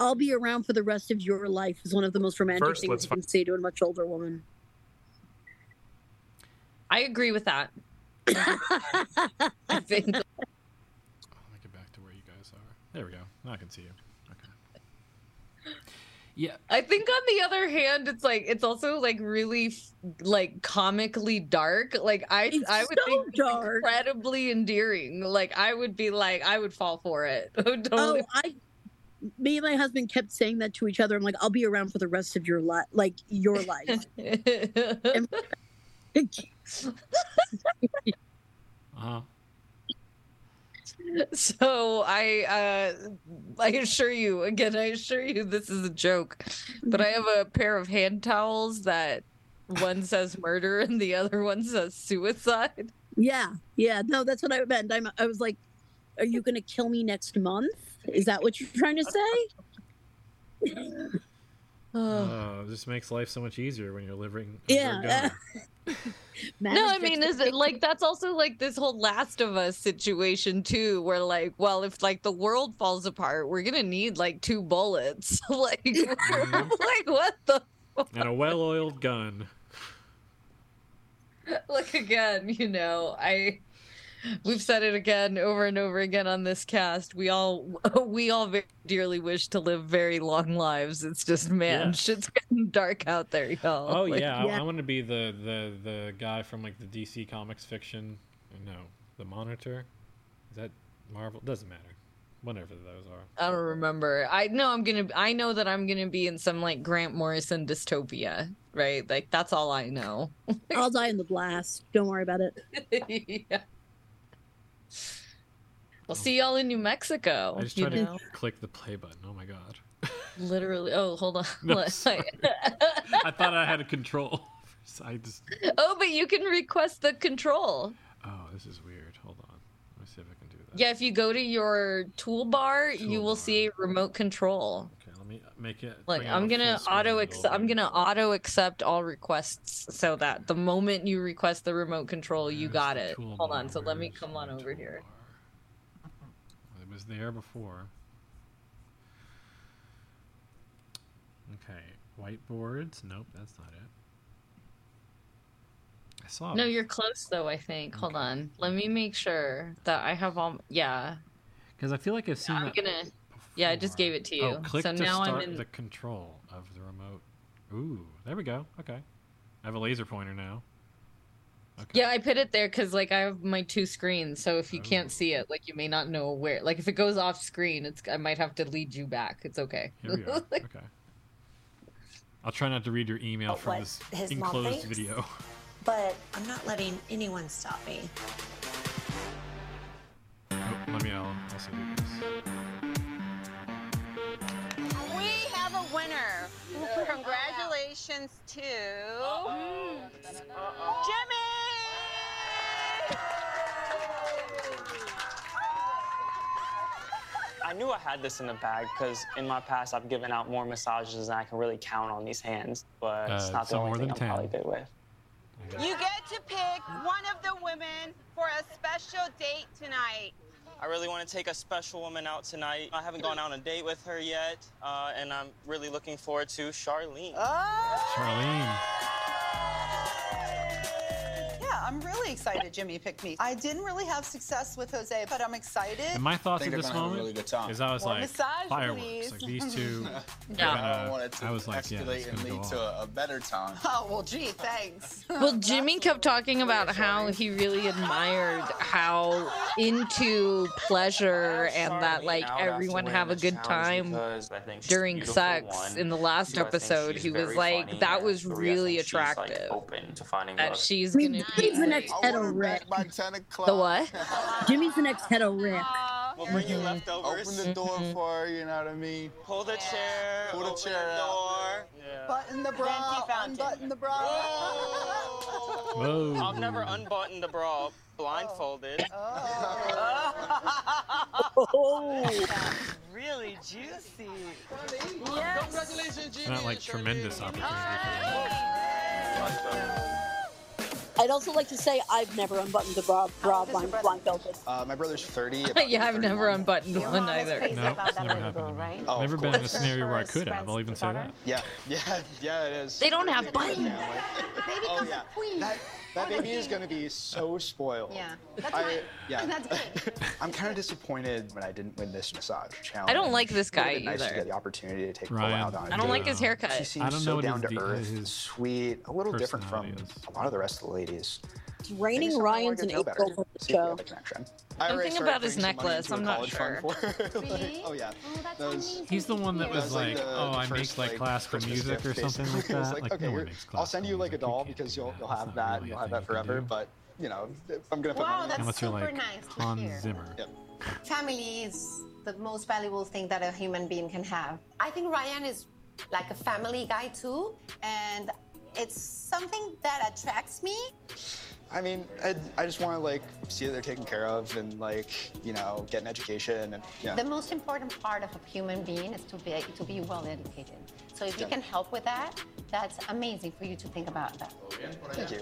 I'll be around for the rest of your life is one of the most romantic First, things you can say to a much older woman. I agree with that. I think Let me get back to where you guys are. There we go. Now I can see you. Okay. Yeah. I think on the other hand, it's like it's also like really f- like comically dark. Like I I would so think it's incredibly endearing. Like I would be like I would fall for it. totally. Oh, I, me and my husband kept saying that to each other. I'm like, I'll be around for the rest of your life, like your life. And- Uh-huh. So I uh I assure you again, I assure you this is a joke. But I have a pair of hand towels that one says murder and the other one says suicide. yeah, yeah. No, that's what I meant. I'm, I was like, are you going to kill me next month? Is that what you're trying to say? Oh, this makes life so much easier when you're living. under Yeah. gun. no, I mean, is it like that's also like this whole Last of Us situation too, where like, well, if like the world falls apart, we're gonna need like two bullets. like, mm-hmm. like what the? and a well-oiled gun. Look again, you know, I. We've said it again over and over again on this cast. We all we all very dearly wish to live very long lives. It's just man, Yeah. shit's getting dark out there, y'all. Oh Like, yeah, I, I want to be the, the the guy from like the DC Comics fiction. No, the Monitor. Is that Marvel? Doesn't matter. Whatever those are. I don't remember. I know I'm gonna. I know that I'm gonna be in some like Grant Morrison dystopia, right? Like that's all I know. I'll die in the blast. Don't worry about it. yeah. We'll see y'all in New Mexico. I just you tried know? to click the play button. Oh my god. Literally. Oh, hold on. No. I thought I had a control. I just. oh, but you can request the control. Oh, this is weird. Hold on. Let me see if I can do that. Yeah, if you go to your toolbar, you will see a remote control. Okay, let me make it. Out I'm gonna auto ex- I'm gonna auto accept all requests so that the moment you request the remote control, you got it. Hold on, so let me come on over here. Was there before. Okay, whiteboards. Nope, that's not it. I saw. No, you're close though. I think. Hold on. Let me make sure that I have all. Yeah, because I feel like I've seen I'm that. gonna. Yeah, I just gave it to you. Oh, click so to now start I'm in. the control of the remote. Ooh, there we go. Okay, I have a laser pointer now. Yeah, I put it there because like I have my two screens, so if you oh. can't see it, like you may not know where. Like if it goes off screen, it's I might have to lead you back. It's okay. Here we are. okay. I'll try not to read your email Oh, from what? this His mom enclosed thinks? video. But I'm not letting anyone stop me. Oh, let me. I'll also do this. We have a winner. Oh, Congratulations to Jimmy. I knew I had this in the bag because in my past I've given out more massages than I can really count on these hands, but it's Uh, not the only more thing than I'm probably good with. You get to pick one of the women for a special date tonight. I really want to take a special woman out tonight. I haven't gone out on a date with her yet, uh, and I'm really looking forward to Charlene. Charlene. Yeah, I'm really excited Jimmy picked me. I didn't really have success with Jose, but I'm excited. And my thoughts at this gonna have a moment really is I was More like massage, fireworks. please. Like these two. Yeah. I gonna- want it to I was like, yeah, escalate it's and gonna lead off. to a, a better time. Oh well, gee, thanks. Well, Jimmy kept talking about how he really admired how into pleasure and that like everyone have a good time because I think she's during sex one. in the last Two, episode. He was like, that was really think like, attractive. open to finding that she's gonna Jimmy's the next like, head of Rick. By 10 o'clock. the what? Jimmy's the next head of Rick. We'll bring you leftovers. Open the door mm-hmm. for her, you know what I mean? Pull the chair. Pull the open chair the out. door. Yeah. Button the bra, unbutton the bra. Whoa. I've never unbuttoned the bra blindfolded. Oh. oh. Really juicy. Congratulations, It's not like tremendous opportunity. I'd also like to say I've never unbuttoned a bra, bra blind, blindfolded. Uh, my brother's 30. yeah, I've never 31. unbuttoned one either. crazy No, about it's never happened. right? Oh, Never been in a scenario where I could have. I'll even say that. Yeah, yeah, yeah, it is. They don't have buttons. Baby Oh, comes yeah. a queen. That, that baby is going to be so spoiled. Yeah, that's I, fine. yeah. That's good. I'm kind of disappointed when I didn't win this massage challenge. I don't like this It would've guy been nice to either. get the opportunity to take Paula Ryan. out on a I don't date. like his haircut. She seems I don't know so what down to earth, sweet, a little different from is. a lot of the rest of the ladies. It's raining I Ryans wanna and get to know better. April for the See if we show. have a connection. I already Something about his putting some money necklace, into a I'm not college sure. for. Like, oh yeah, that was. He's the one that That was was like like, the- oh, the I first, make like class for music or something like basically. It was that. like, Like, okay, no one here, makes I'll send you like a doll because you'll you'll have that. really You'll have that forever. But you know, I'm gonna put Wow, money. that's you're super nice to Hans. Zimmer. Yep. Family is the most valuable thing that a human being can have. I think Ryan is like a family guy too, and it's something that attracts me. I mean, I, I just want to like see that they're taken care of and like you know get an education and yeah. The most important part of a human being is to be to be well educated. So if you can help with that, that's amazing for you to think about that. Thank you.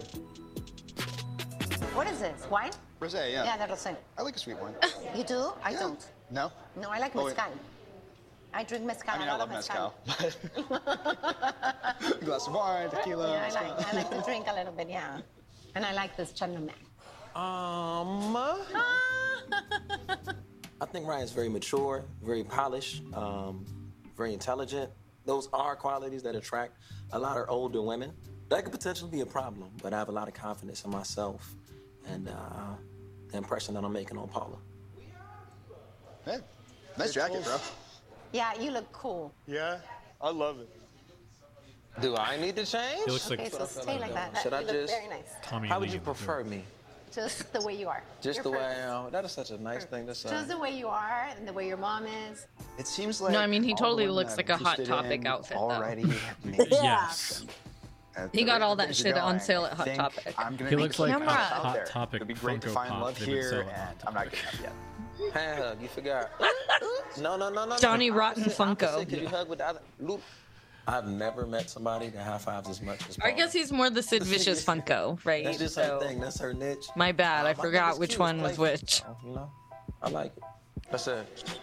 What is this? Wine? Rosé, yeah. Yeah, that's it. I like a sweet wine. You do? I don't. No. No, I like mezcal. Oh, mezcal. I drink mezcal. I mean, a I lot love of mezcal. mezcal. Glass of wine, tequila. Yeah, I like, I like to drink a little bit, yeah. And I like this Chardonnay. Um, I think Ryan's very mature, very polished, um, very intelligent. Those are qualities that attract a lot of older women. That could potentially be a problem, but I have a lot of confidence in myself and uh, the impression that I'm making on Paula. Hey, nice jacket, bro. Yeah, you look cool. Yeah, I love it. Do I need to change? He looks like Okay, so stay like that. Should you I just? very nice. Tommy How would you prefer film. me? Just the way you are. Just You're the way I am. That is such a nice thing to say. Just the way you are and the way your mom is. It seems like No, I mean, he totally looks like a Hot Topic in outfit, though. Already made Yes. He got all that shit on sale at Hot Topic. I'm gonna He looks like a Camera. out Hot there. Topic It'd be great to Funko find Pop love here, selling on and I'm not getting up yet. Hand hug, you forgot. no, no, no, no. Johnny no. Rotten Opposite, Funko. opposite, 'cause you hug with the other. Loop. I've never met somebody that high fives as much as I guess he's more the Sid Vicious Funko, right? That's just So- her thing. That's her niche. My bad. I My forgot which one was which. You know, I like it. That's it.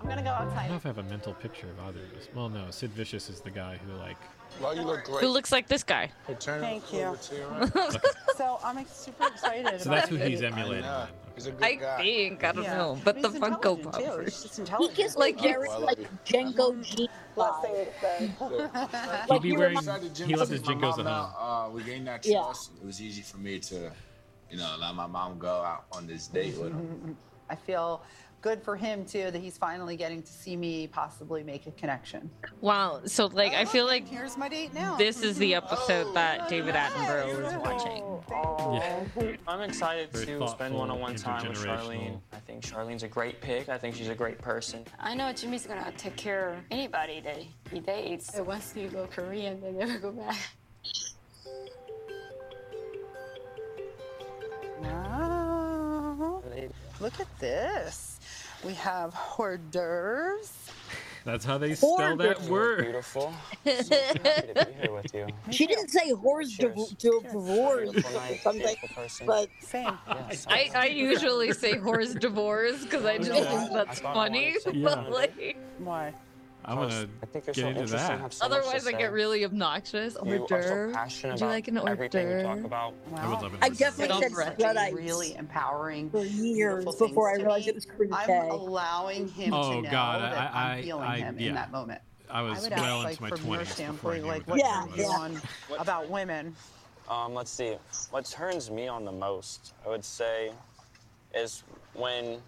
I'm gonna go outside. I don't know if I have a mental picture of either of us. Well, no, Sid Vicious is the guy who like. Well, you look great. Who looks like this guy? Hey, turn Thank you. to your right. So I'm super excited. So that's about who he's emulating. know. He's a good I guy. think. I don't Yeah. know. But the he's Funko Pop. He's just He intelligent. gives like Oh, very I love like it. Django G. Let's say it then. He'll Like be you wearing. remind- Decided Jim He left since his my jinkos mom at home. uh, we gained that Yeah. It was easy for me to, you know, let my mom go out on this date with him. I feel good for him too that he's finally getting to see me possibly make a connection. Wow. So like, I feel like oh, Here's my date now. this is the episode that oh, David Attenborough was watching. Yeah. I'm excited Very to spend one-on-one time with. Charlene. I think Charlene's a great pick. I think she's a great person. I know Jimmy's gonna take care of anybody that he dates. It wants to go Korean, they never go back. Wow. Look at this. We have hors d'oeuvres. That's how they spell that word. Beautiful. So happy to be here with you. She didn't say horse divorce Beautiful night, something, beautiful person. but same. Yes, I, I usually say hors divorce because I just Yeah. think that's I funny. wanted to- But like, Why? I'm gonna I think you're get so into that. have so otherwise, I say. get really obnoxious. You Hors are so passionate Would you like an hors everything you talk d'oeuvre? about. I would love it. I definitely said Reggie, Luddite really empowering for years before I realized me. it was Chris I'm allowing him Oh, to know God, that I- I, I- am feeling I- him yeah. in that moment. I was would well ask, like, into my from your 20s before I standpoint, like what what Yeah, turns yeah. you on about women. Um, let's see. What turns me on the most, I would say, is when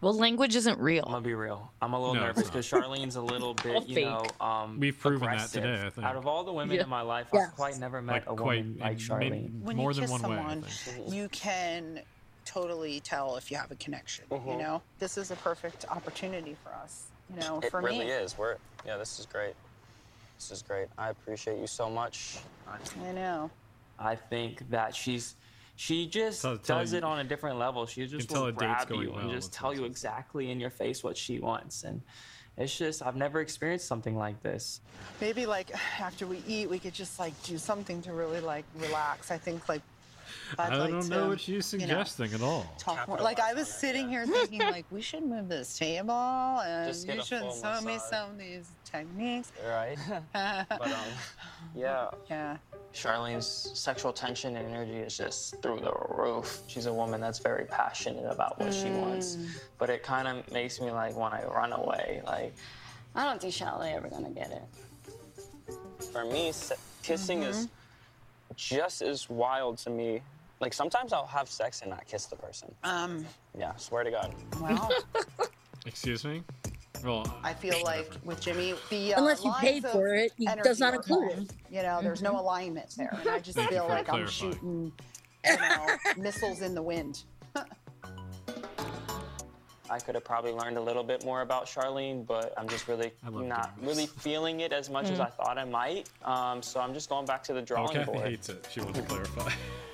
Well, language isn't real. I'm gonna be real. I'm a little No, nervous because Charlene's a little bit, you fake. know, um, We've proven that today, I think. Out of all the women Yeah. in my life, Yes. I've quite never met Like a quite woman like maybe Charlene. When more you than kiss one way. Someone, think. you can totally tell if you have a connection. You Mhm. know, this is a perfect opportunity for us. You know, It for really me. It really is. We're yeah. This is great. This is great. I appreciate you so much. I know. I think that she's she just Tell- tell does you- it on a different level. She just will grab you well and just tell you exactly in your face what she wants, and it's just I've never experienced something like this. Maybe like after we eat, we could just like do something to really like relax. I think like I'd I like don't to, know what she's you know, suggesting at all. talk more. Like I was sitting here thinking, like we should move this table, and you should full show me some of these techniques. Right? but um, yeah. Yeah. Charlene's sexual tension and energy is just through the roof. She's a woman that's very passionate about what she wants, but it kind of makes me like want to run away. Like I don't think Charlene ever gonna get it. for me, se- kissing is just as wild to me. Like sometimes I'll have sex and not kiss the person. Um. Yeah, swear to God. Well, Excuse me. Well, I feel like with Jimmy, the uh, Unless you lines paid for it, he does not include off. it. You know, there's no alignment there, and I just Thank feel for like I'm shooting, you know, missiles in the wind. I could have probably learned a little bit more about Charlene, but I'm just really not doing really feeling it as much as I thought I might. Um, so I'm just going back to the drawing okay, board. hates it. She wants to clarify.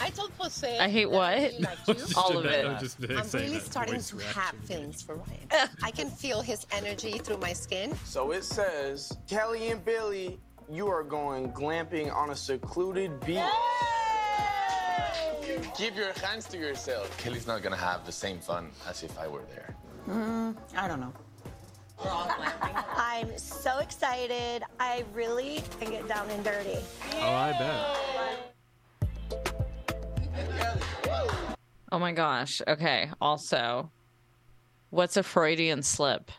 I told Jose. I hate what? I really liked. All of it. I'm just I'm really starting to reaction. have feelings for Ryan. I can feel his energy through my skin. So it says, Kelly and Billy, you are going glamping on a secluded beach. Keep your hands to yourself. Kelly's not gonna have the same fun as if I were there. Mm, I don't know. I'm so excited. I really can get down and dirty. Oh, I bet. Oh my gosh. Okay. Also, what's a Freudian slip?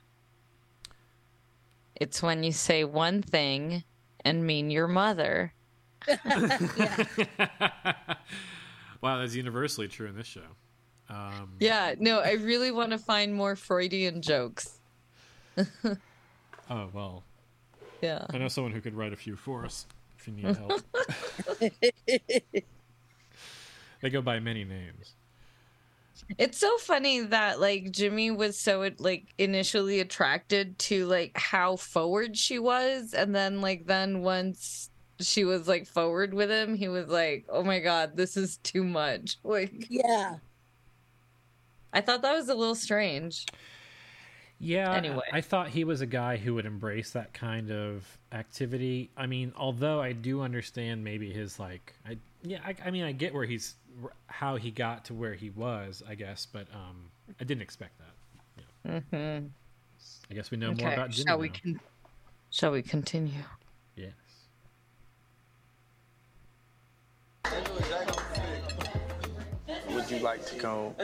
It's when you say one thing and mean your mother. wow, that's universally true in this show. Um, Yeah, no, I really want to find more Freudian jokes. Oh well. Yeah. I know someone who could write a few for us if you need help. they go by many names. It's so funny that like Jimmy was so like initially attracted to like how forward she was and then like then once she was like forward with him he was like oh my god this is too much like Yeah. I thought that was a little strange. Yeah. Anyway. I thought he was a guy who would embrace that kind of activity. I mean, although I do understand maybe his like, I yeah, I, I mean, I get where he's how he got to where he was, I guess, but um, I didn't expect that. Yeah. Mm-hmm. I guess we know more about Jimmy shall we now. con- shall we continue? Yes. Would you like to go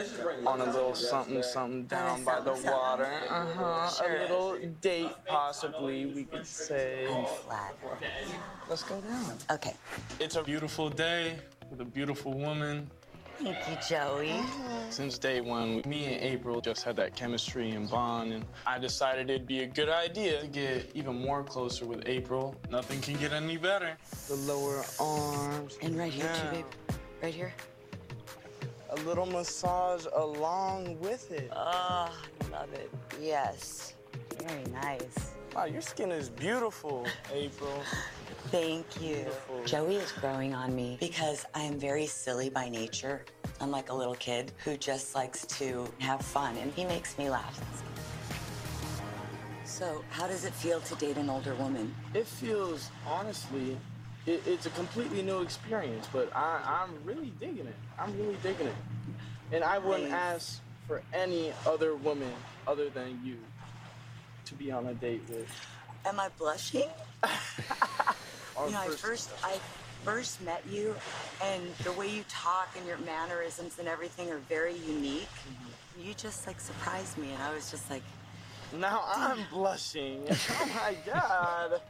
on a little something, something down by the water? Uh huh. A little date, possibly, we could say. Let's go down. Okay. It's a beautiful day with a beautiful woman. Thank you, Joey. Since day one, me and April just had that chemistry and bond, and I decided it'd be a good idea to get even more closer with April. Nothing can get any better. The lower arms. And right here, too, Yeah. babe. Right here. A little massage along with it. Oh, love it. Yes. Very nice. Wow, your skin is beautiful, April. Thank you. Joey is growing on me because I am very silly by nature. I'm like a little kid who just likes to have fun, and he makes me laugh. So, how does it feel to date an older woman? It feels, honestly, it, it's a completely new experience, but I, I'm really digging it. I'm really digging it. And I wouldn't ask for any other woman other than you to be on a date with. Am I blushing? You know, I first- first I first met you, and the way you talk and your mannerisms and everything are very unique. Mm-hmm. You just like surprised me, and I was just like, Now I'm blushing. Oh my god.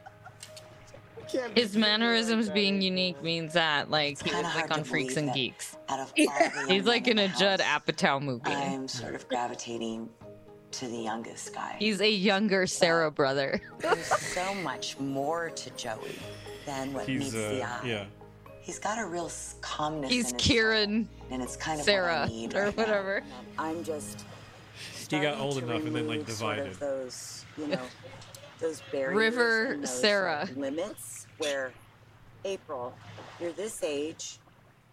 You can't His doing like mannerisms being unique means that like he was like on Freaks and Geeks. out of all He's like in in a the Judd Apatow movie. I'm sort of gravitating to the youngest guy. He's a younger Cera brother. There's so much more to Joey than what He's meets the uh, eye. yeah. He's got a real calmness. He's in Kieran soul, and it's kind of Cera what I need or right now. whatever. I'm just. He got old to enough and then like remove sort divided. of those, you know, those barriers. River and those, Cera. like, limits where, April, you're this age,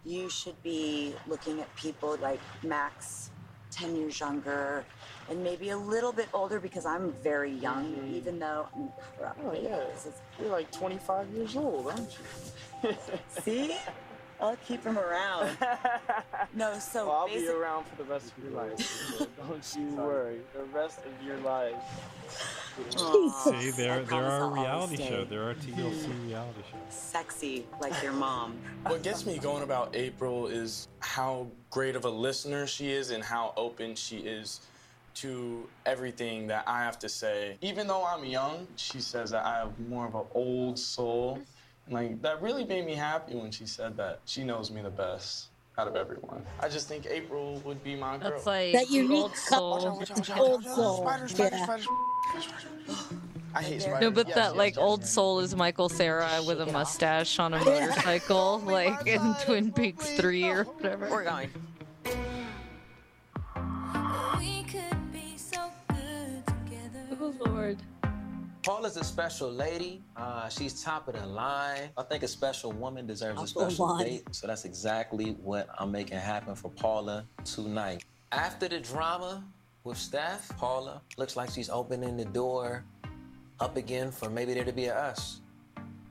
you should be looking at people like Max, ten years younger, and maybe a little bit older because I'm very young, mm-hmm. even though. I'm Oh yeah, you're like 25 years old, aren't you? See? I'll keep him around. No, so Well, I'll be around for the rest of your life. so don't you worry. The rest of your life. See, there, there are reality stay. shows. There are TLC reality shows. sexy like your mom. What gets me going about April is how great of a listener she is and how open she is to everything that I have to say. Even though I'm young, she says that I have more of an old soul. And like that really made me happy when she said that. She knows me the best out of everyone. I just think April would be my girl. That's like That unique old soul. Old soul. Spider, spider, Yeah. I hate spiders. No, but Yes, that yes, like yes. old soul is Michael Cera with a mustache on a motorcycle, like in Twin Peaks Three or whatever. We're going. Oh Lord. Paula's a special lady. Uh, she's top of the line. I think a special woman deserves a special date. So that's exactly what I'm making happen for Paula tonight. After the drama with Steph, Paula looks like she's opening the door up again for maybe there to be a us.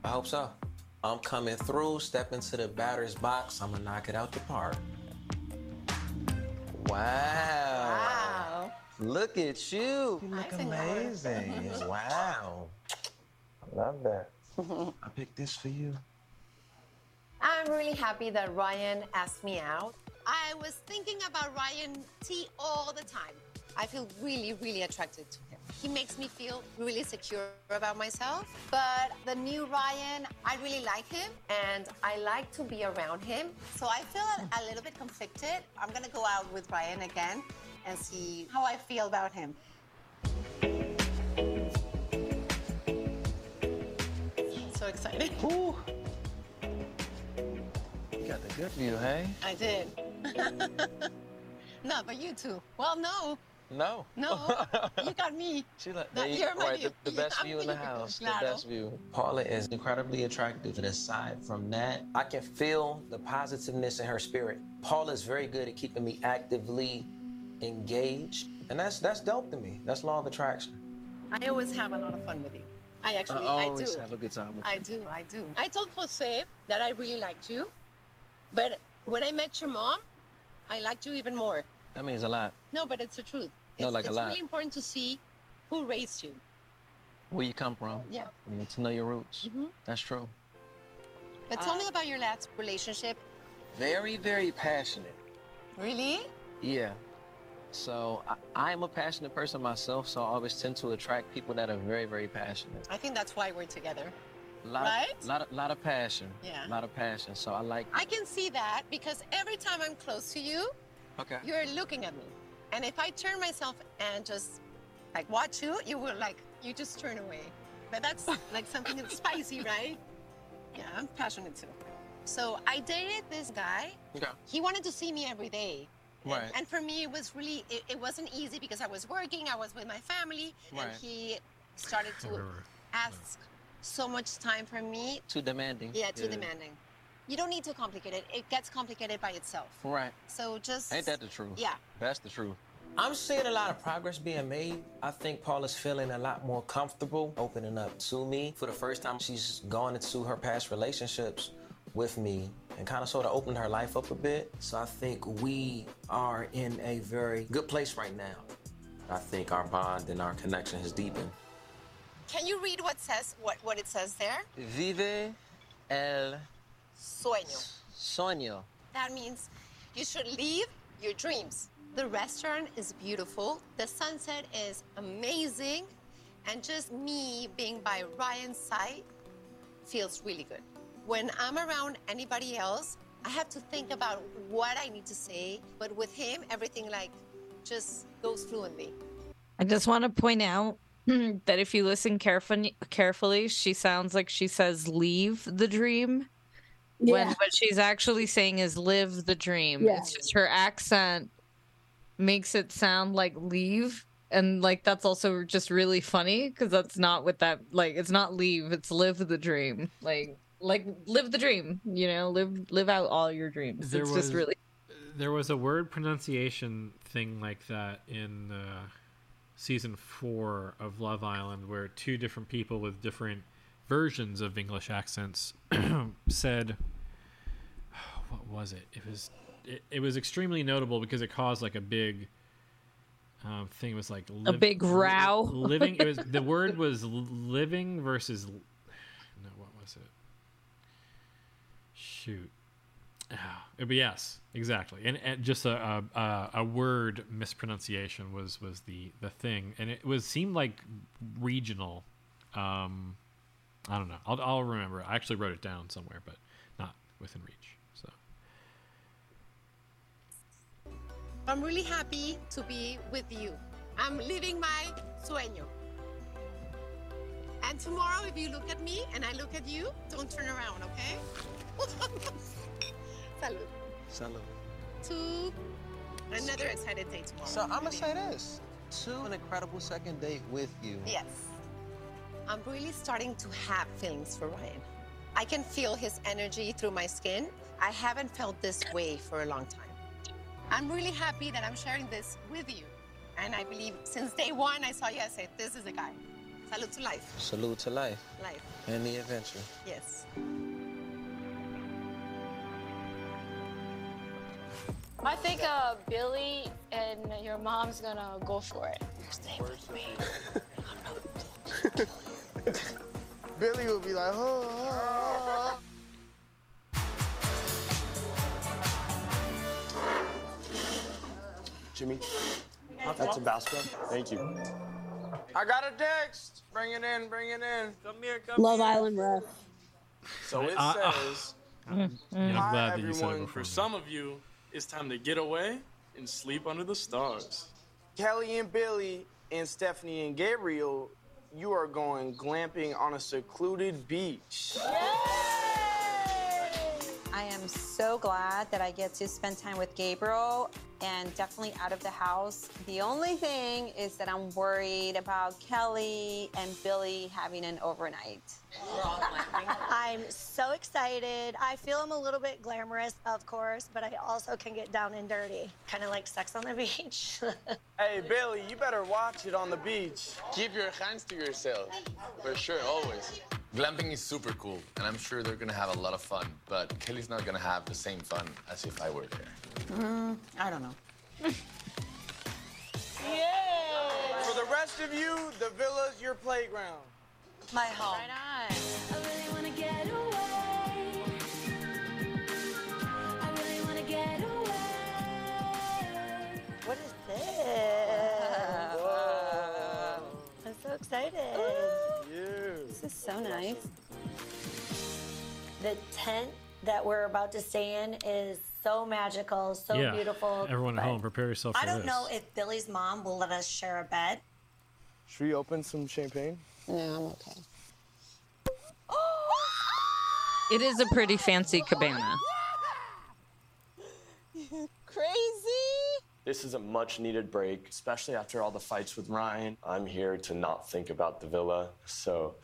I hope so. I'm coming through, step into the batter's box. I'm gonna knock it out the park. Wow. Wow. Look at you. You look amazing. wow. I love that. I picked this for you. I'm really happy that Ryan asked me out. I was thinking about Ryan T all the time. I feel really, really attracted to him. He makes me feel really secure about myself. But the new Ryan, I really like him and I like to be around him. So I feel a little bit conflicted. I'm gonna go out with Ryan again and see how I feel about him. So excited. Ooh. You got the good view, hey? I did. no, but you too. Well, no, No. no, you got me. She like, you- you're my right, the, the best view in the house. The best view. Paula is incredibly attractive, and aside from that, I can feel the positiveness in her spirit. Paula is very good at keeping me actively engaged, and that's that's dope to me. That's law of attraction. I always have a lot of fun with you. I actually, I I, always do. have a good time with I do, I do. I told Jose that I really liked you, but when I met your mom, I liked you even more. That means a lot. No, but it's the truth. No, it's, like a lot. it's really important to see who raised you. Where you come from. Yeah. You need to know your roots. Mhm. That's true. But tell me about your last relationship. Very, very passionate. Really? Yeah. So I, I'm a passionate person myself, so I always tend to attract people that are very, very passionate. I think that's why we're together. lot Right? Of, lot of, lot of passion. Yeah. A lot of passion. So I like. I can see that because every time I'm close to you, Okay. you're looking at me. And if I turn myself and just like watch you, you will like, you just turn away. But that's like something that's spicy, right? Yeah, I'm passionate too. So I dated this guy. Okay. He wanted to see me every day. Right. And for me, it was really, it, it wasn't easy because I was working, I was with my family, Right. and he started to ask so much time from me. Too demanding. Yeah, too demanding. You don't need to complicate it. It gets complicated by itself. Right. So just Ain't that the truth? Yeah. That's the truth. I'm seeing a lot of progress being made. I think Paula's feeling a lot more comfortable opening up to me. For the first time, she's gone into her past relationships with me and kind of sort of opened her life up a bit. So I think we are in a very good place right now. I think our bond and our connection has deepened. Can you read what says what, what it says there? Vive el Sueño. sueño. That means you should leave your dreams. The restaurant is beautiful. The sunset is amazing. And just me being by Ryan's side feels really good. When I'm around anybody else, I have to think about what I need to say. But with him, everything like just goes fluently. I just want to point out that if you listen carefully, carefully, she sounds like she says "leave the dream," when what she's actually saying is "live the dream." Yeah. It's just her accent makes it sound like "leave," and like that's also just really funny because that's not what that like. It's not "leave," it's "live the dream." Like, like live the dream. You know, live live out all your dreams. There it's was just really there was a word pronunciation thing like that in uh, season four of Love Island, where two different people with different versions of English accents said, "What was it? It was it, it was extremely notable because it caused like a big." Um, thing It was like A big row. living it was the word was living versus no what was it shoot but yes, exactly, and, and just a, a a word mispronunciation was was the the thing, and it was seemed like regional. Um, I don't know. I'll I'll remember. I actually wrote it down somewhere, but not within reach. So I'm really happy to be with you. I'm living my sueño. And tomorrow, if you look at me and I look at you, don't turn around, okay? Salud. Salud. To another excited day tomorrow. So I'm gonna say this: to an incredible second date with you. Yes. I'm really starting to have feelings for Ryan. I can feel his energy through my skin. I haven't felt this way for a long time. I'm really happy that I'm sharing this with you. And I believe since day one, I saw you, I said, this is the guy. Salute to life. Salute to life Life. and the adventure. Yes. I think uh, Billy and your mom's gonna go for it. Stay with me. Billy will be like, oh. Jimmy, that's Tabasco. Thank you. I got a text. Bring it in, bring it in. Come here, come here. Love here. Island ref. So it Uh, uh, says, I'm Hi glad that you said it everyone. before For some of you, it's time to get away and sleep under the stars. Kelly and Billy and Stephanie and Gabriel, you are going glamping on a secluded beach. I am so glad that I get to spend time with Gabriel and definitely out of the house. The only thing is that I'm worried about Kelly and Billy having an overnight. I'm so excited. I feel I'm a little bit glamorous, of course, but I also can get down and dirty. Kind of like sex on the beach. Hey, Billy, you better watch it on the beach. Keep your hands to yourself. For sure, always. Glamping is super cool, and I'm sure they're gonna have a lot of fun, but Kelly's not gonna have the same fun as if I were there. Mm, I don't know. yeah! For the rest of you, the villa's your playground. My home. Right on. I really want to get away. I really want to get away. What is this? I'm so excited. This is so nice. The tent that we're about to stay in is so magical, so yeah, beautiful. everyone at home, prepare yourself for I don't this. know if Billy's mom will let us share a bed. Should we open some champagne? No, I'm okay. it is a pretty fancy cabana. Crazy. This is a much needed break, especially after all the fights with Ryan. I'm here to not think about the villa, so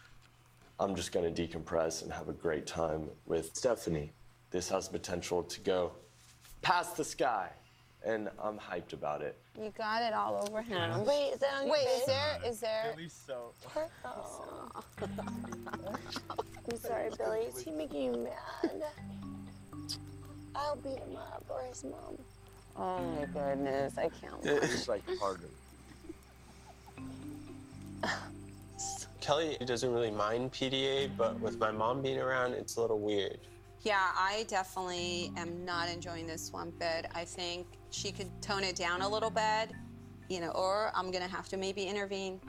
I'm just gonna decompress and have a great time with Stephanie. this has potential to go past the sky, and I'm hyped about it. You got it all over him. Wait, is that on your Wait, is there is there? At least so. Oh. I'm sorry, Billy. Is he making you mad? I'll beat him up or his mom. Oh my goodness, I can't. It's like harder. Kelly doesn't really mind PDA, but with my mom being around, it's a little weird. Yeah, I definitely am not enjoying this one bit. I think she could tone it down a little bit, you know, or I'm gonna have to maybe intervene.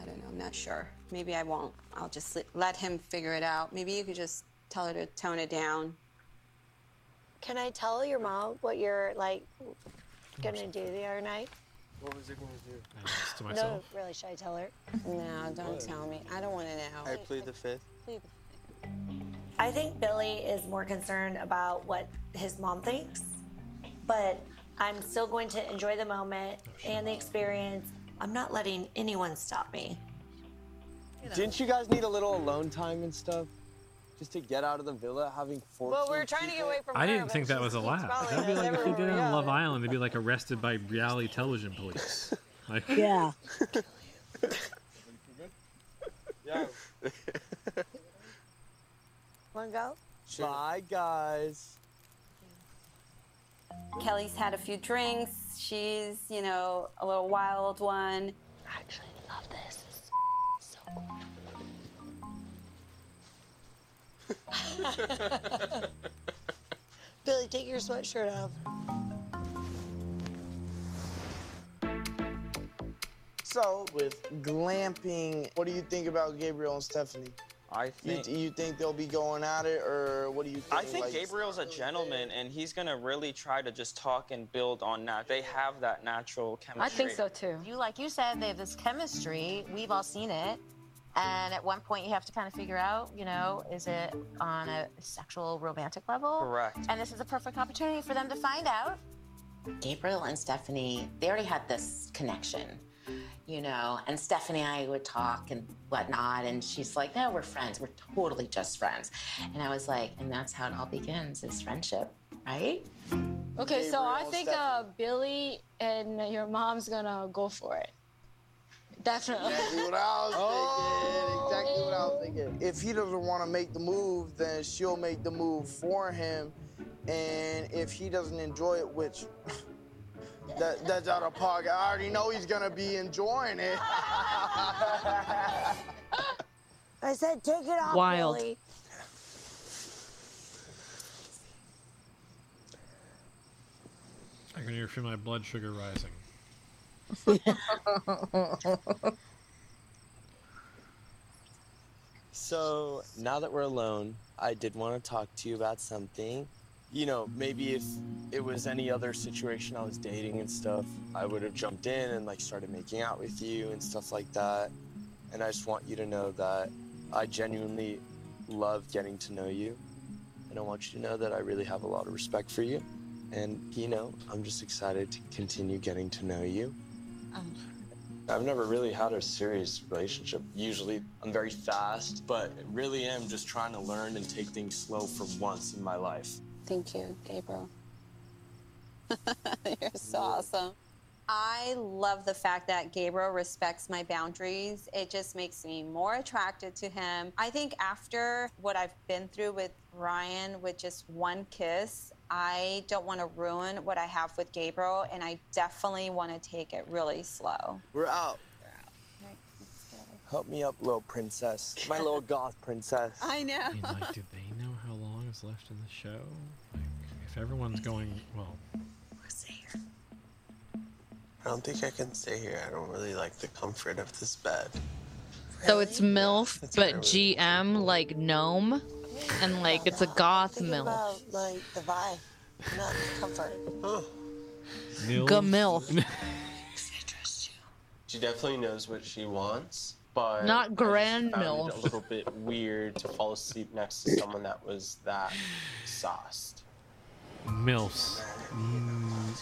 I don't know, I'm not sure. Maybe I won't. I'll just let- let him figure it out. Maybe you could just tell her to tone it down. Can I tell your mom what you're like gonna do the other night? What was it going to do? to No, really, should I tell her? No, don't tell me. I don't want to know. I plead the fifth. I think Billy is more concerned about what his mom thinks, but I'm still going to enjoy the moment and the experience. I'm not letting anyone stop me. Didn't you guys need a little alone time and stuff? Just to get out of the villa, having 14 Well, we were trying to get away from I her, didn't but think that was keeps allowed. following That'd be like if you did it on. Love Island, they'd be like arrested by reality television police. Like, Yeah. Yeah. Wanna go? Bye, guys. Kelly's had a few drinks. She's, you know, a little wild one. I actually love this. Billy, take your sweatshirt off. So, with glamping, what do you think about Gabriel and Stephanie? I You, think you think they'll be going at it, or what do you think? I think like- Gabriel's a gentleman, and he's gonna really try to just talk and build on that. They have that natural chemistry. I think so too. You like you said, they have this chemistry. We've all seen it. And at one point, you have to kind of figure out, you know, is it on a sexual, romantic level? Correct. And this is a perfect opportunity for them to find out. Gabriel and Stephanie, they already had this connection, you know, and Stephanie and I would talk and whatnot, and she's like, no, we're friends. We're totally just friends. And I was like, and that's how it all begins, is friendship, right? Okay, so I think uh, Billy and your mom's gonna go for it. Definitely. Exactly what I was thinking. Oh. Exactly what I was thinking. If he doesn't want to make the move, then she'll make the move for him. And if he doesn't enjoy it, which that, that's out of pocket, I already know he's gonna be enjoying it. I said take it off, Wild. Billy. I can hear feel my blood sugar rising. So now that we're alone, I did want to talk to you about something. You know, maybe if it was any other situation I was dating and stuff, I would have jumped in and like started making out with you and stuff like that. And I just want you to know that I genuinely love getting to know you. And I want you to know that I really have a lot of respect for you. And, you know, I'm just excited to continue getting to know you. I've never really had a serious relationship. Usually I'm very fast, but really am just trying to learn and take things slow for once in my life. Thank you, Gabriel. You're so awesome. I love the fact that Gabriel respects my boundaries. It just makes me more attracted to him. I think after what I've been through with Ryan with just one kiss, I don't want to ruin what I have with Gabriel, and I definitely want to take it really slow. We're out. Help me up, little princess. My little goth princess. I know. And like, do they know how long is left in the show? Like, if everyone's going, well, I don't think I can stay here. I don't really like the comfort of this bed. So it's MILF, but GM like gnome, and like it's a goth Think MILF. about like the vibe, not the comfort. Gamilf. She definitely knows what she wants, but Not I just grand MILF. It a little bit weird to fall asleep next to someone that was that sauced. MILFs. Mm,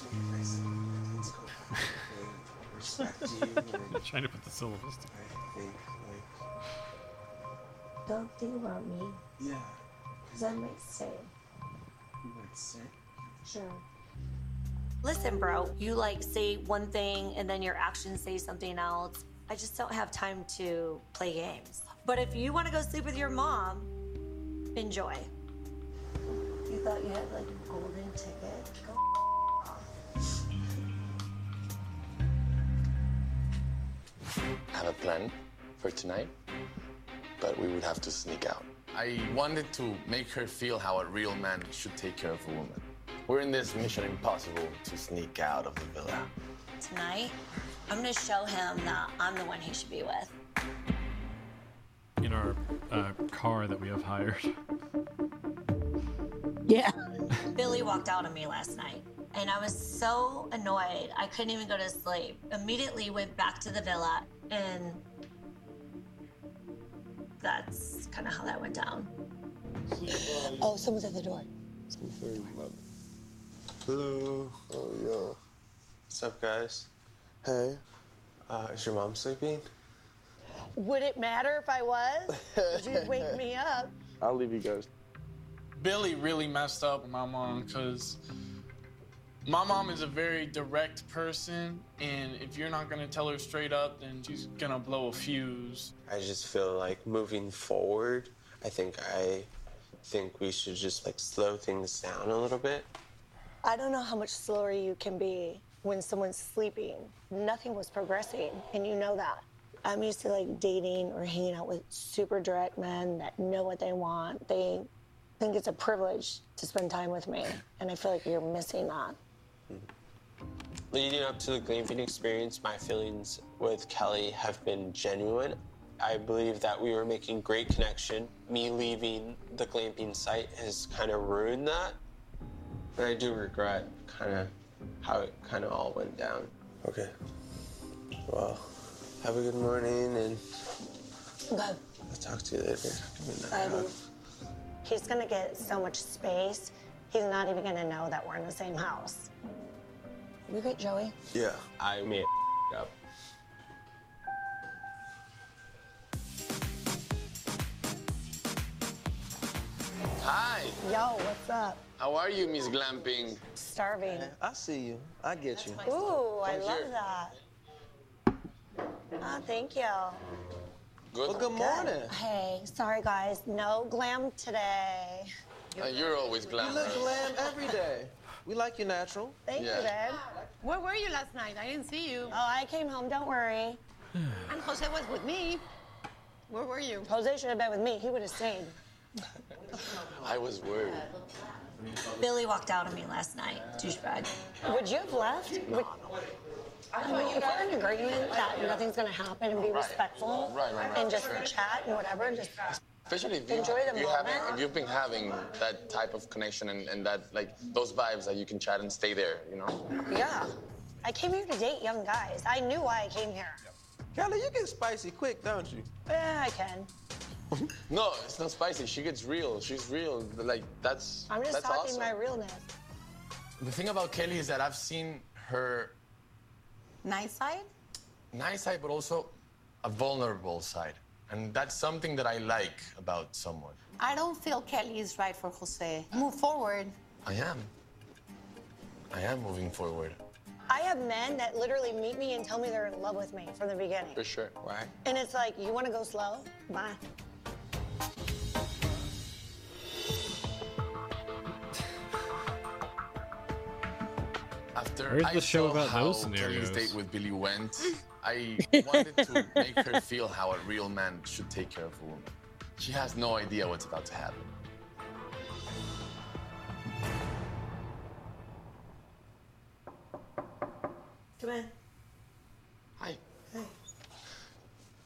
mm. Trying to put the syllables together. Don't think about me. Yeah. Because I might stay. chance. Sure. Listen, bro, you like say one thing and then your actions say something else. I just don't have time to play games. But if you want to go sleep with your mom, enjoy. You thought you had like a golden ticket? Go I have a plan for tonight, but we would have to sneak out. I wanted to make her feel how a real man should take care of a woman. We're in this mission impossible to sneak out of the villa. Tonight, I'm gonna show him that I'm the one he should be with. In our uh, car that we have hired. Yeah. Billy walked out on me last night, and I was so annoyed I couldn't even go to sleep. Immediately went back to the villa, and that's kind of how that went down. Oh, someone's at the door. Hello. Oh, yeah. What's up, guys? Hey. Uh, is your mom sleeping? Would it matter if I was? You'd wake me up. I'll leave you guys. Billy really messed up my mom because my mom is a very direct person, and if you're not gonna tell her straight up, then she's gonna blow a fuse. I just feel like moving forward, I think I think we should just like slow things down a little bit. I don't know how much slower you can be when someone's sleeping. Nothing was progressing, and you know that. I'm used to like dating or hanging out with super direct men that know what they want. They think it's a privilege to spend time with me, and I feel like you're missing that. Leading up to the glamping experience, my feelings with Kelly have been genuine. I believe that we were making great connection. Me leaving the glamping site has kind of ruined that. And I do regret kind of how it kind of all went down. Okay. Well, have a good morning and Okay. I'll talk to you later. Good night. Um, he's gonna get so much space, he's not even gonna know that we're in the same house. You get Joey? Yeah, I made up. Hi. Yo, what's up? How are you, Miss Glamping? Starving. I see you. I get you. Ooh, I Come love here. that. Oh, thank you. Good. Well, good morning. Hey, sorry guys, no glam today. Uh, you're always glam. You look glam every day. We like you natural. Thank Yeah. you, babe. Where were you last night? I didn't see you. Oh, I came home, don't worry. And Jose was with me. Where were you? Jose should have been with me, he would have stayed. I was worried. Billy walked out on me last night, douchebag. Would you have left? Would, I mean, if we're in agreement that nothing's gonna happen and be respectful Right, right, right, and just sure. chat and whatever, just Especially if you, Enjoy the if you haven't, moment. if you've been having that type of connection and, and that like those vibes that you can chat and stay there, you know. yeah. I came here to date young guys. I knew why I came here. Kelly, you get spicy quick, don't you? Yeah, I can. No, it's not spicy. She gets real. She's real. Like that's I'm just that's talking awesome. my realness. The thing about Kelly is that I've seen her Nice side? nice side, but also a vulnerable side, and that's something that I like about someone. I don't feel Kelly is right for Jose. Move forward. I am. I am moving forward. I have men that literally meet me and tell me they're in love with me from the beginning. For sure. Right. And it's like, you wanna go slow? Bye. After Where's I the show saw about how those Kelly's scenarios? date with Billy went, I wanted to make her feel how a real man should take care of a woman. She has no idea what's about to happen. Come in. Hi. Hey.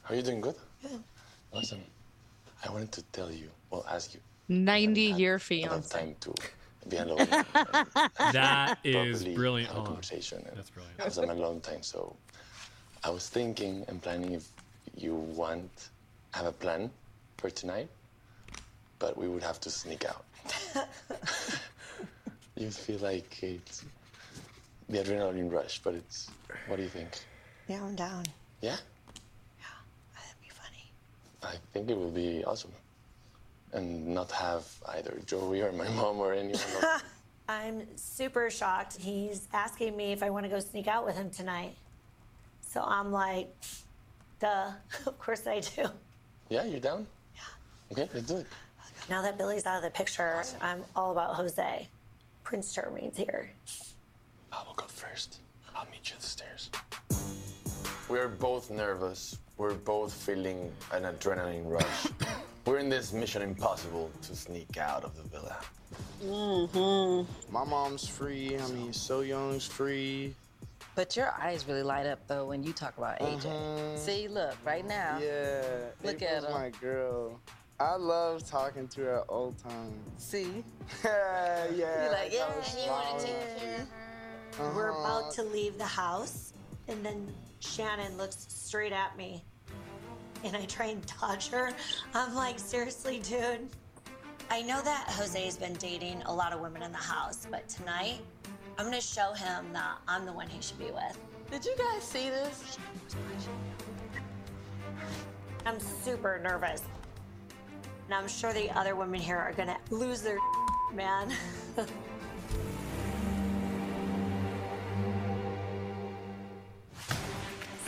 Are you doing good? Good. Listen, I wanted to tell you, well, ask you, 90 year a lot fiance. time to be alone. That is brilliant. Have a Hold oh, conversation. That's brilliant. Because I'm alone time, so I was thinking and planning if you want have a plan for tonight, but we would have to sneak out. you feel like it's the adrenaline rush, but it's what do you think? Yeah, I'm down. Yeah? Yeah, That'd be funny. I think it will be awesome. And not have either Joey or my mom or anyone. else. I'm super shocked. He's asking me if I want to go sneak out with him tonight. So I'm like, duh, of course I do. Yeah, you're down? Yeah. Okay, let's do it. Now that Billy's out of the picture, I'm all about Jose. Prince Charming's here. I will go first. I'll meet you at the stairs. We're both nervous. We're both feeling an adrenaline rush. We're in this mission impossible to sneak out of the villa. Mm-hmm. My mom's free. I mean, So Young's free. But your eyes really light up though when you talk about AJ. Mhm. See, look right now. Yeah. Look April's at him. my girl. I love talking to her all the time. See? yeah, yeah. You're like, yeah, and you wanna take care of We're Uh-huh. about to leave the house, and then Shannon looks straight at me. And I try and dodge her. I'm like, seriously, dude. I know that Jose's been dating a lot of women in the house, but tonight, I'm gonna show him that I'm the one he should be with. Did you guys see this? I'm super nervous. And I'm sure the other women here are gonna lose their man.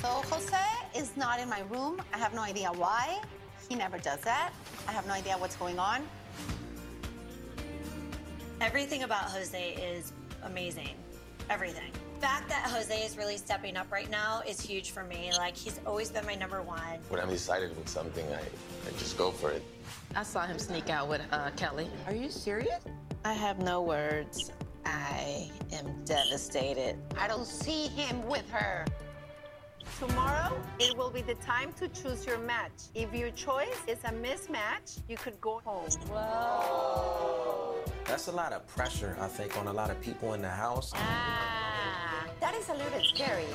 So Jose is not in my room. I have no idea why. He never does that. I have no idea what's going on. Everything about Jose is amazing. Everything. The fact that Jose is really stepping up right now is huge for me. Like, he's always been my number one. When I'm excited with something, I, I just go for it. I saw him sneak out with uh, Kelly. Are you serious? I have no words. I am devastated. I don't see him with her. Tomorrow, it will be the time to choose your match. If your choice is a mismatch, you could go home. Whoa. That's a lot of pressure, I think, on a lot of people in the house. Ah, that is a little bit scary.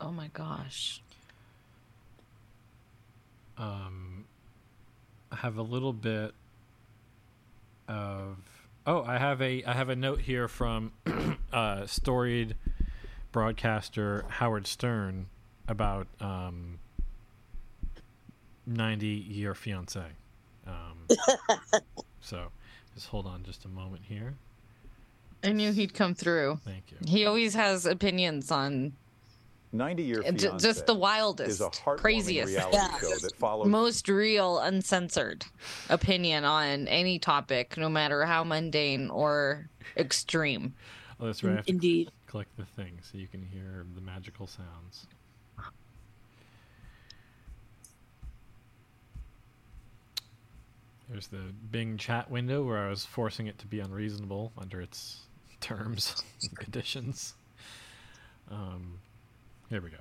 Oh my gosh. Um, I have a little bit of. Oh, I have a I have a note here from uh, storied broadcaster Howard Stern about um, 90 year fiance. Um, so just hold on just a moment here. I knew he'd come through. Thank you. He always has opinions on 90 Year j- Fiancé just the wildest, is a craziest, reality show that follows most real, uncensored opinion on any topic, no matter how mundane or extreme. Oh, that's right. I have to Indeed. Click the thing so you can hear the magical sounds. There's the Bing chat window where I was forcing it to be unreasonable under its terms and conditions. Um, here we go.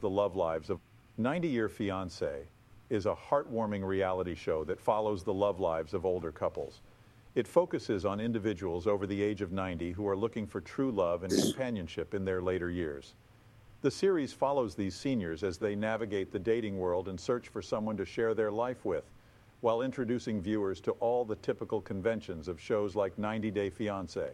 the love lives of 90 Year Fiancé is a heartwarming reality show that follows the love lives of older couples. It focuses on individuals over the age of 90 who are looking for true love and companionship in their later years. The series follows these seniors as they navigate the dating world and search for someone to share their life with, while introducing viewers to all the typical conventions of shows like 90 Day Fiancé.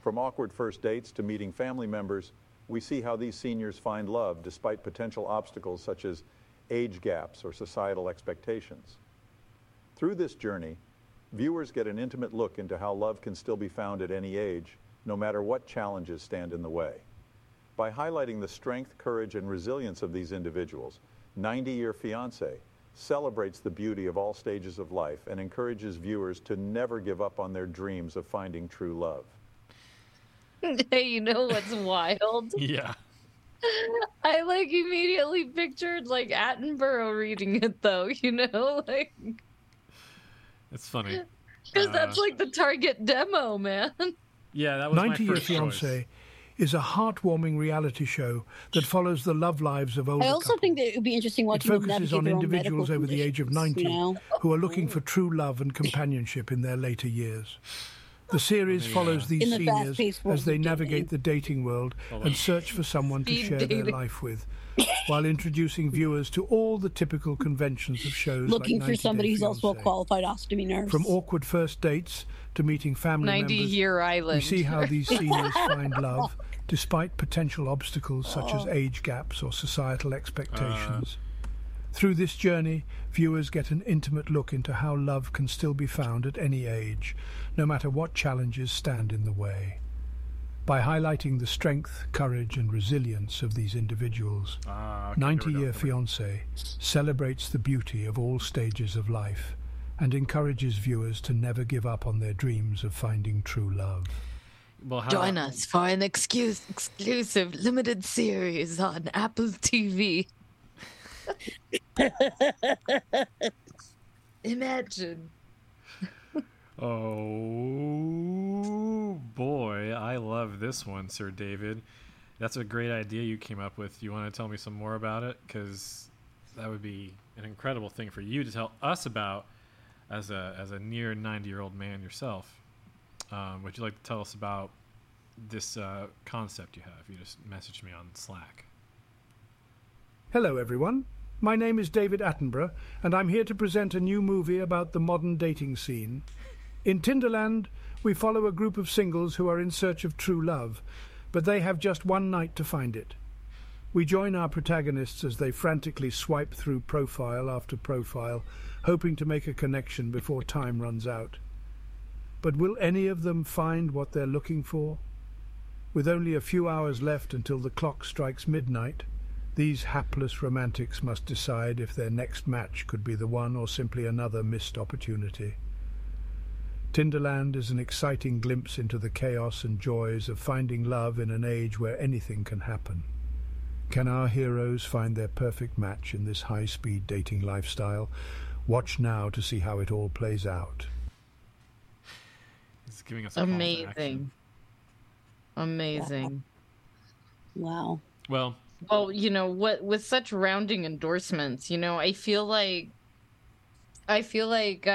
From awkward first dates to meeting family members, we see how these seniors find love despite potential obstacles such as age gaps or societal expectations. Through this journey, viewers get an intimate look into how love can still be found at any age, no matter what challenges stand in the way. By highlighting the strength, courage, and resilience of these individuals, 90 Year Fiancé celebrates the beauty of all stages of life and encourages viewers to never give up on their dreams of finding true love. hey, you know what's wild? Yeah. I like immediately pictured like Attenborough reading it though, you know, like It's funny. because Uh, that's like the target demo, man. Yeah, that was my 90 Year first. Fiancé is a heartwarming reality show that follows the love lives of older I also think that it would be interesting watching them focuses on individuals over the age of 90 You know? who are looking for true love and companionship in their later years. The series follows these the seniors as they navigate the dating world oh. and search for someone to share their life with, while introducing viewers to all the typical conventions of shows Looking like for 90 Day somebody who's also a qualified ostomy nurse. From awkward first dates to meeting family 90 members, Year we see how these seniors find love despite potential obstacles such as Oh. age gaps or societal expectations. Through this journey, viewers get an intimate look into how love can still be found at any age, no matter what challenges stand in the way. By highlighting the strength, courage, and resilience of these individuals, Ah, okay, 90 here we Year. Fiancé celebrates the beauty of all stages of life and encourages viewers to never give up on their dreams of finding true love. Well, how, Join us for an excuse, exclusive limited series on Apple TV. Imagine. Oh boy, I love this one, Sir David. That's a great idea you came up with. You want to tell me some more about it? Because that would be an incredible thing for you to tell us about as a as a near ninety year old man yourself. Um, would you like to tell us about this uh, concept you have? You just messaged me on Slack. Hello, everyone. My name is David Attenborough, and I'm here to present a new movie about the modern dating scene. In Tinderland, we follow a group of singles who are in search of true love, but they have just one night to find it. We join our protagonists as they frantically swipe through profile after profile, hoping to make a connection before time runs out. But will any of them find what they're looking for? With only a few hours left until the clock strikes midnight, these hapless romantics must decide if their next match could be the one or simply another missed opportunity. Tinderland is an exciting glimpse into the chaos and joys of finding love in an age where anything can happen. Can our heroes find their perfect match in this high speed dating lifestyle? Watch now to see how it all plays out. It's giving us a call to action. Amazing. Amazing. Wow. Well, Well, you know what? With such rounding endorsements, you know, I feel like, I feel like uh,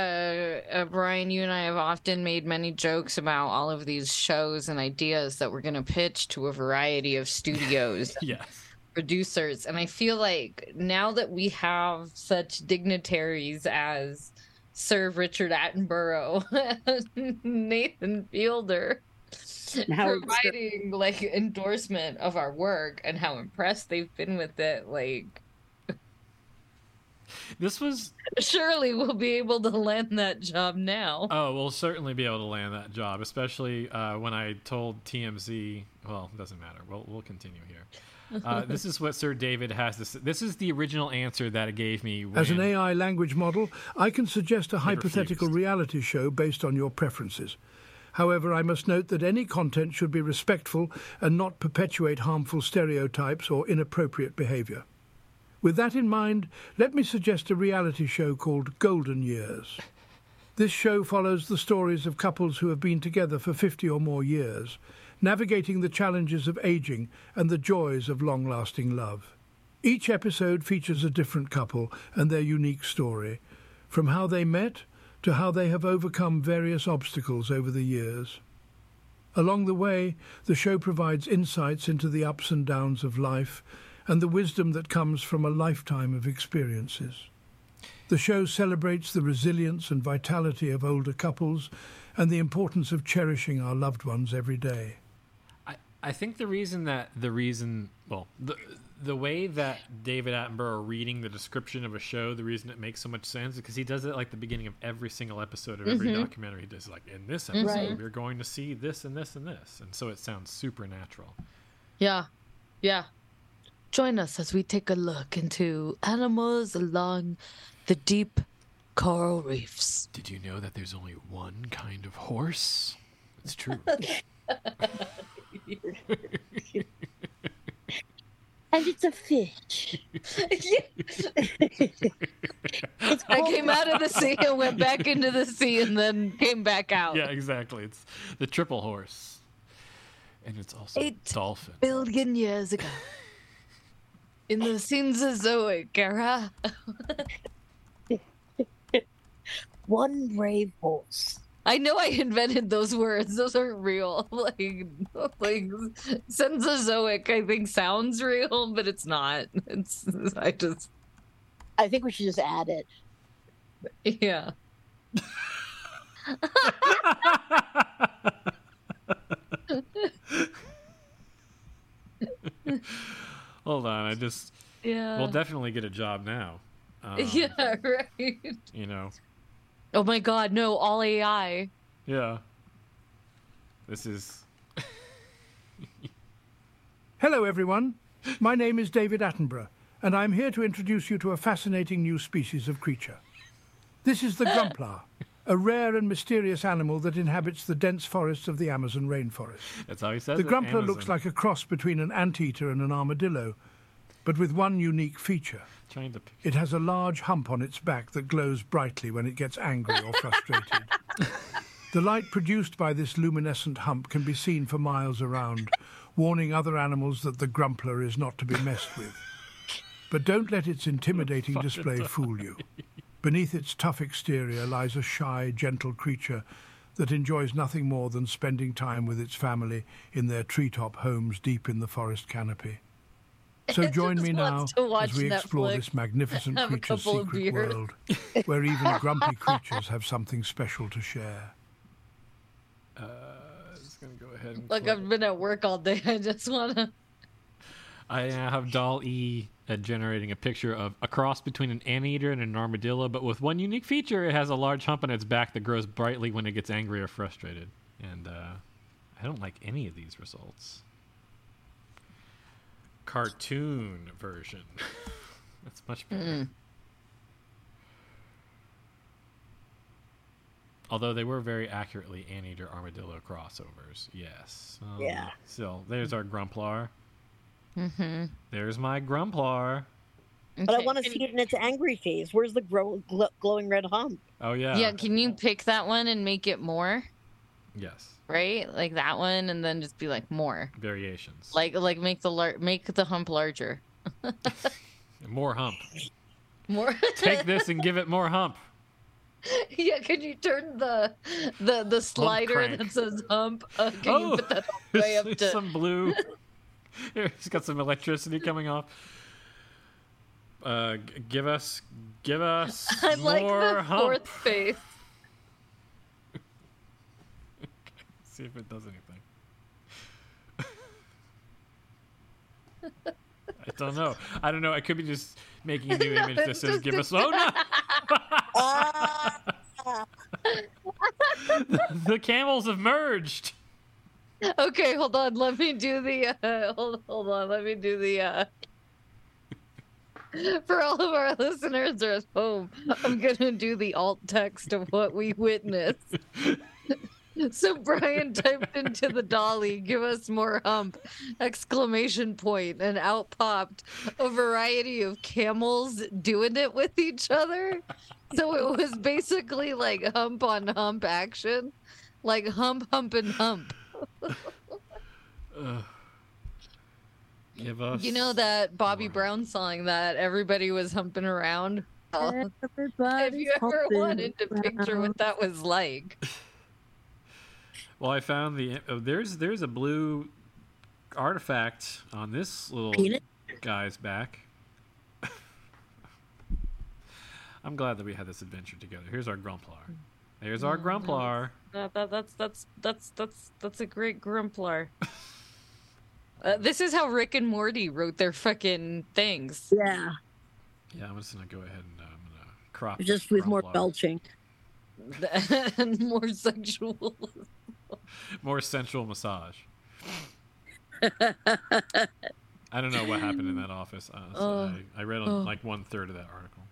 uh, Brian, you and I have often made many jokes about all of these shows and ideas that we're going to pitch to a variety of studios, yes. producers, and I feel like now that we have such dignitaries as Sir Richard Attenborough, and Nathan Fielder. And Howard Stern. providing like endorsement of our work and how impressed they've been with it like this was surely we'll be able to land that job now Oh, we'll certainly be able to land that job, especially uh, when I told TMZ. Well, it doesn't matter. We'll we'll continue here. Uh, this is what Sir David has to say. This is the original answer that it gave me. When, As an AI language model, I can suggest a hypothetical reality show based on your preferences. However, I must note that any content should be respectful and not perpetuate harmful stereotypes or inappropriate behavior. With that in mind, let me suggest a reality show called Golden Years. This show follows the stories of couples who have been together for 50 or more years, navigating the challenges of aging and the joys of long lasting love. Each episode features a different couple and their unique story, from how they met to how they have overcome various obstacles over the years. Along the way, the show provides insights into the ups and downs of life and the wisdom that comes from a lifetime of experiences. The show celebrates the resilience and vitality of older couples and the importance of cherishing our loved ones every day. I, I think the reason that the reason well the the way that David Attenborough reading the description of a show, the reason it makes so much sense is because he does it like the beginning of every single episode of every Mhm. documentary. He does like in this episode Right. we're going to see this and this and this, and so it sounds supernatural. yeah yeah join us as we take a look into animals along the deep coral reefs Did you know that there's only one kind of horse? It's true. And it's a fish. i came out of the sea and went back into the sea and then came back out yeah, exactly. It's the triple horse, and it's also Eight dolphin. billion years ago in the Cenozoic era. One brave horse. I know I invented those words. Those aren't real. Like, like Cenozoic, I think sounds real, but it's not. It's I just I think we should just add it. yeah. Hold on, I just Yeah. We'll definitely get a job now. Um, yeah, right. You know. Oh my god, no, all AI. Yeah. This is. Hello, everyone. My name is David Attenborough, and I'm here to introduce you to a fascinating new species of creature. This is the grumplar, a rare and mysterious animal that inhabits the dense forests of the Amazon rainforest. That's how he says The it. grumplar Amazon. looks like a cross between an anteater and an armadillo, but with one unique feature. It has a large hump on its back that glows brightly when it gets angry or frustrated. the light produced by this luminescent hump can be seen for miles around, warning other animals that the grumplar is not to be messed with. But don't let its intimidating display fool you. Beneath its tough exterior lies a shy, gentle creature that enjoys nothing more than spending time with its family in their treetop homes deep in the forest canopy. So join me now wants to watch as we explore Netflix, this magnificent have creature's secret world, where even grumpy creatures have something special to share. Uh, just gonna go ahead and. Like I've been at work all day. I just wanna. I now have Doll E uh, generating a picture of a cross between an anteater and an armadillo, but with one unique feature: it has a large hump on its back that grows brightly when it gets angry or frustrated. And uh, I don't like any of these results. Cartoon version. That's much better. Mm. Although they were very accurately anteater armadillo crossovers, yes. Um, Yeah. So there's our Grumplar. Mm-hmm. There's my Grumplar. But I want to see it in its angry phase. Where's the grow, gl- glowing red hump? Oh yeah. Yeah, can you pick that one and make it more? Yes. Right, like that one, and then just be like more. Variations. Like, like make the lar- make the hump larger. More hump. More. Take this and give it more hump. yeah, can you turn the the the slider that says hump? Uh, can Oh, you put that way up to? some blue. Here, He's got some electricity coming off. Uh, give us, give us I like the hump. fourth face. See if it does anything. I don't know. I don't know. I could be just making a new No, image that says "Give us." Oh no! the camels have merged. Okay, hold on. Let me do the. Uh, hold, hold on. Let me do the. Uh... For all of our listeners at home, I'm gonna do the alt text of what we witnessed. So Brian typed into the DALL-E, "Give us more hump!" exclamation point, and out popped a variety of camels doing it with each other. So it was basically like hump on hump action, like hump, hump, and hump. Ugh. Give us. You know that Bobby Brown song that everybody was humping around? Oh, if you ever wanted to picture what that was like. Well, I found the oh, there's there's a blue artifact on this little Penis? guy's back. I'm glad that we had this adventure together. Here's our Grumplar. There's our Grumplar. That, that, that's that's that's that's that's a great grumplar. Uh, this is how Rick and Morty wrote their fucking things. Yeah, Yeah, I'm just gonna go ahead and uh, I'm gonna crop. just with more belching. more sexual. more sensual massage. I don't know what happened in that office. Honestly. Oh. I, I read Oh. like one third of that article.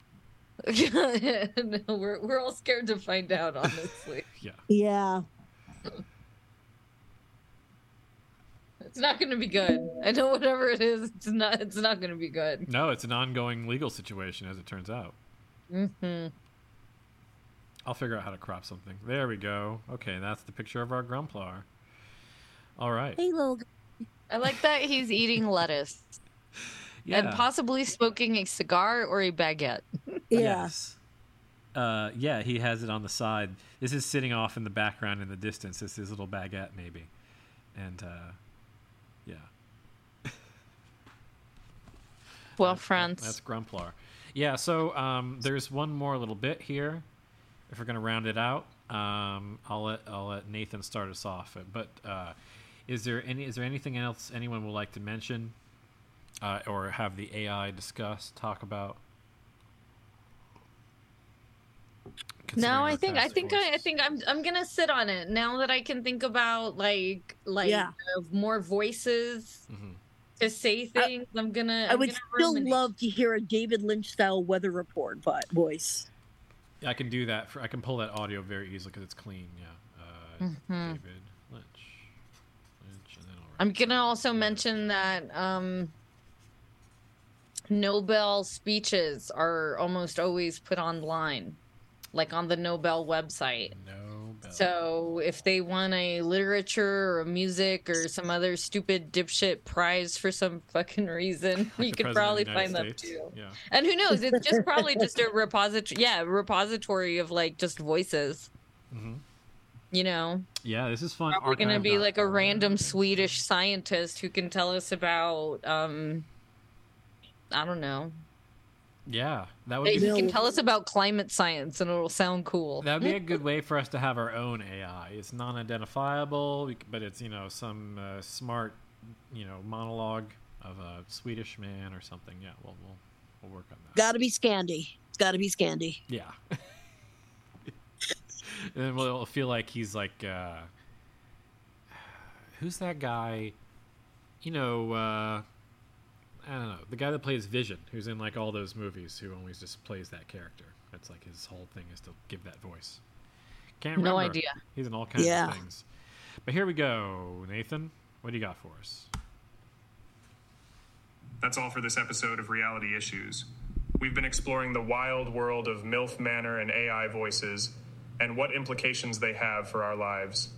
no, we're we're all scared to find out, honestly. Yeah. Yeah. It's not going to be good. I know whatever it is, it's not. It's not going to be good. No, it's an ongoing legal situation, as it turns out. hmm I'll figure out how to crop something. There we go. Okay, that's the picture of our Grumplar. All right. Hey, little. I like that he's eating lettuce Yeah. and possibly smoking a cigar or a baguette. Yes. Uh, yeah, he has it on the side. This is sitting off in the background in the distance. This is little baguette, maybe. And, uh, yeah. Well, friends. That's Grumplar. Yeah, so um, there's one more little bit here. If we're gonna round it out, um, I'll let I'll let Nathan start us off. But uh, is there any is there anything else anyone would like to mention, uh, or have the AI discuss talk about? No, I think I think I, I think I'm I'm gonna sit on it now that I can think about like like Yeah. uh, more voices to say things. I, am gonna. I I'm would gonna still ruminate. love to hear a David Lynch style weather report but voice. Yeah, I can do that. For, I can pull that audio very easily because it's clean. Yeah. Uh, Mhm. David Lynch. Lynch, and then I'll I'm gonna also mention that um, Nobel speeches are almost always put online, like on the Nobel website. Nobel. So if they won a literature or a music or some other stupid dipshit prize for some fucking reason, you the could probably of the United find them too. Yeah. And who knows? It's just probably just a repository. Yeah, repository of like just voices. Mhm. You know, Yeah, this is fun. We're gonna be like a random Swedish scientist who can tell us about um, I don't know. Yeah, that would He be. can tell us about climate science, and it'll sound cool. That would be a good way for us to have our own AI. It's non-identifiable, but it's you know some uh, smart, you know, monologue of a Swedish man or something. Yeah, we'll we'll, we'll work on that. Gotta be Scandy. It's gotta be Scandy. Yeah. and then we'll feel like he's like, uh, who's that guy? You know, uh, I don't know, the guy that plays Vision, who's in like all those movies, who always just plays that character. That's like his whole thing is to give that voice. Can't No remember. idea. He's in all kinds Yeah. of things. But here we go, Nathan. What do you got for us? That's all for this episode of Reality Issues. We've been exploring the wild world of MILF Manor and AI voices and what implications they have for our lives.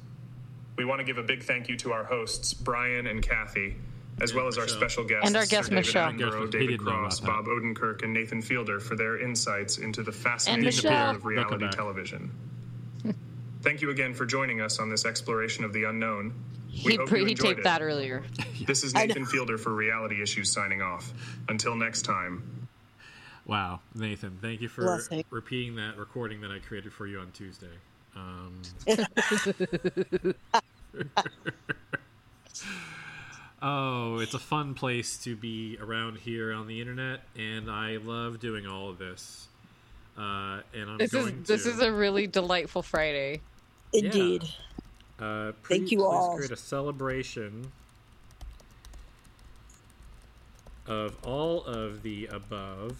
We want to give a big thank you to our hosts, Brian and Kathy, as well as our special guests, And our guest, Sir David Michelle. Attenborough, Guest- David didn't know about Cross. Bob Odenkirk, and Nathan Fielder for their insights into the fascinating Michelle. world of reality television. Thank you again for joining us on this exploration of the unknown. We He, hope pre- you he taped it. that earlier. This is Nathan Fielder for Reality Issues signing off. Until next time. Wow, Nathan, thank you for Blessing. repeating that recording that I created for you on Tuesday. Um, oh, it's a fun place to be around here on the internet, and I love doing all of this. Uh, and I'm This is this to, is a really delightful Friday. Indeed. Uh, Thank pre- you please all. create a celebration of all of the above.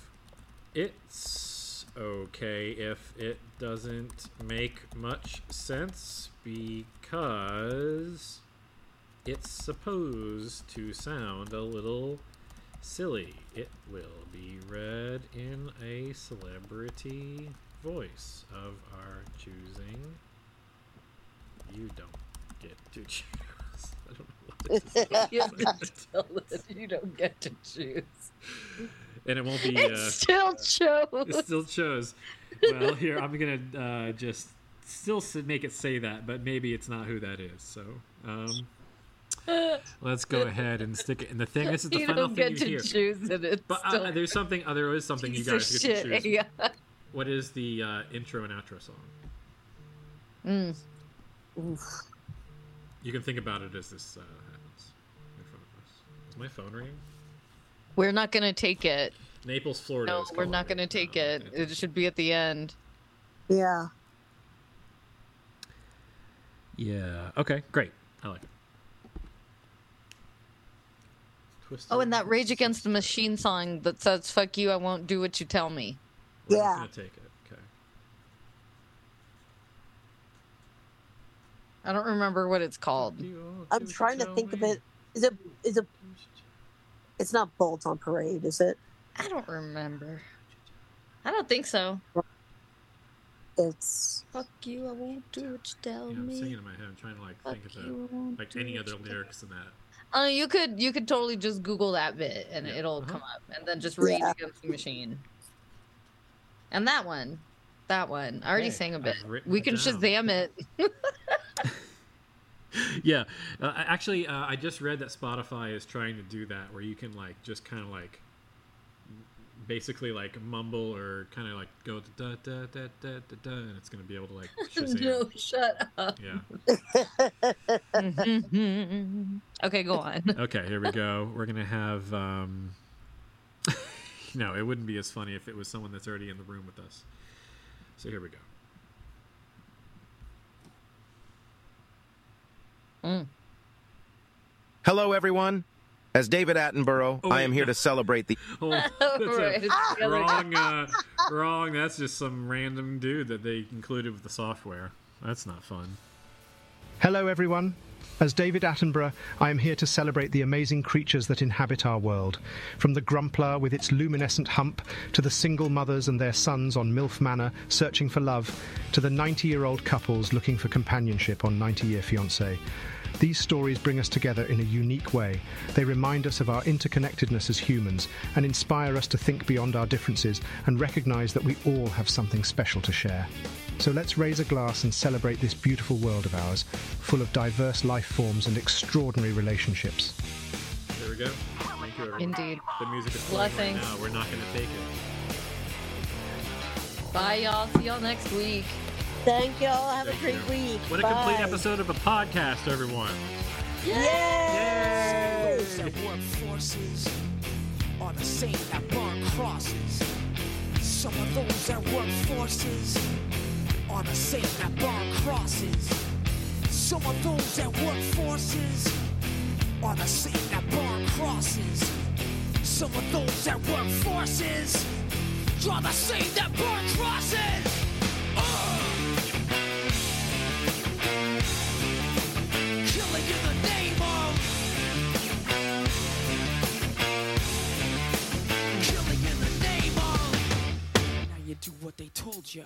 It's okay if it doesn't make much sense because it's supposed to sound a little silly. It will be read in a celebrity voice of our choosing. You don't get to choose. I don't know what this is. you have to tell us you don't get to choose. and it won't be. It uh, still chose. It still chose. Well, here I'm gonna uh, just still make it say that, but maybe it's not who that is. So um, let's go ahead and stick it in the thing. This is the you final don't thing you to hear. choose it. It's But still uh, there's something. Uh, there is something you guys of get to choose. Yeah. What is the uh, intro and outro song? Mm. You can think about it as this uh, happens in front of us. Is my phone ringing? We're not gonna take it. Naples, Florida. No, is we're not gonna take it. It should be at the end. Yeah. Yeah. Okay. Great. I like it. Twisted. Oh, and that Rage Against the Machine song that says "fuck you, I won't do what you tell me." We're not Yeah. gonna take it. Okay. I don't remember what it's called. I'm trying to think of it. Is it is it it's not Bulls on Parade, is it? I don't remember. I don't think so. It's Fuck you, I won't do what you tell Yeah, I'm me. singing in my head. I'm trying to like think of you, the like any other lyrics in that. Uh, you could you could totally just Google that bit and it'll Uh-huh. come up, and then just Rage Yeah. Against the Machine. And that one, that one. I already Okay, sang a I've bit. We can down. Shazam it. Yeah. Uh, actually, uh, I just read that Spotify is trying to do that, where you can like just kind of like basically like mumble or kind of like go da da da da da da, and it's gonna be able to like. no, shut up. Yeah. Mm-hmm. okay, go on. Okay, here we go. We're gonna have. um No, it wouldn't be as funny if it was someone that's already in the room with us. So here we go. Mm. Hello, everyone. As David Attenborough, I am here to celebrate the. Oh, that's a Right, it's the other wrong, uh, wrong. That's just some random dude that they included with the software. That's not fun. Hello, everyone. As David Attenborough, I am here to celebrate the amazing creatures that inhabit our world. From the Grumplar with its luminescent hump, to the single mothers and their sons on MILF Manor searching for love, to the 90 year old couples looking for companionship on 90 Year Fiancé. These stories bring us together in a unique way. They remind us of our interconnectedness as humans and inspire us to think beyond our differences and recognize that we all have something special to share. So let's raise a glass and celebrate this beautiful world of ours, full of diverse life forms and extraordinary relationships. There we go. Thank you, everyone. Indeed. The music is playing right Blessings. now. We're not going to take it. Bye, y'all. See y'all next week. Thank y'all. Have Thank a great you. week. What a complete episode of a podcast, everyone. Yay! Those that work forces are the same that burn crosses. Some of those that work forces are the same that burn crosses. Some of those that work forces are the same that burn crosses. Some of those that work forces are the same that burn crosses. Uh! Of Killing in the name of Now you do what they told you.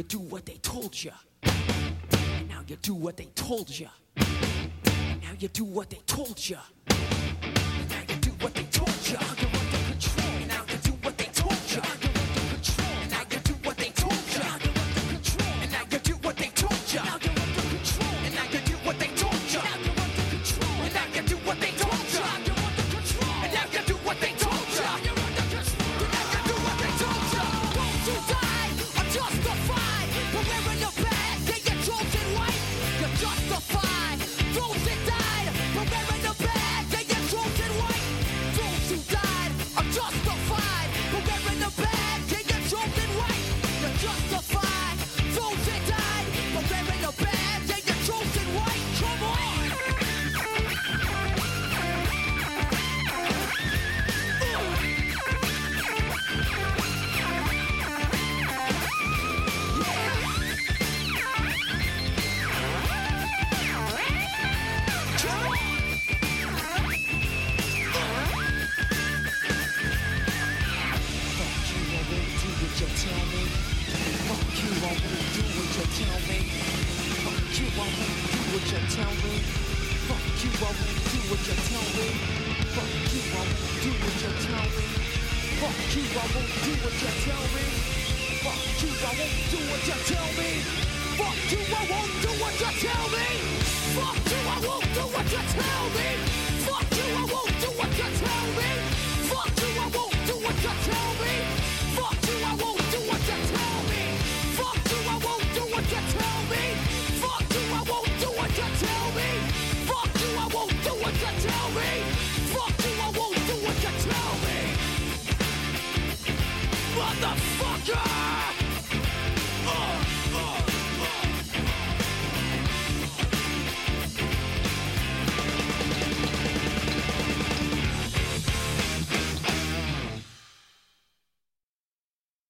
you do what they told you. And now you do what they told you. And now you do what they told you. And now you do what they told you.